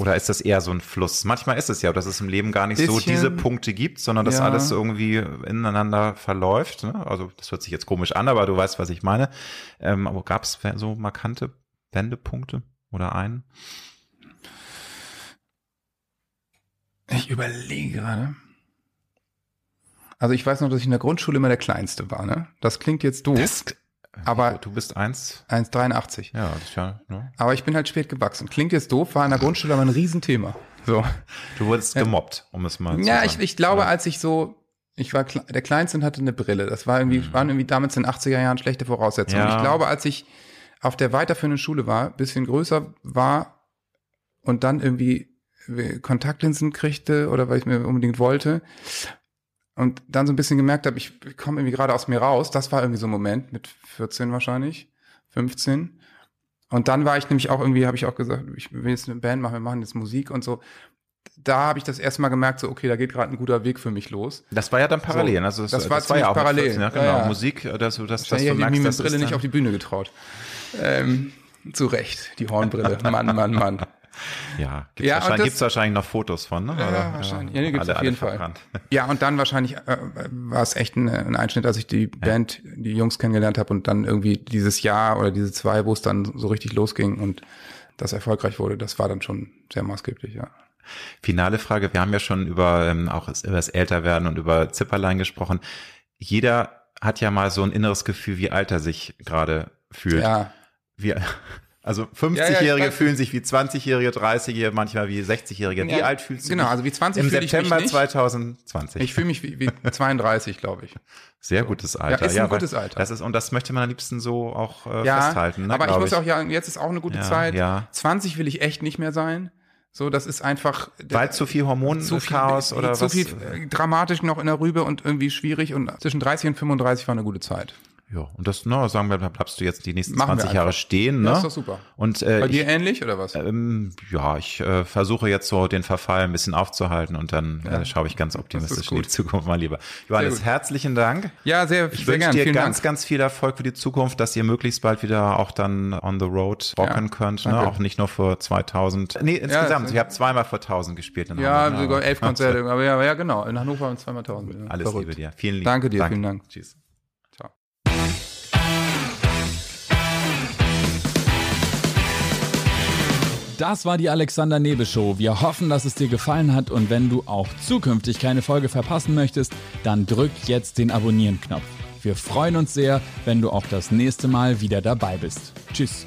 Oder ist das eher so ein Fluss? Manchmal ist es ja, dass es im Leben gar nicht bisschen, so diese Punkte gibt, sondern dass ja. alles irgendwie ineinander verläuft. Ne? Also das hört sich jetzt komisch an, aber du weißt, was ich meine. Ähm, aber gab es so markante Wendepunkte oder einen? Ich überlege gerade. Also ich weiß noch, dass ich in der Grundschule immer der Kleinste war. Ne? Das klingt jetzt doof. Das, aber du bist 1? 1,83. Ja, das ist ja. Ne? Aber ich bin halt spät gewachsen. Klingt jetzt doof, war in der Grundschule aber ein Riesenthema. So. Du wurdest gemobbt, um es mal zu ja, sagen. Ich, ich glaube, ja, als ich so, ich war der Kleinste und hatte eine Brille. Das war irgendwie, mhm. waren irgendwie damals in den 80er Jahren schlechte Voraussetzungen. Ja. Ich glaube, als ich auf der weiterführenden Schule war, bisschen größer war und dann irgendwie Kontaktlinsen kriegte oder weil ich mir unbedingt wollte, und dann so ein bisschen gemerkt habe, ich komme irgendwie gerade aus mir raus. Das war irgendwie so ein Moment mit 14 wahrscheinlich, 15. Und dann war ich nämlich auch irgendwie, habe ich auch gesagt, ich will jetzt eine Band machen, wir machen jetzt Musik und so. Da habe ich das erste Mal gemerkt, so okay, da geht gerade ein guter Weg für mich los. Das war ja dann parallel, so, also das, das war, das war ja auch parallel. 14, ja, genau, ja, ja. Musik, dass du das, das du merkst, ich das Brille nicht auf die Bühne getraut. Ähm, zu Recht, die Hornbrille. Mann, Mann, Mann. <laughs> Ja, gibt's, ja, wahrscheinlich, gibt's wahrscheinlich noch Fotos von, ne? Ja, Oder, wahrscheinlich. Ja, ja gibt's alle, auf jeden Fall. Ja, und dann wahrscheinlich äh, war es echt ein, ein, Einschnitt, als ich die Band, die Jungs kennengelernt habe und dann irgendwie dieses Jahr oder diese zwei, wo es dann so richtig losging und das erfolgreich wurde, das war dann schon sehr maßgeblich, ja. Finale Frage, wir haben ja schon über ähm, auch über das Älterwerden und über Zipperlein gesprochen. Jeder hat ja mal so ein inneres Gefühl, wie alt er sich gerade fühlt. Ja. Wie, also 50-Jährige ja, ja, fühlen sich wie 20-Jährige, 30-Jährige, manchmal wie 60-Jährige. Wie ja, alt fühlst du Genau, also wie 20 Im September ich 2020. Ich fühle mich wie, wie <laughs> 32, glaube ich. Sehr gutes Alter. Ja, ist ein gutes Alter. Das ist, und das möchte man am liebsten so auch äh, ja, festhalten. Ne, aber ich muss ich. auch ja, jetzt ist auch eine gute Zeit. Ja. 20 will ich echt nicht mehr sein. So, das ist einfach. Weil zu viel Hormonchaos oder zu was? Zu viel äh, dramatisch noch in der Rübe und irgendwie schwierig und zwischen 30 und 35 war eine gute Zeit. Ja, und das, ne, sagen wir, da bleibst du jetzt die nächsten Machen 20 Jahre stehen. Ne? Ja, ist doch super. Und, äh, Bei dir ich, ähnlich oder was? Ähm, ja, ich äh, versuche jetzt so den Verfall ein bisschen aufzuhalten und dann ja. äh, schaue ich ganz optimistisch in die Zukunft mal lieber. Johannes, herzlichen Dank. Ja, sehr, ich sehr wünsche dir ganz, Dank. ganz viel Erfolg für die Zukunft, dass ihr möglichst bald wieder auch dann on the road rocken ja, könnt. Ne? Auch nicht nur für 2000. Nee, insgesamt. Ja, ihr habt zweimal vor 1000 gespielt. In ja, Hannover, sogar elf Konzerte. aber ja, ja, genau. In Hannover haben zweimal 1000. Alles Verrückt. Liebe dir. Vielen Dank. Danke dir, vielen Dank. Tschüss. Das war die Alexander Nebe Show. Wir hoffen, dass es dir gefallen hat und wenn du auch zukünftig keine Folge verpassen möchtest, dann drück jetzt den Abonnieren-Knopf. Wir freuen uns sehr, wenn du auch das nächste Mal wieder dabei bist. Tschüss.